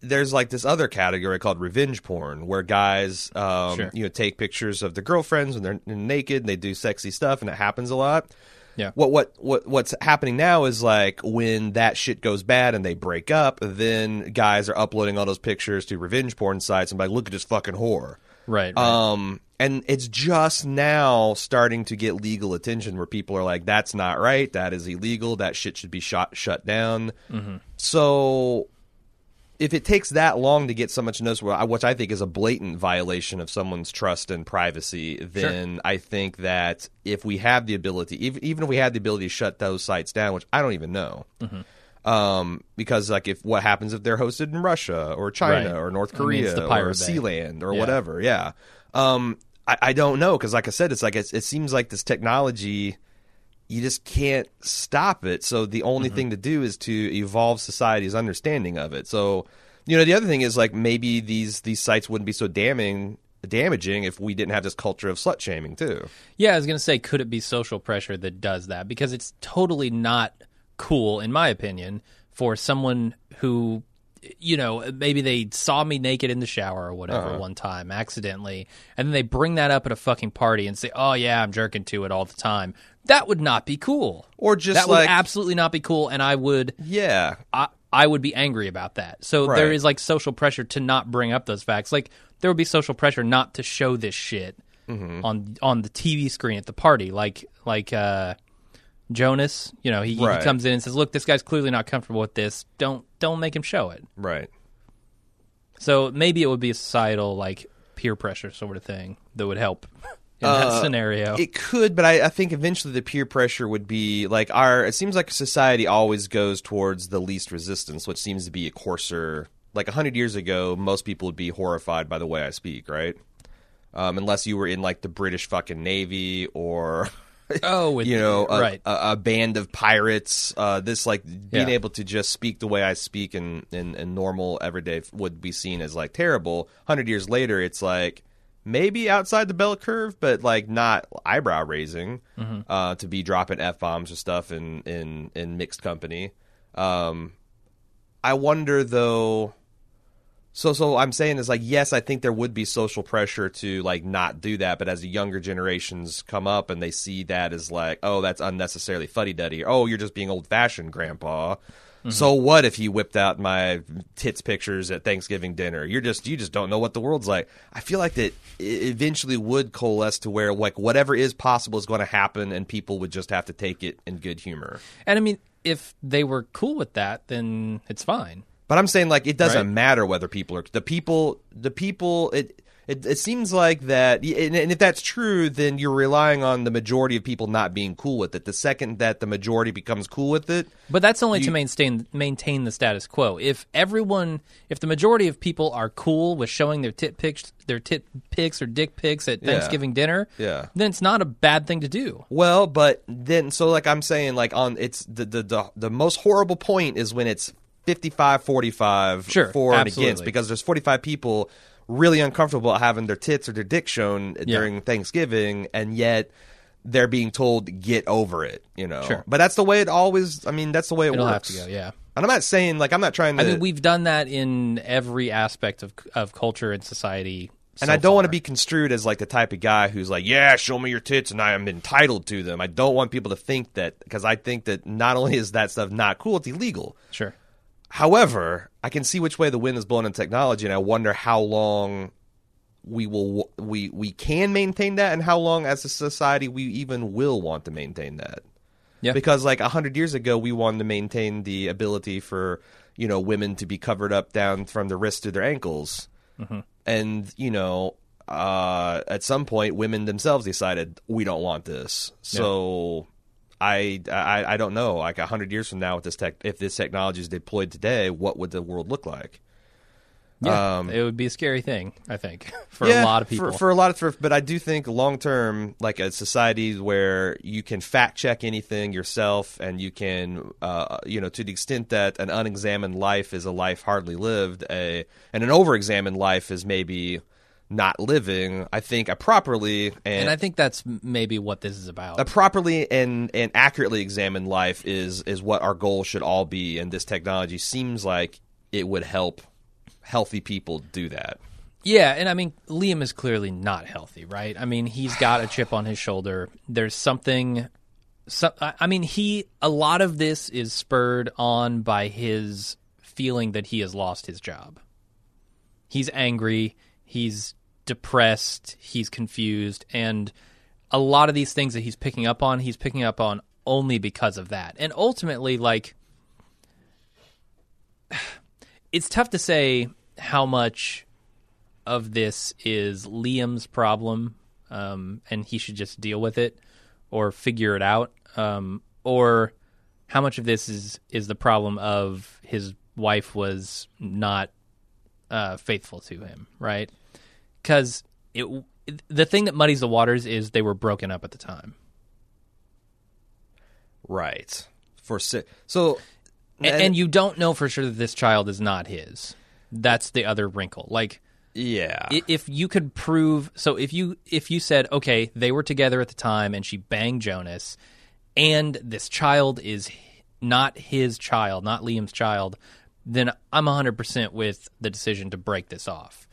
there's like this other category called revenge porn, where guys, um, Sure. you know, take pictures of their girlfriends when they're naked and they do sexy stuff, and it happens a lot. Yeah. What what what what's happening now is like when that shit goes bad and they break up, then guys are uploading all those pictures to revenge porn sites and be like, look at this fucking whore. Right. right. Um, and it's just now starting to get legal attention where people are like, "That's not right. That is illegal. That shit should be shot shut down." So, if it takes that long to get so much notice, which I think is a blatant violation of someone's trust and privacy, then I think that if we have the ability, even, even if we had the ability to shut those sites down, which I don't even know. Um, because like if what happens if they're hosted in Russia or China Right. or North I mean, it's Korea or Sealand or Yeah. whatever, yeah. Um, I, I don't know because, like I said, it's like it's, it seems like this technology, you just can't stop it. So the only Mm-hmm. thing to do is to evolve society's understanding of it. So, you know, the other thing is like maybe these these sites wouldn't be so damning damaging if we didn't have this culture of slut shaming too. Yeah, I was going to say, could it be social pressure that does that? Because it's totally not cool, in my opinion, for someone who, you know, maybe they saw me naked in the shower or whatever Uh-huh. one time accidentally, and then they bring that up at a fucking party and say, oh, yeah, I'm jerking to it all the time. That would not be cool. Or just that like would absolutely not be cool, and I would. yeah, I, I would be angry about that. So there Right. is like social pressure to not bring up those facts. Like there would be social pressure not to show this shit Mm-hmm. on on the TV screen at the party. Like like uh, Jonas, you know, he, Right. he comes in and says, "Look, this guy's clearly not comfortable with this. Don't don't make him show it." right. So maybe it would be a societal like peer pressure sort of thing that would help in that Uh, scenario. It could, but I, I think eventually the peer pressure would be like our. It seems like society always goes towards the least resistance, which seems to be a coarser. Like a hundred years ago, most people would be horrified by the way I speak, right? Um, unless you were in like the British fucking navy or oh, with, you know a, right? a, a band of pirates. Uh, this like being Yeah. able to just speak the way I speak in, in, in normal everyday would be seen as like terrible. Hundred years later, it's like maybe outside the bell curve, but like not eyebrow raising Mm-hmm. uh, to be dropping f bombs or stuff in in in mixed company. Um, I wonder though. So, so I'm saying is like, yes, I think there would be social pressure to like not do that, but as the younger generations come up and they see that as like, oh, that's unnecessarily fuddy duddy, oh, you're just being old fashioned, grandpa. Mm-hmm. So what if you whipped out my tits pictures at Thanksgiving dinner? You're just you just don't know what the world's like. I feel like that eventually would coalesce to where like whatever is possible is going to happen, and people would just have to take it in good humor. and I mean, if they were cool with that, then it's fine. But I'm saying like it doesn't Right. matter whether people are the people the people it it, it seems like that and, and if that's true then you're relying on the majority of people not being cool with it. The second that the majority becomes cool with it, But that's only to maintain maintain the status quo. If everyone, if the majority of people are cool with showing their tit pics, their tit pics or dick pics at Yeah. Thanksgiving dinner, Yeah. then it's not a bad thing to do. well, but then so like I'm saying like on it's the the the, the most horrible point is when it's 55 45 Sure, for and against because there's 45 people really uncomfortable having their tits or their dick shown during Thanksgiving and yet they're being told get over it, you know. Sure. But that's the way it always I mean that's the way it It'll have works. to go. Yeah. And I'm not saying like I'm not trying to I mean, we've done that in every aspect of of culture and society. And so I don't want to be construed as like the type of guy who's like, yeah, show me your tits and I am entitled to them. I don't want people to think that because I think that not only is that stuff not cool, it's illegal. sure. However, I can see which way the wind is blowing in technology, and I wonder how long we will we we can maintain that, and how long as a society we even will want to maintain that. Yeah. Because like a hundred years ago, we wanted to maintain the ability for you know women to be covered up down from the wrist to their ankles, and you know. Uh, at some point, women themselves decided we don't want this. So, I, I I don't know. Like a hundred years from now, with this tech, if this technology is deployed today, what would the world look like? Yeah. Um, it would be a scary thing, I think, for a lot of people. For, for a lot of, for, but I do think long term, like a society where you can fact check anything yourself, and you can, uh, you know, to the extent that an unexamined life is a life hardly lived, a and an over-examined life is maybe not living. I think a properly and, and I think that's maybe what this is about. a properly and and accurately examined life is is what our goal should all be, and this technology seems like it would help healthy people do that. Yeah, and I mean Liam is clearly not healthy, right? I mean he's got a chip on his shoulder. There's something. So, I I mean he. A lot of this is spurred on by his feeling that he has lost his job. He's angry. He's depressed. He's confused, and a lot of these things that he's picking up on, he's picking up on only because of that. And ultimately, like, it's tough to say how much of this is Liam's problem, um, and he should just deal with it or figure it out, um, or how much of this is is the problem of his wife was not uh, faithful to him, right? Because it the thing that muddies the waters is they were broken up at the time. Right. For si- so and, and you don't know for sure that this child is not his. That's the other wrinkle. Like, yeah. if you could prove, so if you if you said, okay, they were together at the time, and she banged Jonas, and this child is not his child, not Liam's child, then I'm 100 percent with the decision to break this off.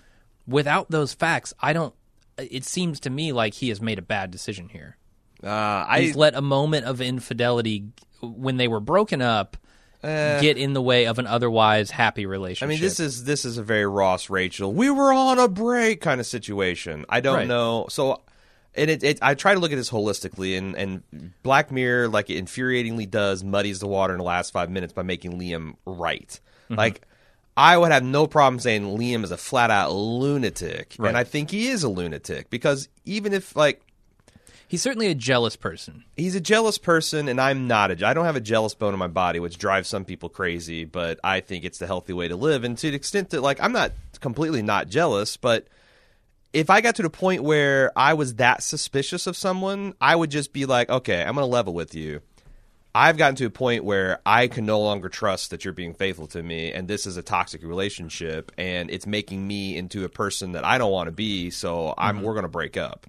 Without those facts, I don't. It seems to me like he has made a bad decision here. uh, I He's let a moment of infidelity when they were broken up Uh, get in the way of an otherwise happy relationship. I mean, this is this is a very Ross Rachel. We were on a break kind of situation. I don't Right. know. So, and it, it I try to look at this holistically, and and Black Mirror, like it infuriatingly does, muddies the water in the last five minutes by making Liam right. Mm-hmm. Like. I would have no problem saying Liam is a flat out lunatic, Right. and I think he is a lunatic because even if like He's certainly a jealous person. he's a jealous person and i'm not a i don't have a jealous bone in my body which drives some people crazy but i think it's the healthy way to live and to the extent that like i'm not completely not jealous but if i got to the point where i was that suspicious of someone i would just be like okay i'm gonna level with you i've gotten to a point where i can no longer trust that you're being faithful to me and this is a toxic relationship and it's making me into a person that i don't want to be so i'm mm-hmm. we're gonna break up.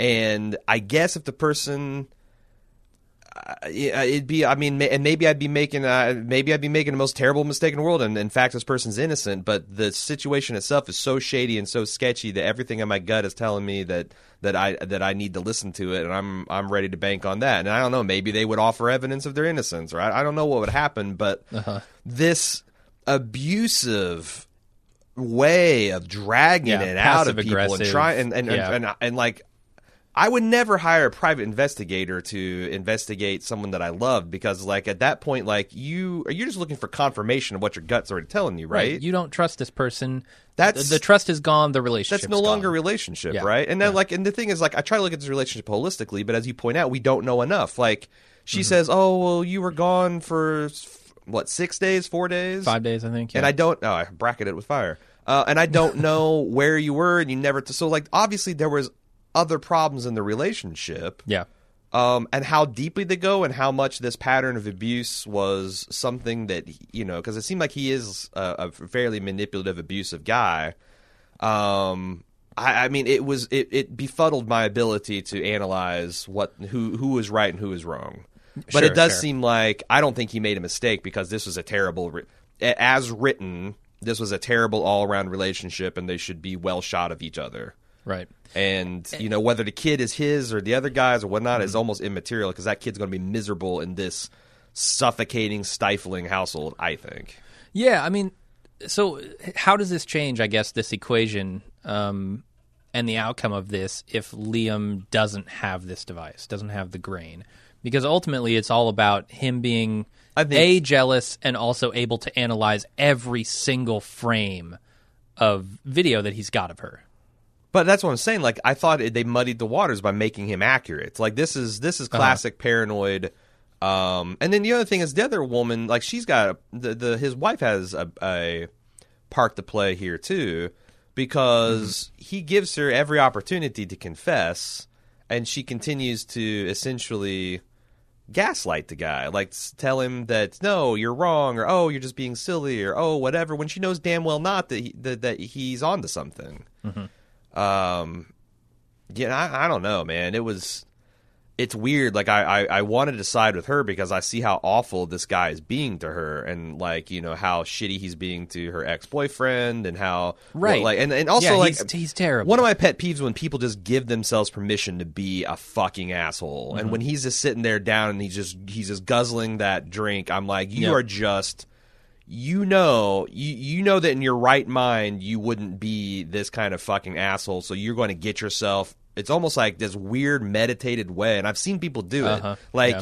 And I guess if the person, it'd be. I mean, ma- and maybe I'd be making. Uh, maybe I'd be making the most terrible mistake in the world. And in fact, this person's innocent. But the situation itself is so shady and so sketchy that everything in my gut is telling me that that I that I need to listen to it, and I'm I'm ready to bank on that. And I don't know. Maybe they would offer evidence of their innocence, right I, don't know what would happen. But this abusive way of dragging Yeah, it out of people and passive-aggressive. try and and, Yeah. and, and and like I would never hire a private investigator to investigate someone that I loved because, like, at that point, like you are you're just looking for confirmation of what your gut's already telling you, right? You don't trust this person. That's- the, the trust is gone. The relationship. That's no longer a relationship, Yeah. right? And then, like, and the thing is, like, I try to look at this relationship holistically, but as you point out, we don't know enough. Like, she Mm-hmm. says, "Oh, well, you were gone for what six days, four days, five days, I think. and. I don't. Oh, I bracketed it with fire. Uh, and I don't know where you were, and you never. so, like, obviously, there was other problems in the relationship. yeah. um, and how deeply they go, and how much this pattern of abuse was something that you know, because it seemed like he is a, a fairly manipulative, abusive guy. Um, I, I mean, it was it, it befuddled my ability to analyze what who who was right and who was wrong. But Sure, it does sure. seem like I don't think he made a mistake because this was a terrible, as written, this was a terrible all around relationship, and they should be well shot of each other. Right. And you know whether the kid is his or the other guys or whatnot Mm-hmm. is almost immaterial because that kid's going to be miserable in this suffocating, stifling household. I think. Yeah, I mean, so how does this change? I guess this equation um, and the outcome of this if Liam doesn't have this device, doesn't have the grain, because ultimately it's all about him being I think- a jealous and also able to analyze every single frame of video that he's got of her. But that's what I'm saying. Like I thought it, they muddied the waters by making him accurate. Like this is this is uh-huh. classic paranoid. Um, and then the other thing is the other woman, like she's got a, the the his wife has a, a part to play here too, because mm-hmm. he gives her every opportunity to confess, and she continues to essentially gaslight the guy, like tell him that no, you're wrong, or oh, you're just being silly, or oh, whatever. When she knows damn well not that he, that, that he's onto something. Mm-hmm. Um, yeah, I, I don't know, man. It was, it's weird. Like I, I, I wanted to side with her because I see how awful this guy is being to her, and like you know how shitty he's being to her ex boyfriend, and how Right. like and and also Yeah, like he's- he's terrible. One of my pet peeves when people just give themselves permission to be a fucking asshole, Mm-hmm. and when he's just sitting there down and he's just he's just guzzling that drink, I'm like, you Yep. are just you know you you know that in your right mind you wouldn't be this kind of fucking asshole so you're going to get yourself it's almost like this weird meditated way and i've seen people do it Uh-huh. like Yeah.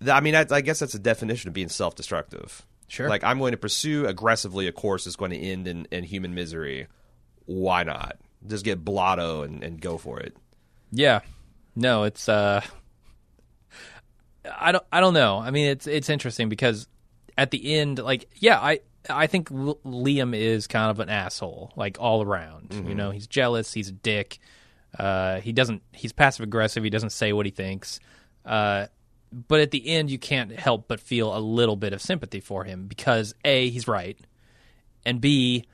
th- i mean I, I guess that's a definition of being self-destructive Sure. like i'm going to pursue aggressively a course that's going to end in, in human misery why not just get blotto and, and go for it Yeah. No, it's uh I don't I don't know. I mean it's it's interesting because at the end like yeah, I I think L- Liam is kind of an asshole like all around. You know, he's jealous, he's a dick. Uh he doesn't he's passive aggressive, he doesn't say what he thinks. Uh but at the end you can't help but feel a little bit of sympathy for him because A he's right and B,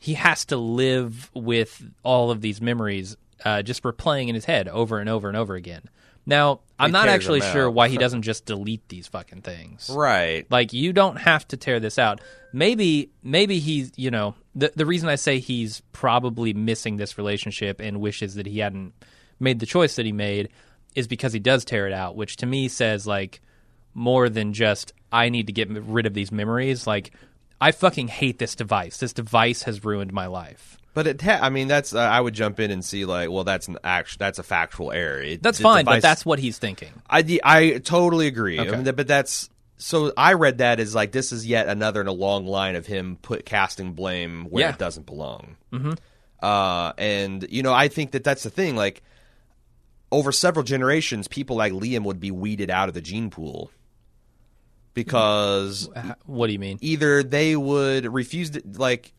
he has to live with all of these memories uh, just replaying in his head over and over and over again. Now, I'm not actually sure why he doesn't just delete these fucking things. right Like you don't have to tear this out. Maybe maybe he's, you know, the the reason I say he's probably missing this relationship and wishes that he hadn't made the choice that he made is because he does tear it out, which to me says like more than just I need to get rid of these memories. Like I fucking hate this device. This device has ruined my life. But it ha- i mean that's uh, i would jump in and see like well that's an act that's a factual error It- That's fine, but that's what he's thinking. I, I totally agree. I Okay. mean, but that's so I read that as like this is yet another in a long line of him put casting blame where Yeah. it doesn't belong. Mm-hmm. Uh, and you know, I think that that's the thing. Like over several generations, people like Liam would be weeded out of the gene pool because What do you mean? either they would refuse to like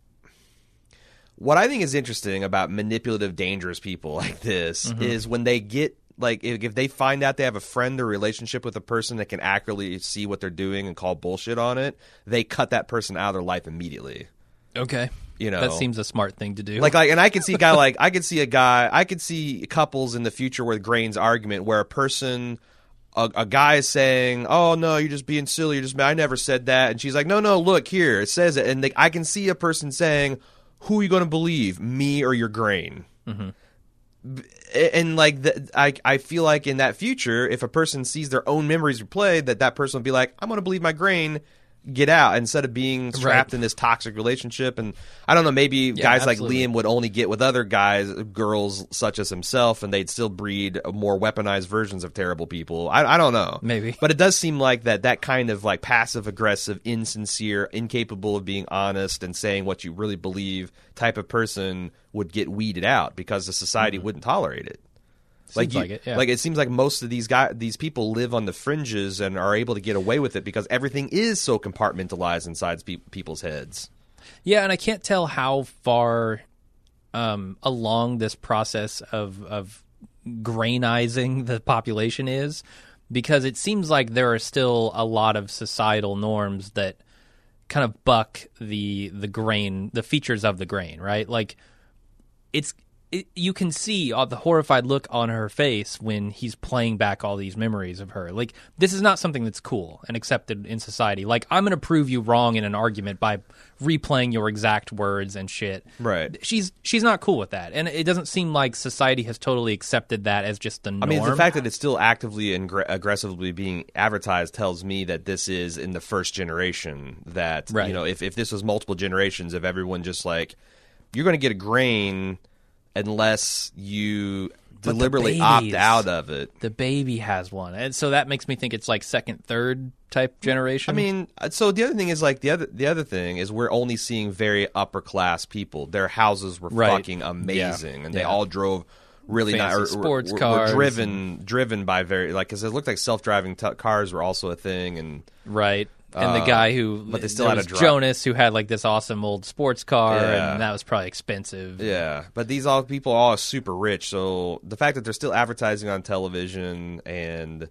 what I think is interesting about manipulative, dangerous people like this Mm-hmm. is when they get like if, if they find out they have a friend or relationship with a person that can accurately see what they're doing and call bullshit on it, they cut that person out of their life immediately. Okay. You know, That seems a smart thing to do. like like and I can see a guy like I could see a guy I could see couples in the future with Grain's argument where a person a, a guy is saying, "Oh no, you're just being silly. You're just I never said that," and she's like, "No, no, look here, it says it." And they, I can see a person saying, "Who are you going to believe, me or your Grain?" B- And like the, I, I feel like in that future, if a person sees their own memories replayed, that that person will be like, "I'm going to believe my Grain." Get out instead of being trapped in this toxic relationship, and I don't know. Maybe guys absolutely. like Liam would only get with other guys, girls such as himself, and they'd still breed more weaponized versions of terrible people. I, I don't know. Maybe. But it does seem like that that kind of like passive aggressive, insincere, incapable of being honest and saying what you really believe type of person would get weeded out because the society mm-hmm. wouldn't tolerate it. Seems you- like it, yeah. like it seems like most of these guys, these people live on the fringes and are able to get away with it because everything is so compartmentalized inside pe- people's heads. Yeah, and I can't tell how far um, along this process of of grainizing the population is because it seems like there are still a lot of societal norms that kind of buck the the grain the features of the grain right like it's it, you can see uh, the horrified look on her face when he's playing back all these memories of her. Like this is not something that's cool and accepted in society. Like I'm going to prove you wrong in an argument by replaying your exact words and shit. Right. She's she's not cool with that, and it doesn't seem like society has totally accepted that as just the norm. I mean, the fact that it's still actively and gra- aggressively being advertised tells me that this is in the first generation. That Right. you know, if if this was multiple generations of everyone just like you're going to get a grain unless you deliberately opt out of it. the baby has one, and so that makes me think it's like second, third type generation. I mean, uh, so the other thing is like the other the other thing is we're only seeing very upper class people. Their houses were Right. fucking amazing, and they all drove really Fancy nice sports were, cars driven driven by very like because it looked like self driving t- cars were also a thing, and Right. And the guy who, Uh, but they still had a dri- Jonas who had like this awesome old sports car, Yeah. and that was probably expensive. yeah. But these all people are all super rich, so the fact that they're still advertising on television and.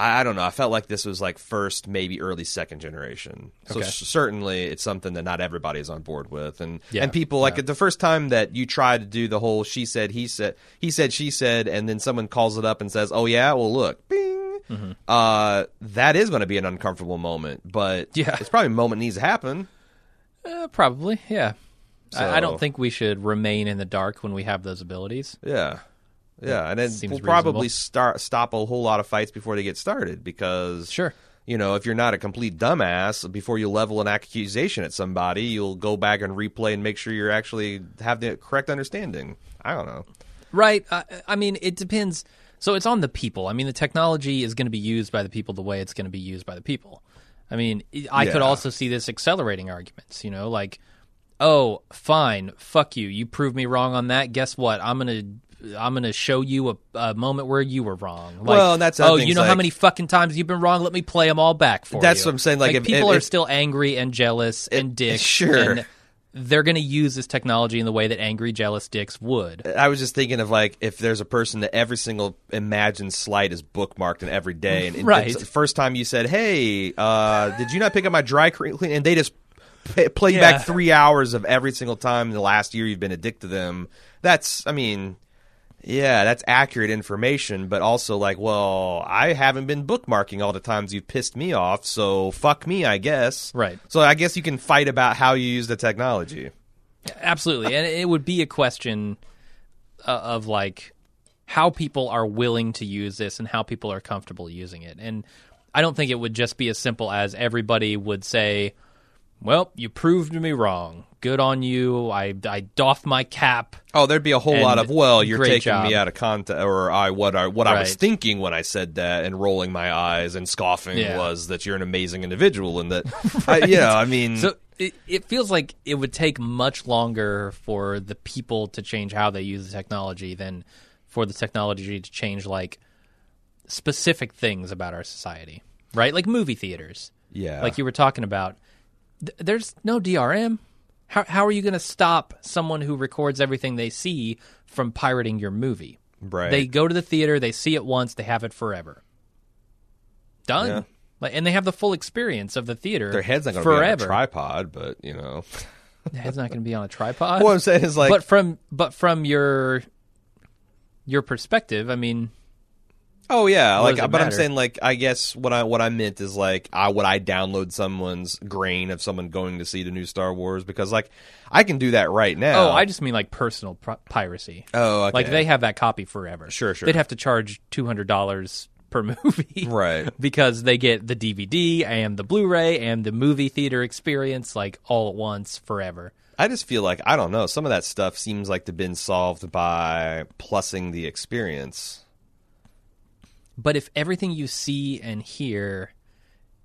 I I don't know. I felt like this was like first, maybe early second generation. So Okay. certainly, it's something that not everybody is on board with, and Yeah, and people like the first time that you try to do the whole she said he said he said she said, and then someone calls it up and says, "Oh yeah, well look, bing." Mm-hmm. Uh, that is going to be an uncomfortable moment, but Yeah. it's probably a moment needs to happen. Uh, probably, yeah. I, I don't think we should remain in the dark when we have those abilities. Yeah. Yeah, and then seems we'll probably start stop a whole lot of fights before they get started because Sure. you know, if you're not a complete dumbass, before you level an accusation at somebody, you'll go back and replay and make sure you're actually have the correct understanding. I don't know. Right. I, I mean, it depends. So it's on the people. I mean, the technology is going to be used by the people the way it's going to be used by the people. I mean, I could also see this accelerating arguments, you know, like, oh, fine, fuck you. You proved me wrong on that. Guess what? I'm going to. I'm gonna show you a, a moment where you were wrong. Like, Well, that's oh, you know how many fucking times you've been wrong? Let me play them all back for That's you. That's what I'm saying, like, if- people if- are if- still angry and jealous and dick. sure. and they're gonna use this technology in the way that angry, jealous dicks would. I was just thinking of like if there's a person that every single imagined slight is bookmarked in every day, and, and Right. the first time you said, "Hey, uh, did you not pick up my dry clean?" and they just p- play Yeah. back three hours of every single time in the last year you've been addicted to them. That's, I mean, yeah, that's accurate information, but also like, well, I haven't been bookmarking all the times you've pissed me off, so fuck me, I guess. Right. So I guess you can fight about how you use the technology. Absolutely, and it would be a question uh, of like how people are willing to use this and how people are comfortable using it. And I don't think it would just be as simple as everybody would say, "Well, you proved me wrong. Good on you. I I doff my cap." Oh, there'd be a whole lot of well, you're taking me out of context, or I what I what I was thinking when I said that, and rolling my eyes and scoffing Yeah. was that you're an amazing individual, and that I, you know, I mean, So it, it feels like it would take much longer for the people to change how they use the technology than for the technology to change like specific things about our society, right? Like movie theaters, yeah, like you were talking about. Th- there's no DRM. How how are you going to stop someone who records everything they see from pirating your movie? right. They go to the theater, they see it once, they have it forever. Done. Yeah. Like, and they have the full experience of the theater. their head's not going to be on a tripod, but you know, The head's not going to be on a tripod. what I'm saying is like, but from but from your your perspective, I mean, oh yeah, What like, but I'm saying like, I guess what I what I meant is like, I would I download someone's grain of someone going to see the new Star Wars because like I can do that right now. oh, I just mean like personal piracy. oh okay. Like they have that copy forever. Sure, sure. They'd have to charge two hundred dollars per movie, right. Because they get the DVD and the Blu-ray and the movie theater experience like all at once forever. I just feel like I don't know. Some of that stuff seems like to have been solved by plussing the experience. But if everything you see and hear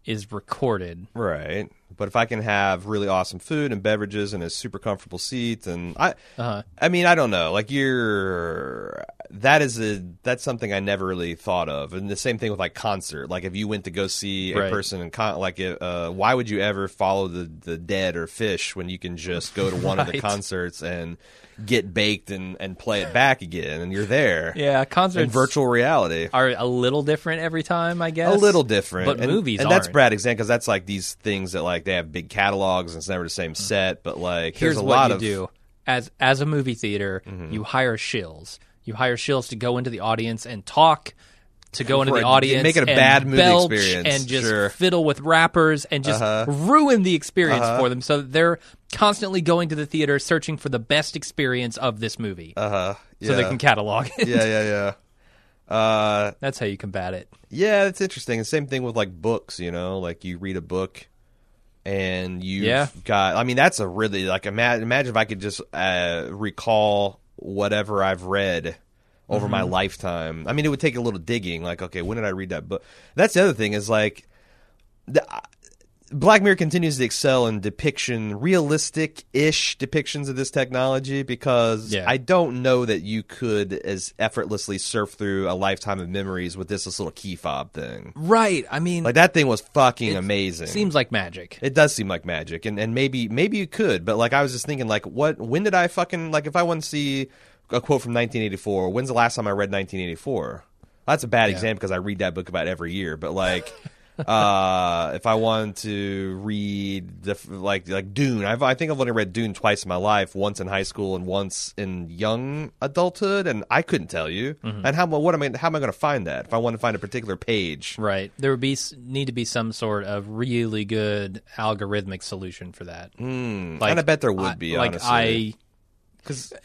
is recorded, Right. But if I can have really awesome food and beverages and a super comfortable seat, and I, Uh-huh. I mean, I don't know. Like you're, that is a that's something I never really thought of. And the same thing with like concert. Like if you went to go see a Right. person in con, like uh, why would you ever follow the the dead or Phish when you can just go to one of the concerts and get baked and and play it back again, and you're there. Yeah, concerts In virtual reality. are a little different every time, I guess. A little different, but and, movies and that's aren't. Brad example because that's like these things that like they have big catalogs and it's never the same set, but like Here's there's a what lot you of Mm-hmm. do as as a movie theater. You hire shills. You hire shills to go into the audience and talk. To go into the audience, make it a and bad movie belch experience, and just sure. fiddle with wrappers and just ruin the experience for them. So that they're constantly going to the theater searching for the best experience of this movie, uh huh. Yeah. so they can catalog it. yeah, yeah, yeah. Uh, That's how you combat it. yeah, it's interesting. The same thing with like books. You know, like you read a book and you Yeah. got. I mean, that's a really like imagine, imagine if I could just uh, recall whatever I've read over my lifetime. I mean, it would take a little digging. Like, okay, when did I read that book? That's the other thing is like. The, Black Mirror continues to excel in depiction, realistic-ish depictions of this technology because Yeah. I don't know that you could as effortlessly surf through a lifetime of memories with this, this little key fob thing. Right. I mean, Like that thing was fucking It amazing. seems like magic. it does seem like magic, and and maybe maybe you could, but like I was just thinking, like what? When did I fucking like? If I want to see a quote from 1984, when's the last time I read 1984? That's a bad example because I read that book about every year, but like. uh if i wanted to read the like like dune I've, i think i've only read dune twice in my life once in high school and once in young adulthood and i couldn't tell you Mm-hmm. and how what am i how am i going to find that if i want to find a particular page Right. There would be need to be some sort of really good algorithmic solution for that. Hmm. and i bet there would I- be like honestly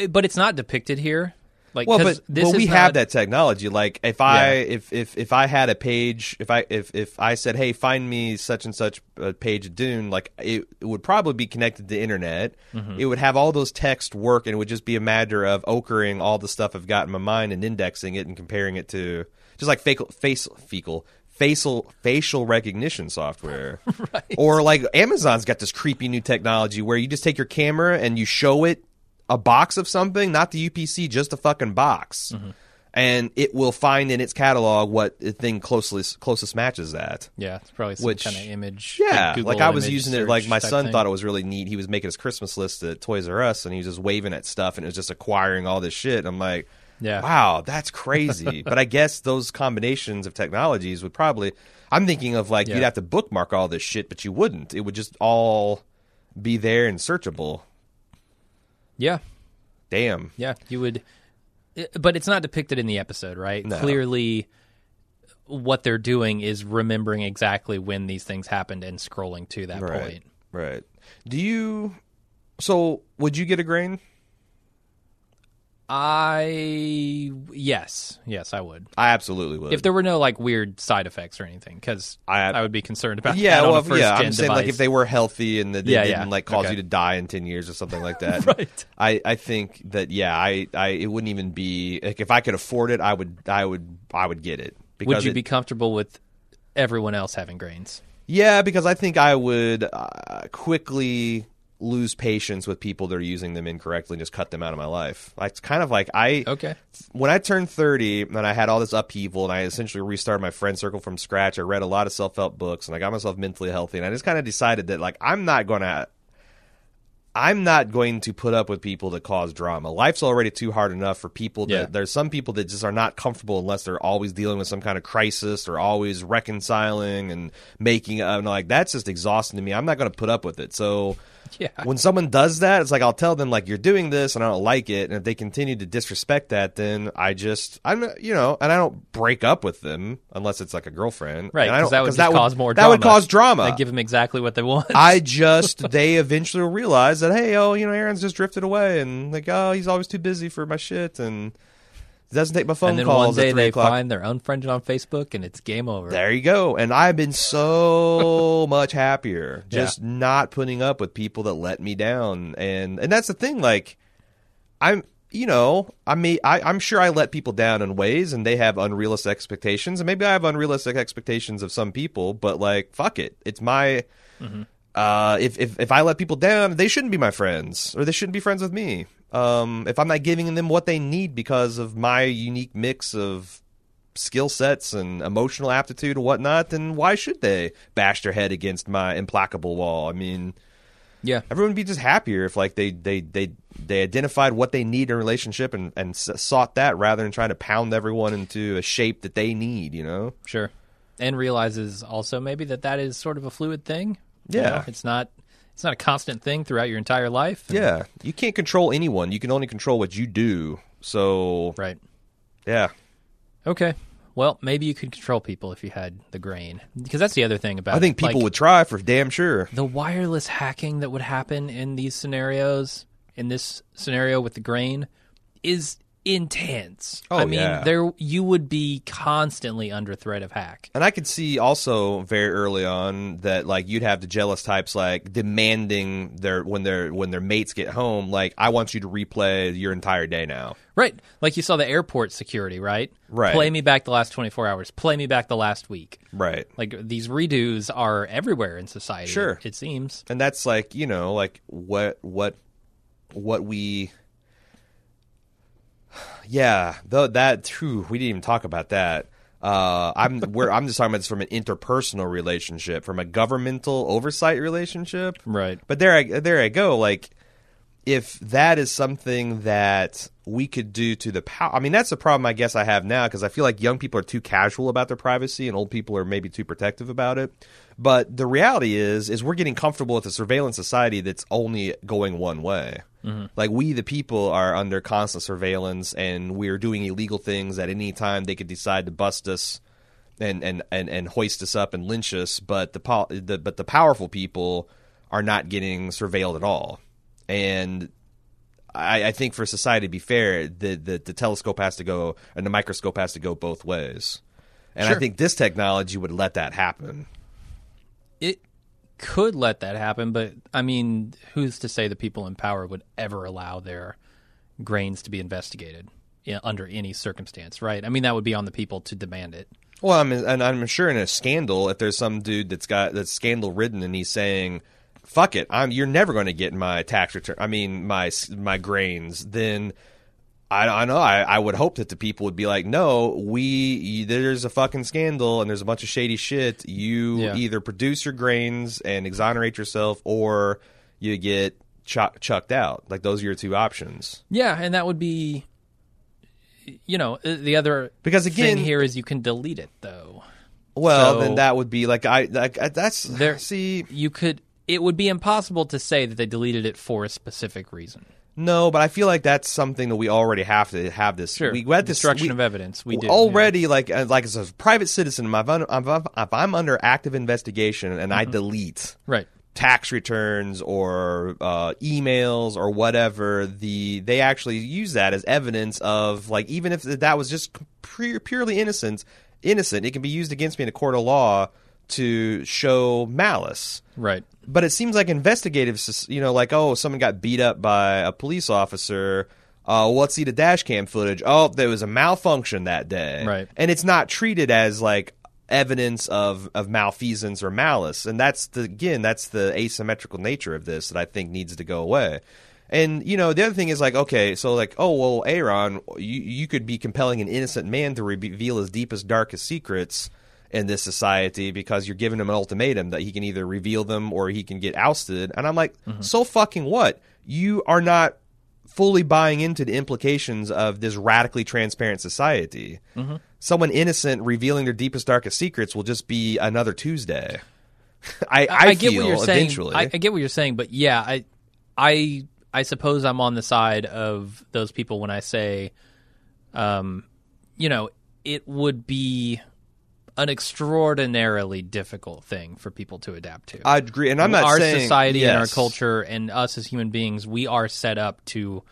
I, but it's not depicted here. Like, Well, but this well, we is have that technology. Like, if I Yeah. if if if I had a page, if I if if I said, "Hey, find me such and such a page of Dune," like it, it would probably be connected to the internet. Mm-hmm. It would have all those text work, and it would just be a matter of okering all the stuff I've got in my mind and indexing it and comparing it to just like facial face fecal. Facial facial recognition software, or like Amazon's got this creepy new technology where you just take your camera and you show it a box of something, not the UPC, just a fucking box, Mm-hmm. and it will find in its catalog what the thing closest closest matches that. Yeah, it's probably some Which- kind of image. Yeah, Google like I was using it. Like my son thing. thought it was really neat. He was making his Christmas list at Toys R Us, and he was just waving at stuff, and it was just acquiring all this shit. I'm like, Yeah. wow, that's crazy. but I guess those combinations of technologies would probably. I'm thinking of like Yeah. you'd have to bookmark all this shit, but you wouldn't. It would just all be there and searchable. Yeah, Damn. yeah, you would. Eh, but it's not depicted in the episode, right? No. Clearly, what they're doing is remembering exactly when these things happened and scrolling to that Right. point. Right. Do you? So would you get a grain? I yes, yes, I would. I absolutely would. If there were no like weird side effects or anything, because I- I, would be concerned about yeah, that on well, yeah, I'm saying like if they were healthy and that they Yeah, didn't yeah. like cause Okay. you to die in ten years or something like that. Right. I, I think that yeah, I, I it wouldn't even be like if I could afford it, I would I would I would get it. Because would you it- be comfortable with everyone else having grains? Yeah, because I think I would uh, quickly lose patience with people that are using them incorrectly and just cut them out of my life. It's kind of like I Okay. when I turned 30 and I had all this upheaval and I essentially restarted my friend circle from scratch, I read a lot of self help books and I got myself mentally healthy. And I just kind of decided that, like, I'm not going to. I'm not going to put up with people that cause drama. Life's already too hard enough for people that Yeah. there's some people that just are not comfortable unless they're always dealing with some kind of crisis or always reconciling and making uh, like that's just exhausting to me. I'm not going to put up with it. So Yeah. when someone does that, it's like I'll tell them like you're doing this and I don't like it, and if they continue to disrespect that, then I just I'm you know, and I don't break up with them unless it's like a girlfriend, Right, because that would 'cause cause more. That drama. would cause drama. They give them exactly what they want. I just they eventually will realize that hey, oh, you know, Aaron's just drifted away, and like oh, he's always too busy for my shit, and doesn't take my phone and then calls. one day they o'clock. find they're unfriended on Facebook, and it's game over. There you go. And I've been so much happier just not putting up with people that let me down. And and that's the thing, like I'm you know, I mean I, I'm sure I let people down in ways and they have unrealistic expectations and maybe I have unrealistic expectations of some people, but like fuck it. It's my Mm-hmm. uh, if, if if I let people down, they shouldn't be my friends, or they shouldn't be friends with me. Um, if I'm not giving them what they need because of my unique mix of skill sets and emotional aptitude and whatnot, then why should they bash their head against my implacable wall? I mean, Yeah. everyone would be just happier if like they they they they identified what they need in a relationship and and sought that rather than trying to pound everyone into a shape that they need. You know? Sure. And realizes also maybe that that is sort of a fluid thing. You Yeah. know, it's not it's not a constant thing throughout your entire life. Yeah, you can't control anyone. You can only control what you do. So Right. yeah, Okay. Well, maybe you could control people if you had the grain. Because that's the other thing about I think it. people Like, would try for damn sure. the wireless hacking that would happen in these scenarios, in this scenario with the grain, is intense. Oh, I mean, yeah. there you would be constantly under threat of hack. And I could see also very early on that like you'd have the jealous types like demanding their when their when their mates get home like I want you to replay your entire day now. Right. Like you saw the airport security, right? Right. Play me back the last 24 hours. Play me back the last week. Right. Like these redos are everywhere in society. Sure. It seems. And that's like, you know, like what what what we Yeah, though that true, we didn't even talk about that. Uh, I'm we're I'm just talking about this from an interpersonal relationship, from a governmental oversight relationship. Right. But there, I, there I go. Like, if that is something that we could do to the power, I mean, that's the problem I guess I have now because I feel like young people are too casual about their privacy and old people are maybe too protective about it. But the reality is, is we're getting comfortable with a surveillance society that's only going one way. Mm-hmm. Like we, the people, are under constant surveillance, and we're doing illegal things at any time they could decide to bust us and and and, and hoist us up and lynch us. But the, po- the but the powerful people are not getting surveilled at all. And I, I think for society to be fair, the, the the telescope has to go and the microscope has to go both ways. And I think this technology would let that happen. Could let that happen, but I mean, who's to say the people in power would ever allow their grains to be investigated under any circumstance, right? I mean, that would be on the people to demand it. Well, I'm and I'm sure in a scandal, if there's some dude that's got that's scandal ridden and he's saying, "Fuck it, I'm you're never going to get my tax return. I mean my my grains." Then I, I know I, I would hope that the people would be like, "No, we there's a fucking scandal and there's a bunch of shady shit. You Yeah. either produce your grains and exonerate yourself, or you get chuck, chucked out. Like those are your two options." Yeah, and that would be, you know, uh, the other Because again- thing here is you can delete it though. Well, So- then that would be like I like I- that's There- see. You could. It would be impossible to say that they deleted it for a specific reason. No, but I feel like that's something that we already have to have this. Sure, we had this destruction we- of evidence. We do already like uh, like as a private citizen. If I'm, if I'm, if I'm under active investigation and Mm-hmm. I delete Right. tax returns or uh, emails or whatever, the they actually use that as evidence of like even if that was just pure, purely innocent, innocent, it can be used against me in a court of law to show malice. Right. But it seems like investigative, you know, like oh, someone got beat up by a police officer. Uh, let's see the dash cam footage. Oh, there was a malfunction that day, Right. And it's not treated as like evidence of of malfeasance or malice, and that's the again, that's the asymmetrical nature of this that I think needs to go away. And you know, the other thing is like, okay, so like, oh well, Aaron, you you could be compelling an innocent man to reveal his deepest, darkest secrets in this society because you're giving him an ultimatum that he can either reveal them or he can get ousted. And I'm like, so fucking what? You are not fully buying into the implications of this radically transparent society. Someone innocent revealing their deepest, darkest secrets will just be another Tuesday. I, I, get feel what you're saying. eventually. I, I get what you're saying, but yeah, I, I, I suppose I'm on the side of those people when I say, um, you know, it would be an extraordinarily difficult thing for people to adapt to. I agree, and I'm not our saying society and our culture and us as human beings, we are set up to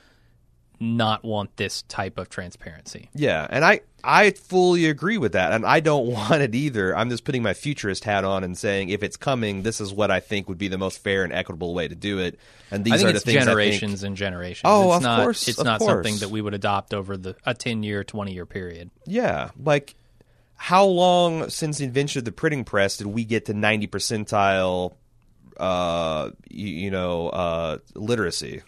not want this type of transparency. Yeah, and I I fully agree with that, and I don't want it either. I'm just putting my futurist hat on and saying if it's coming, this is what I think would be the most fair and equitable way to do it. And these think are the things generations and generations. Oh, it's of not, course, It's not course. something that we would adopt over the a ten year, twenty year period. Yeah, like how long since the invention of the printing press did we get to 90 percentile uh, you, you know, uh, literacy.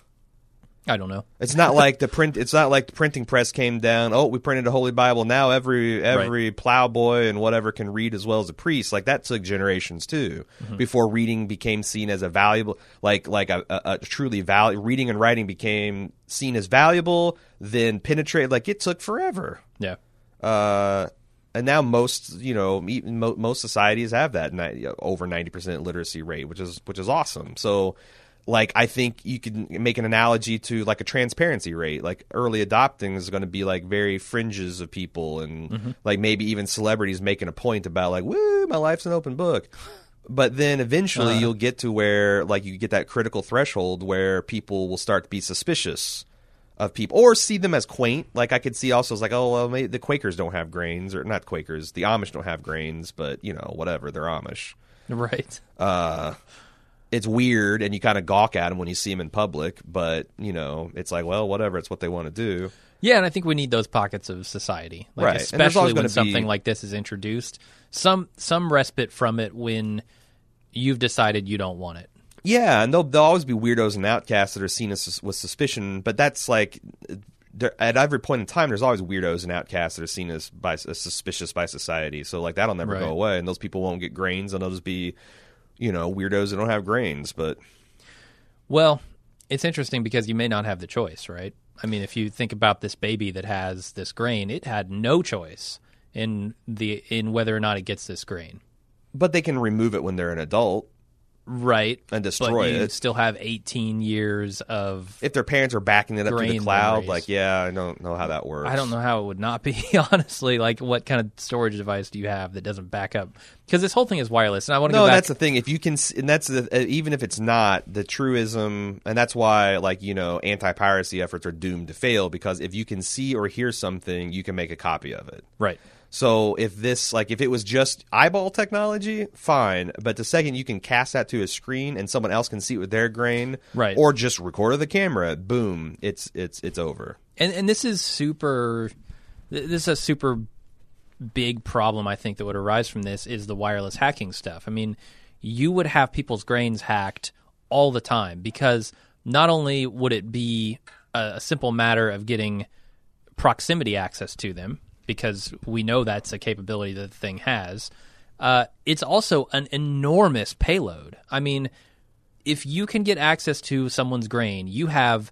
I don't know. It's not like the print. It's not like the printing press came down. Oh, we printed a holy Bible. Now every every plowboy and whatever can read as well as a priest. Like that took generations too before reading became seen as a valuable, like like a, a, a truly value. Reading and writing became seen as valuable. Then penetrate. Like it took forever. Yeah. Uh, and now most you know most societies have that over ninety percent literacy rate, which is which is awesome. So, like I think you can make an analogy to like a transparency rate. Like early adopting is going to be like very fringes of people, and mm-hmm. like maybe even celebrities making a point about like, "Woo, my life's an open book." But then eventually uh. you'll get to where like you get that critical threshold where people will start to be suspicious of people or see them as quaint. Like I could see also as like, oh well, maybe the Quakers don't have grains, or not Quakers, the Amish don't have grains, but you know whatever, they're Amish. Right. Uh, it's weird, and you kind of gawk at them when you see them in public, but you know it's like, well, whatever, it's what they want to do. Yeah, and I think we need those pockets of society, like Right. Especially when something be- like this is introduced. Some some respite from it when you've decided you don't want it. Yeah, and there'll, there'll always be weirdos and outcasts that are seen as with suspicion, but that's like at every point in time, there's always weirdos and outcasts that are seen as by as suspicious by society. So like that'll never Right. go away, and those people won't get grains, and they'll just be, you know, weirdos that don't have grains. But Well, it's interesting because you may not have the choice, right? I mean, if you think about this baby that has this grain, it had no choice in the in whether or not it gets this grain. but they can remove it when they're an adult Right. and but destroy you it. still have 18 years of If their parents are backing it up to the cloud, memories. like yeah, I don't know how that works. I don't know how it would not be honestly. Like, what kind of storage device do you have that doesn't back up? Because this whole thing is wireless, and I want to No, go back. that's the thing. If you can, and that's the, uh, even if it's not the truism, and that's why like you know anti-piracy efforts are doomed to fail because if you can see or hear something, you can make a copy of it. right. So if this like if it was just eyeball technology, fine. But the second you can cast that to a screen and someone else can see it with their grain, Right. or just record the camera, boom, it's it's it's over. and and this is super this is a super big problem i think that would arise from this is the wireless hacking stuff i mean you would have people's grains hacked all the time because not only would it be a, a simple matter of getting proximity access to them because we know that's a capability that the thing has uh, it's also an enormous payload i mean if you can get access to someone's grain, you have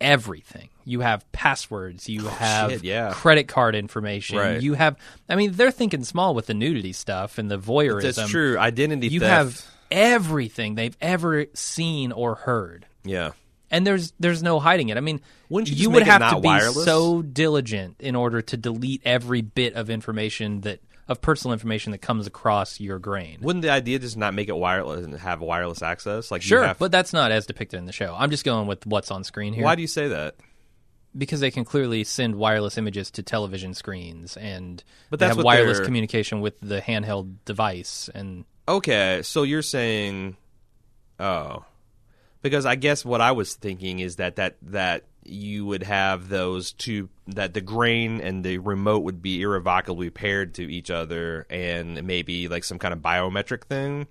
everything. You have passwords. You have Oh, shit, yeah. credit card information. Right. You have. I mean, they're thinking small with the nudity stuff and the voyeurism. That's true. Identity You theft. have everything they've ever seen or heard, yeah. And there's there's no hiding it. I mean, Wouldn't you you would have to be wireless? so diligent in order to delete every bit of information that of personal information that comes across your grain. Wouldn't the idea just not make it wireless and have wireless access? Like Sure, have- but that's not as depicted in the show. I'm just going with what's on screen here. why do you say that? because they can clearly send wireless images to television screens and But they that's have wireless they're- communication with the handheld device and Okay, so you're saying, oh, because I guess what I was thinking is that that that you would have those two that the grain and the remote would be irrevocably paired to each other, and maybe like some kind of biometric thing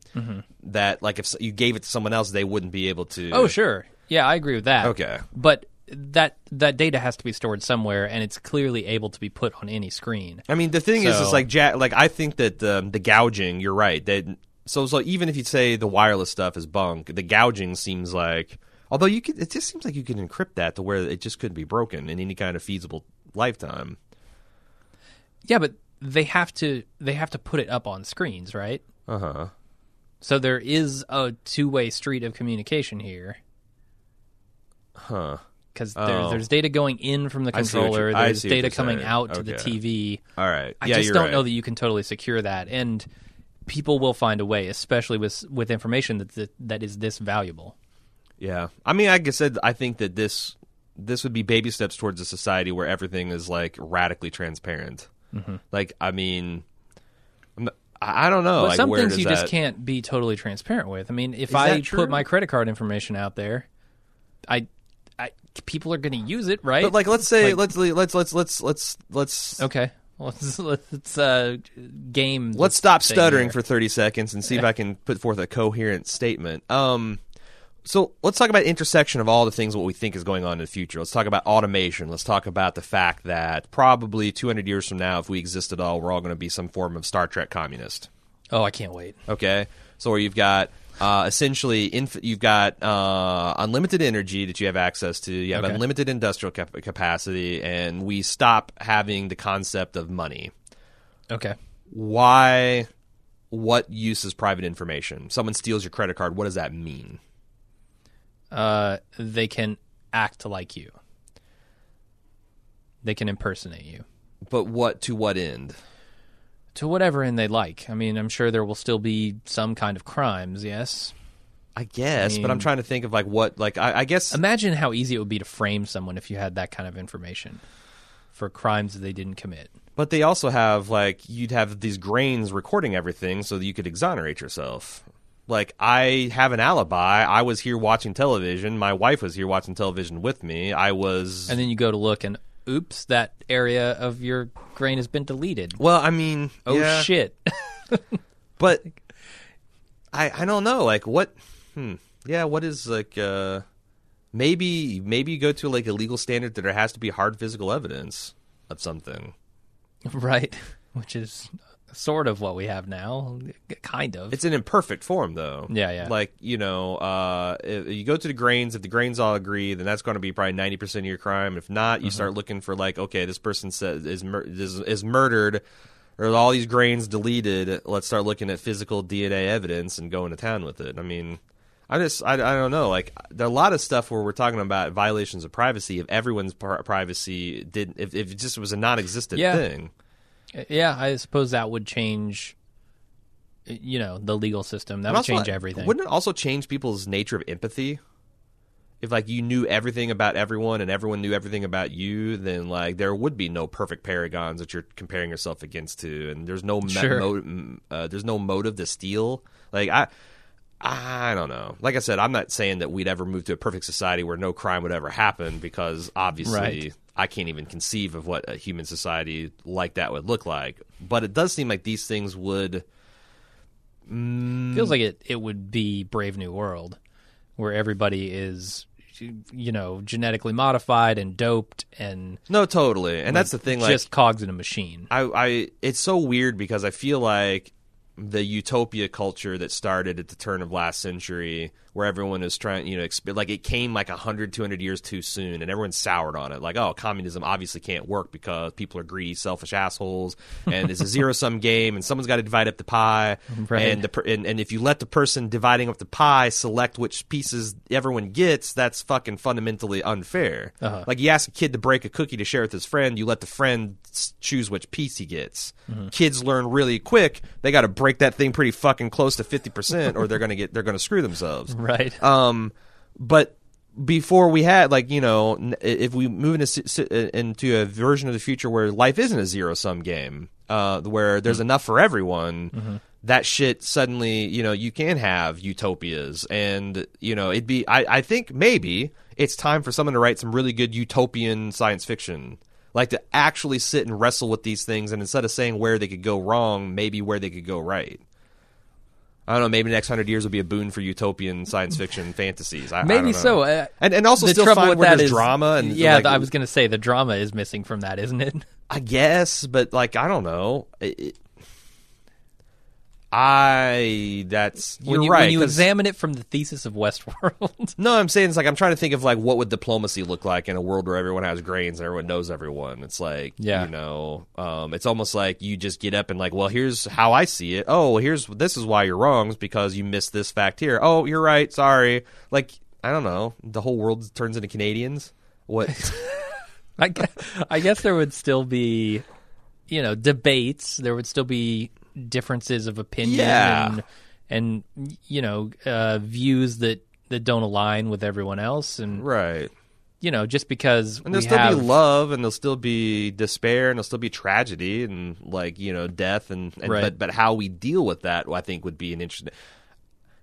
that like if you gave it to someone else, they wouldn't be able to. oh sure yeah i agree with that Okay. but that that data has to be stored somewhere and it's clearly able to be put on any screen I mean, the thing is, is So- like Jack. Like I think that um, the gouging. You're right. That so so even if you say the wireless stuff is bunk, the gouging seems like. Although you could, it just seems like you could encrypt that to where it just couldn't be broken in any kind of feasible lifetime. yeah but they have to they have to put it up on screens right Uh huh. so there is a two-way street of communication here Huh. because Oh. there's data going in from the controller there's data coming saying. out to the tv All right. I just don't right. know that you can totally secure that, and people will find a way, especially with with information that that, that is this valuable. Yeah, I mean, like I said, I think that this this would be baby steps towards a society where everything is like radically transparent. Mm-hmm. Like, I mean, not- I don't know. But like, some things you just can't be totally transparent with. I mean, if Is I put my credit card information out there, I, I people are going to use it, right? But like, let's say Like- let's let's let's let's let's let's okay, let's let's uh, game. Let's stop stuttering here. for 30 seconds and see if I can put forth a coherent statement. Um, so let's talk about intersection of all the things what we think is going on in the future. Let's talk about automation. Let's talk about the fact that probably 200 years from now, if we exist at all, we're all going to be some form of Star Trek communist. Oh, I can't wait. Okay, so where you've got uh, essentially inf- you've got uh, unlimited energy that you have access to. You have Okay. unlimited industrial cap- capacity, and we stop having the concept of money. Okay. Why? What use is private information? Someone steals your credit card. What does that mean? Uh, they can act like you. They can impersonate you But what to what end? To whatever end they like. I mean, I'm sure there will still be some kind of crimes. Yes. I guess, but I'm trying to think of like what, like I, I guess Imagine how easy it would be to frame someone if you had that kind of information for crimes that they didn't commit. But they also have like you'd have these grains recording everything so that you could exonerate yourself. Like I have an alibi. I was here watching television. My wife was here watching television with me. I was And then you go to look and oops, that area of your grain has been deleted. well, I mean, Oh yeah, shit. But I I don't know. Like what? Hmm. Yeah. What is like? uh Maybe maybe you go to like a legal standard that there has to be hard physical evidence of something. right. Which is sort of what we have now. Kind of. It's an imperfect form, though. Yeah, yeah. Like you know, uh, you go to the grains. If the grains all agree, then that's going to be probably ninety percent of your crime. If not, you Mm-hmm. start looking for like, okay, this person says is mur- is, is murdered, or all these grains deleted. Let's start looking at physical DNA evidence and going to town with it. I mean, I just I, I don't know. Like there are a lot of stuff where we're talking about violations of privacy. If everyone's pri- privacy did, if, if it just was a non-existent Yeah. thing. Yeah, I suppose that would change you know, the legal system. That And would also, change everything. Wouldn't it also change people's nature of empathy? If like you knew everything about everyone and everyone knew everything about you, then like there would be no perfect paragons that you're comparing yourself against to, and there's no Sure. mo- uh, there's no motive to steal. Like I, I don't know. Like I said, I'm not saying that we'd ever move to a perfect society where no crime would ever happen because obviously Right. I can't even conceive of what a human society like that would look like. But it does seem like these things would. Mm, feels like it it would be Brave New World, where everybody is, you know, genetically modified and doped and No, totally, and that's the thing. Like, just cogs in a machine. I, I, it's so weird because I feel like the utopia culture that started at the turn of last century, where everyone is trying, you know, exp- like it came like 100, 200 years too soon, and everyone soured on it. Like, oh, communism obviously can't work because people are greedy, selfish assholes, and it's a zero sum game, and someone's got to divide up the pie, Right. and the per- and, and if you let the person dividing up the pie select which pieces everyone gets, that's fucking fundamentally unfair. Uh-huh. Like you ask a kid to break a cookie to share with his friend, you let the friend choose which piece he gets. Mm-hmm. Kids learn really quick; they got to break that thing pretty fucking close to fifty percent, or they're gonna get they're gonna screw themselves. Right. Um, but before we had like you know if we move into into a version of the future where life isn't a zero sum game, uh, where there's enough for everyone. That shit suddenly, you know, you can have utopias, and you know, it'd be. I, I think maybe it's time for someone to write some really good utopian science fiction, like to actually sit and wrestle with these things, and instead of saying where they could go wrong, maybe where they could go right. I don't know. Maybe the next hundred years will be a boon for utopian science fiction fantasies. I, I Maybe don't know. so. Uh, and and also the still trouble with where that drama and yeah, like, I was going to say the drama is missing from that, isn't it? I guess, but like I don't know. It- I that's you're when you, right. when you examine it from the thesis of Westworld. no, I'm saying it's like I'm trying to think of like what would diplomacy look like in a world where everyone has grains and everyone knows everyone. It's like Yeah. you know, um, it's almost like you just get up and like, well, here's how I see it. Oh, here's this is why you're wrong is because you missed this fact here. Oh, you're right. Sorry. Like I don't know. The whole world turns into Canadians. What? I guess, I guess there would still be, you know, debates. There would still be differences of opinion Yeah. and, and you know, uh, views that, that don't align with everyone else. And, right. you know, just because And there'll still have, be love, and there'll still be despair, and there'll still be tragedy, and like you know, death, and, and Right. but but how we deal with that, I think, would be an interesting.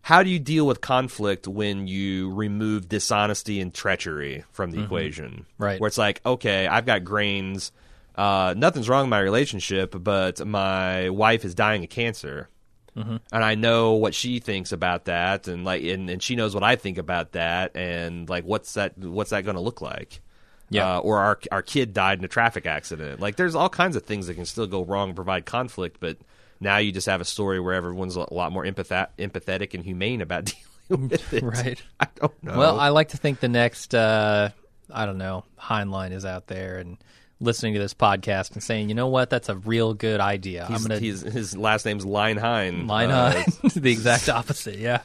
How do you deal with conflict when you remove dishonesty and treachery from the equation? Mm-hmm. Right. where it's like, okay, I've got grains. Uh, nothing's wrong in my relationship, but my wife is dying of cancer. And I know what she thinks about that, and like, and, and she knows what I think about that, and like, what's that? What's that going to look like? Yeah. Uh, or our our kid died in a traffic accident. Like, there's all kinds of things that can still go wrong, and provide conflict. But now you just have a story where everyone's a lot more empathet- empathetic and humane about dealing with it. Right. I don't know. Well, I like to think the next, uh, I don't know, Heinlein is out there and listening to this podcast and saying, you know what, that's a real good idea. He's, I'm he's, his last name's Leinheim. line Uh, the exact opposite. Yeah,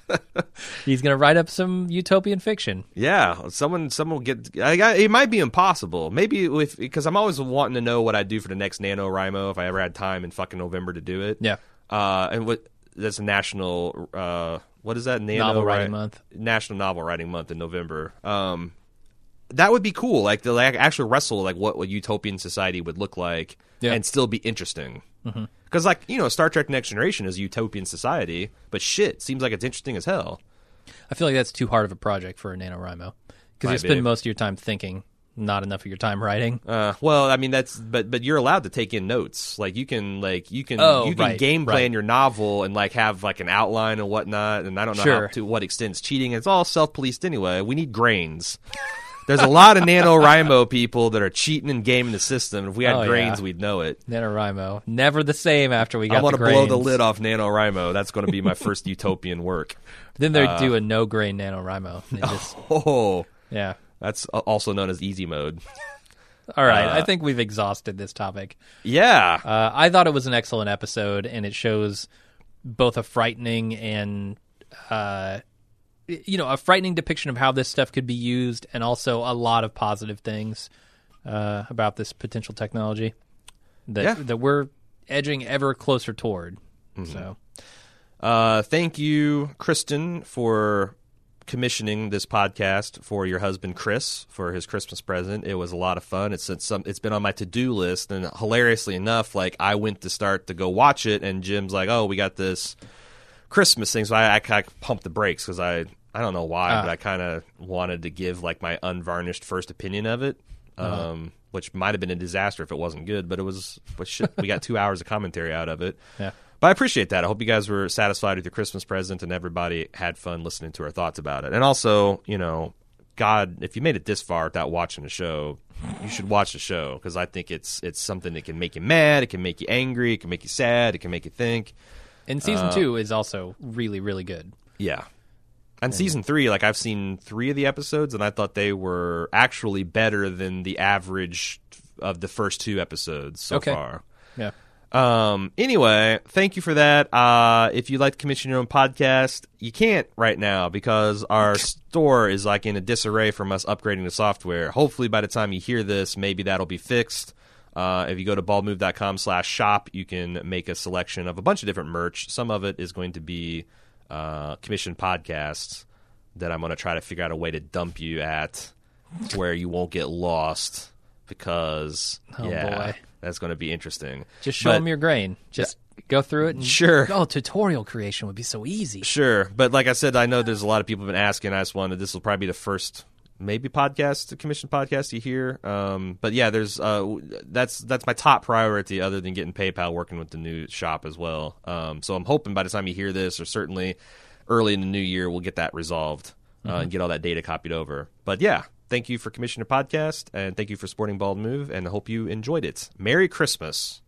he's going to write up some utopian fiction. Yeah, someone someone will get. I, I, it might be impossible. Maybe if because I'm always wanting to know what I do for the next NaNoWriMo if I ever had time in fucking November to do it. Yeah, Uh, and what that's a national. Uh, what is that? Nano Novel Writing Month. National Novel Writing Month in November. Um, that would be cool. Like to like actually wrestle like what a utopian society would look like Yeah. and still be interesting. Mm-hmm. Because like you know, Star Trek: Next Generation is a utopian society, but shit seems like it's interesting as hell. I feel like that's too hard of a project for a NaNoWriMo because you spend be. most of your time thinking, not enough of your time writing. Uh, well, I mean that's but but you're allowed to take in notes. Like you can like you can Oh, you can right, game plan right. your novel and like have like an outline and whatnot. And I don't know how, to what extent it's cheating. It's all self policed anyway. We need grains. There's a lot of NaNoWriMo people that are cheating and gaming the system. If we had Oh, grains, yeah. we'd know it. NaNoWriMo, never the same after we got it. I want to blow the lid off NaNoWriMo. That's going to be my first utopian work. Then they do a no grain NaNoWriMo. They just, Oh, yeah. that's also known as easy mode. All right, Uh, I think we've exhausted this topic. Yeah, Uh, I thought it was an excellent episode, and it shows both a frightening and, uh, you know, a frightening depiction of how this stuff could be used, and also a lot of positive things uh, about this potential technology that Yeah. that we're edging ever closer toward. So, Uh, thank you, Kristen, for commissioning this podcast for your husband Chris for his Christmas present. It was a lot of fun. It's it's, some, it's been on my to do list, and hilariously enough, like I went to start to go watch it, and Jim's like, "Oh, we got this Christmas things, so I, I, kind of pumped the brakes because I I don't know why, Ah. but I kind of wanted to give like my unvarnished first opinion of it. Um, which might have been a disaster if it wasn't good, but it was. But shit, we got two hours of commentary out of it. yeah. But I appreciate that. I hope you guys were satisfied with your Christmas present and everybody had fun listening to our thoughts about it. And also, you know, God, if you made it this far without watching the show, you should watch the show because I think it's it's something that can make you mad, it can make you angry, it can make you sad, it can make you think. And season two is also really, really good. Yeah. And season three, like I've seen three of the episodes, and I thought they were actually better than the average of the first two episodes so Okay. far. Yeah. Um. Anyway, thank you for that. Uh, if you'd like to commission your own podcast, you can't right now because our store is like in a disarray from us upgrading the software. Hopefully, by the time you hear this, maybe that'll be fixed. Uh, if you go to baldmove.com slash shop, you can make a selection of a bunch of different merch. Some of it is going to be uh, commissioned podcasts that I'm going to try to figure out a way to dump you at where you won't get lost because, Oh, yeah, boy. that's going to be interesting. Just show But- them your grain. Just go through it. And, Sure. Oh, tutorial creation would be so easy. Sure, but like I said, I know there's a lot of people have been asking. I just wanted this will probably be the first maybe podcast, commission podcast you hear. Um, but yeah, there's uh, that's that's my top priority, other than getting PayPal working with the new shop as well. Um, so I'm hoping by the time you hear this, or certainly early in the new year, we'll get that resolved uh, and get all that data copied over. But yeah. Thank you for commissioning podcast, and thank you for supporting Bald Move, and I hope you enjoyed it. Merry Christmas.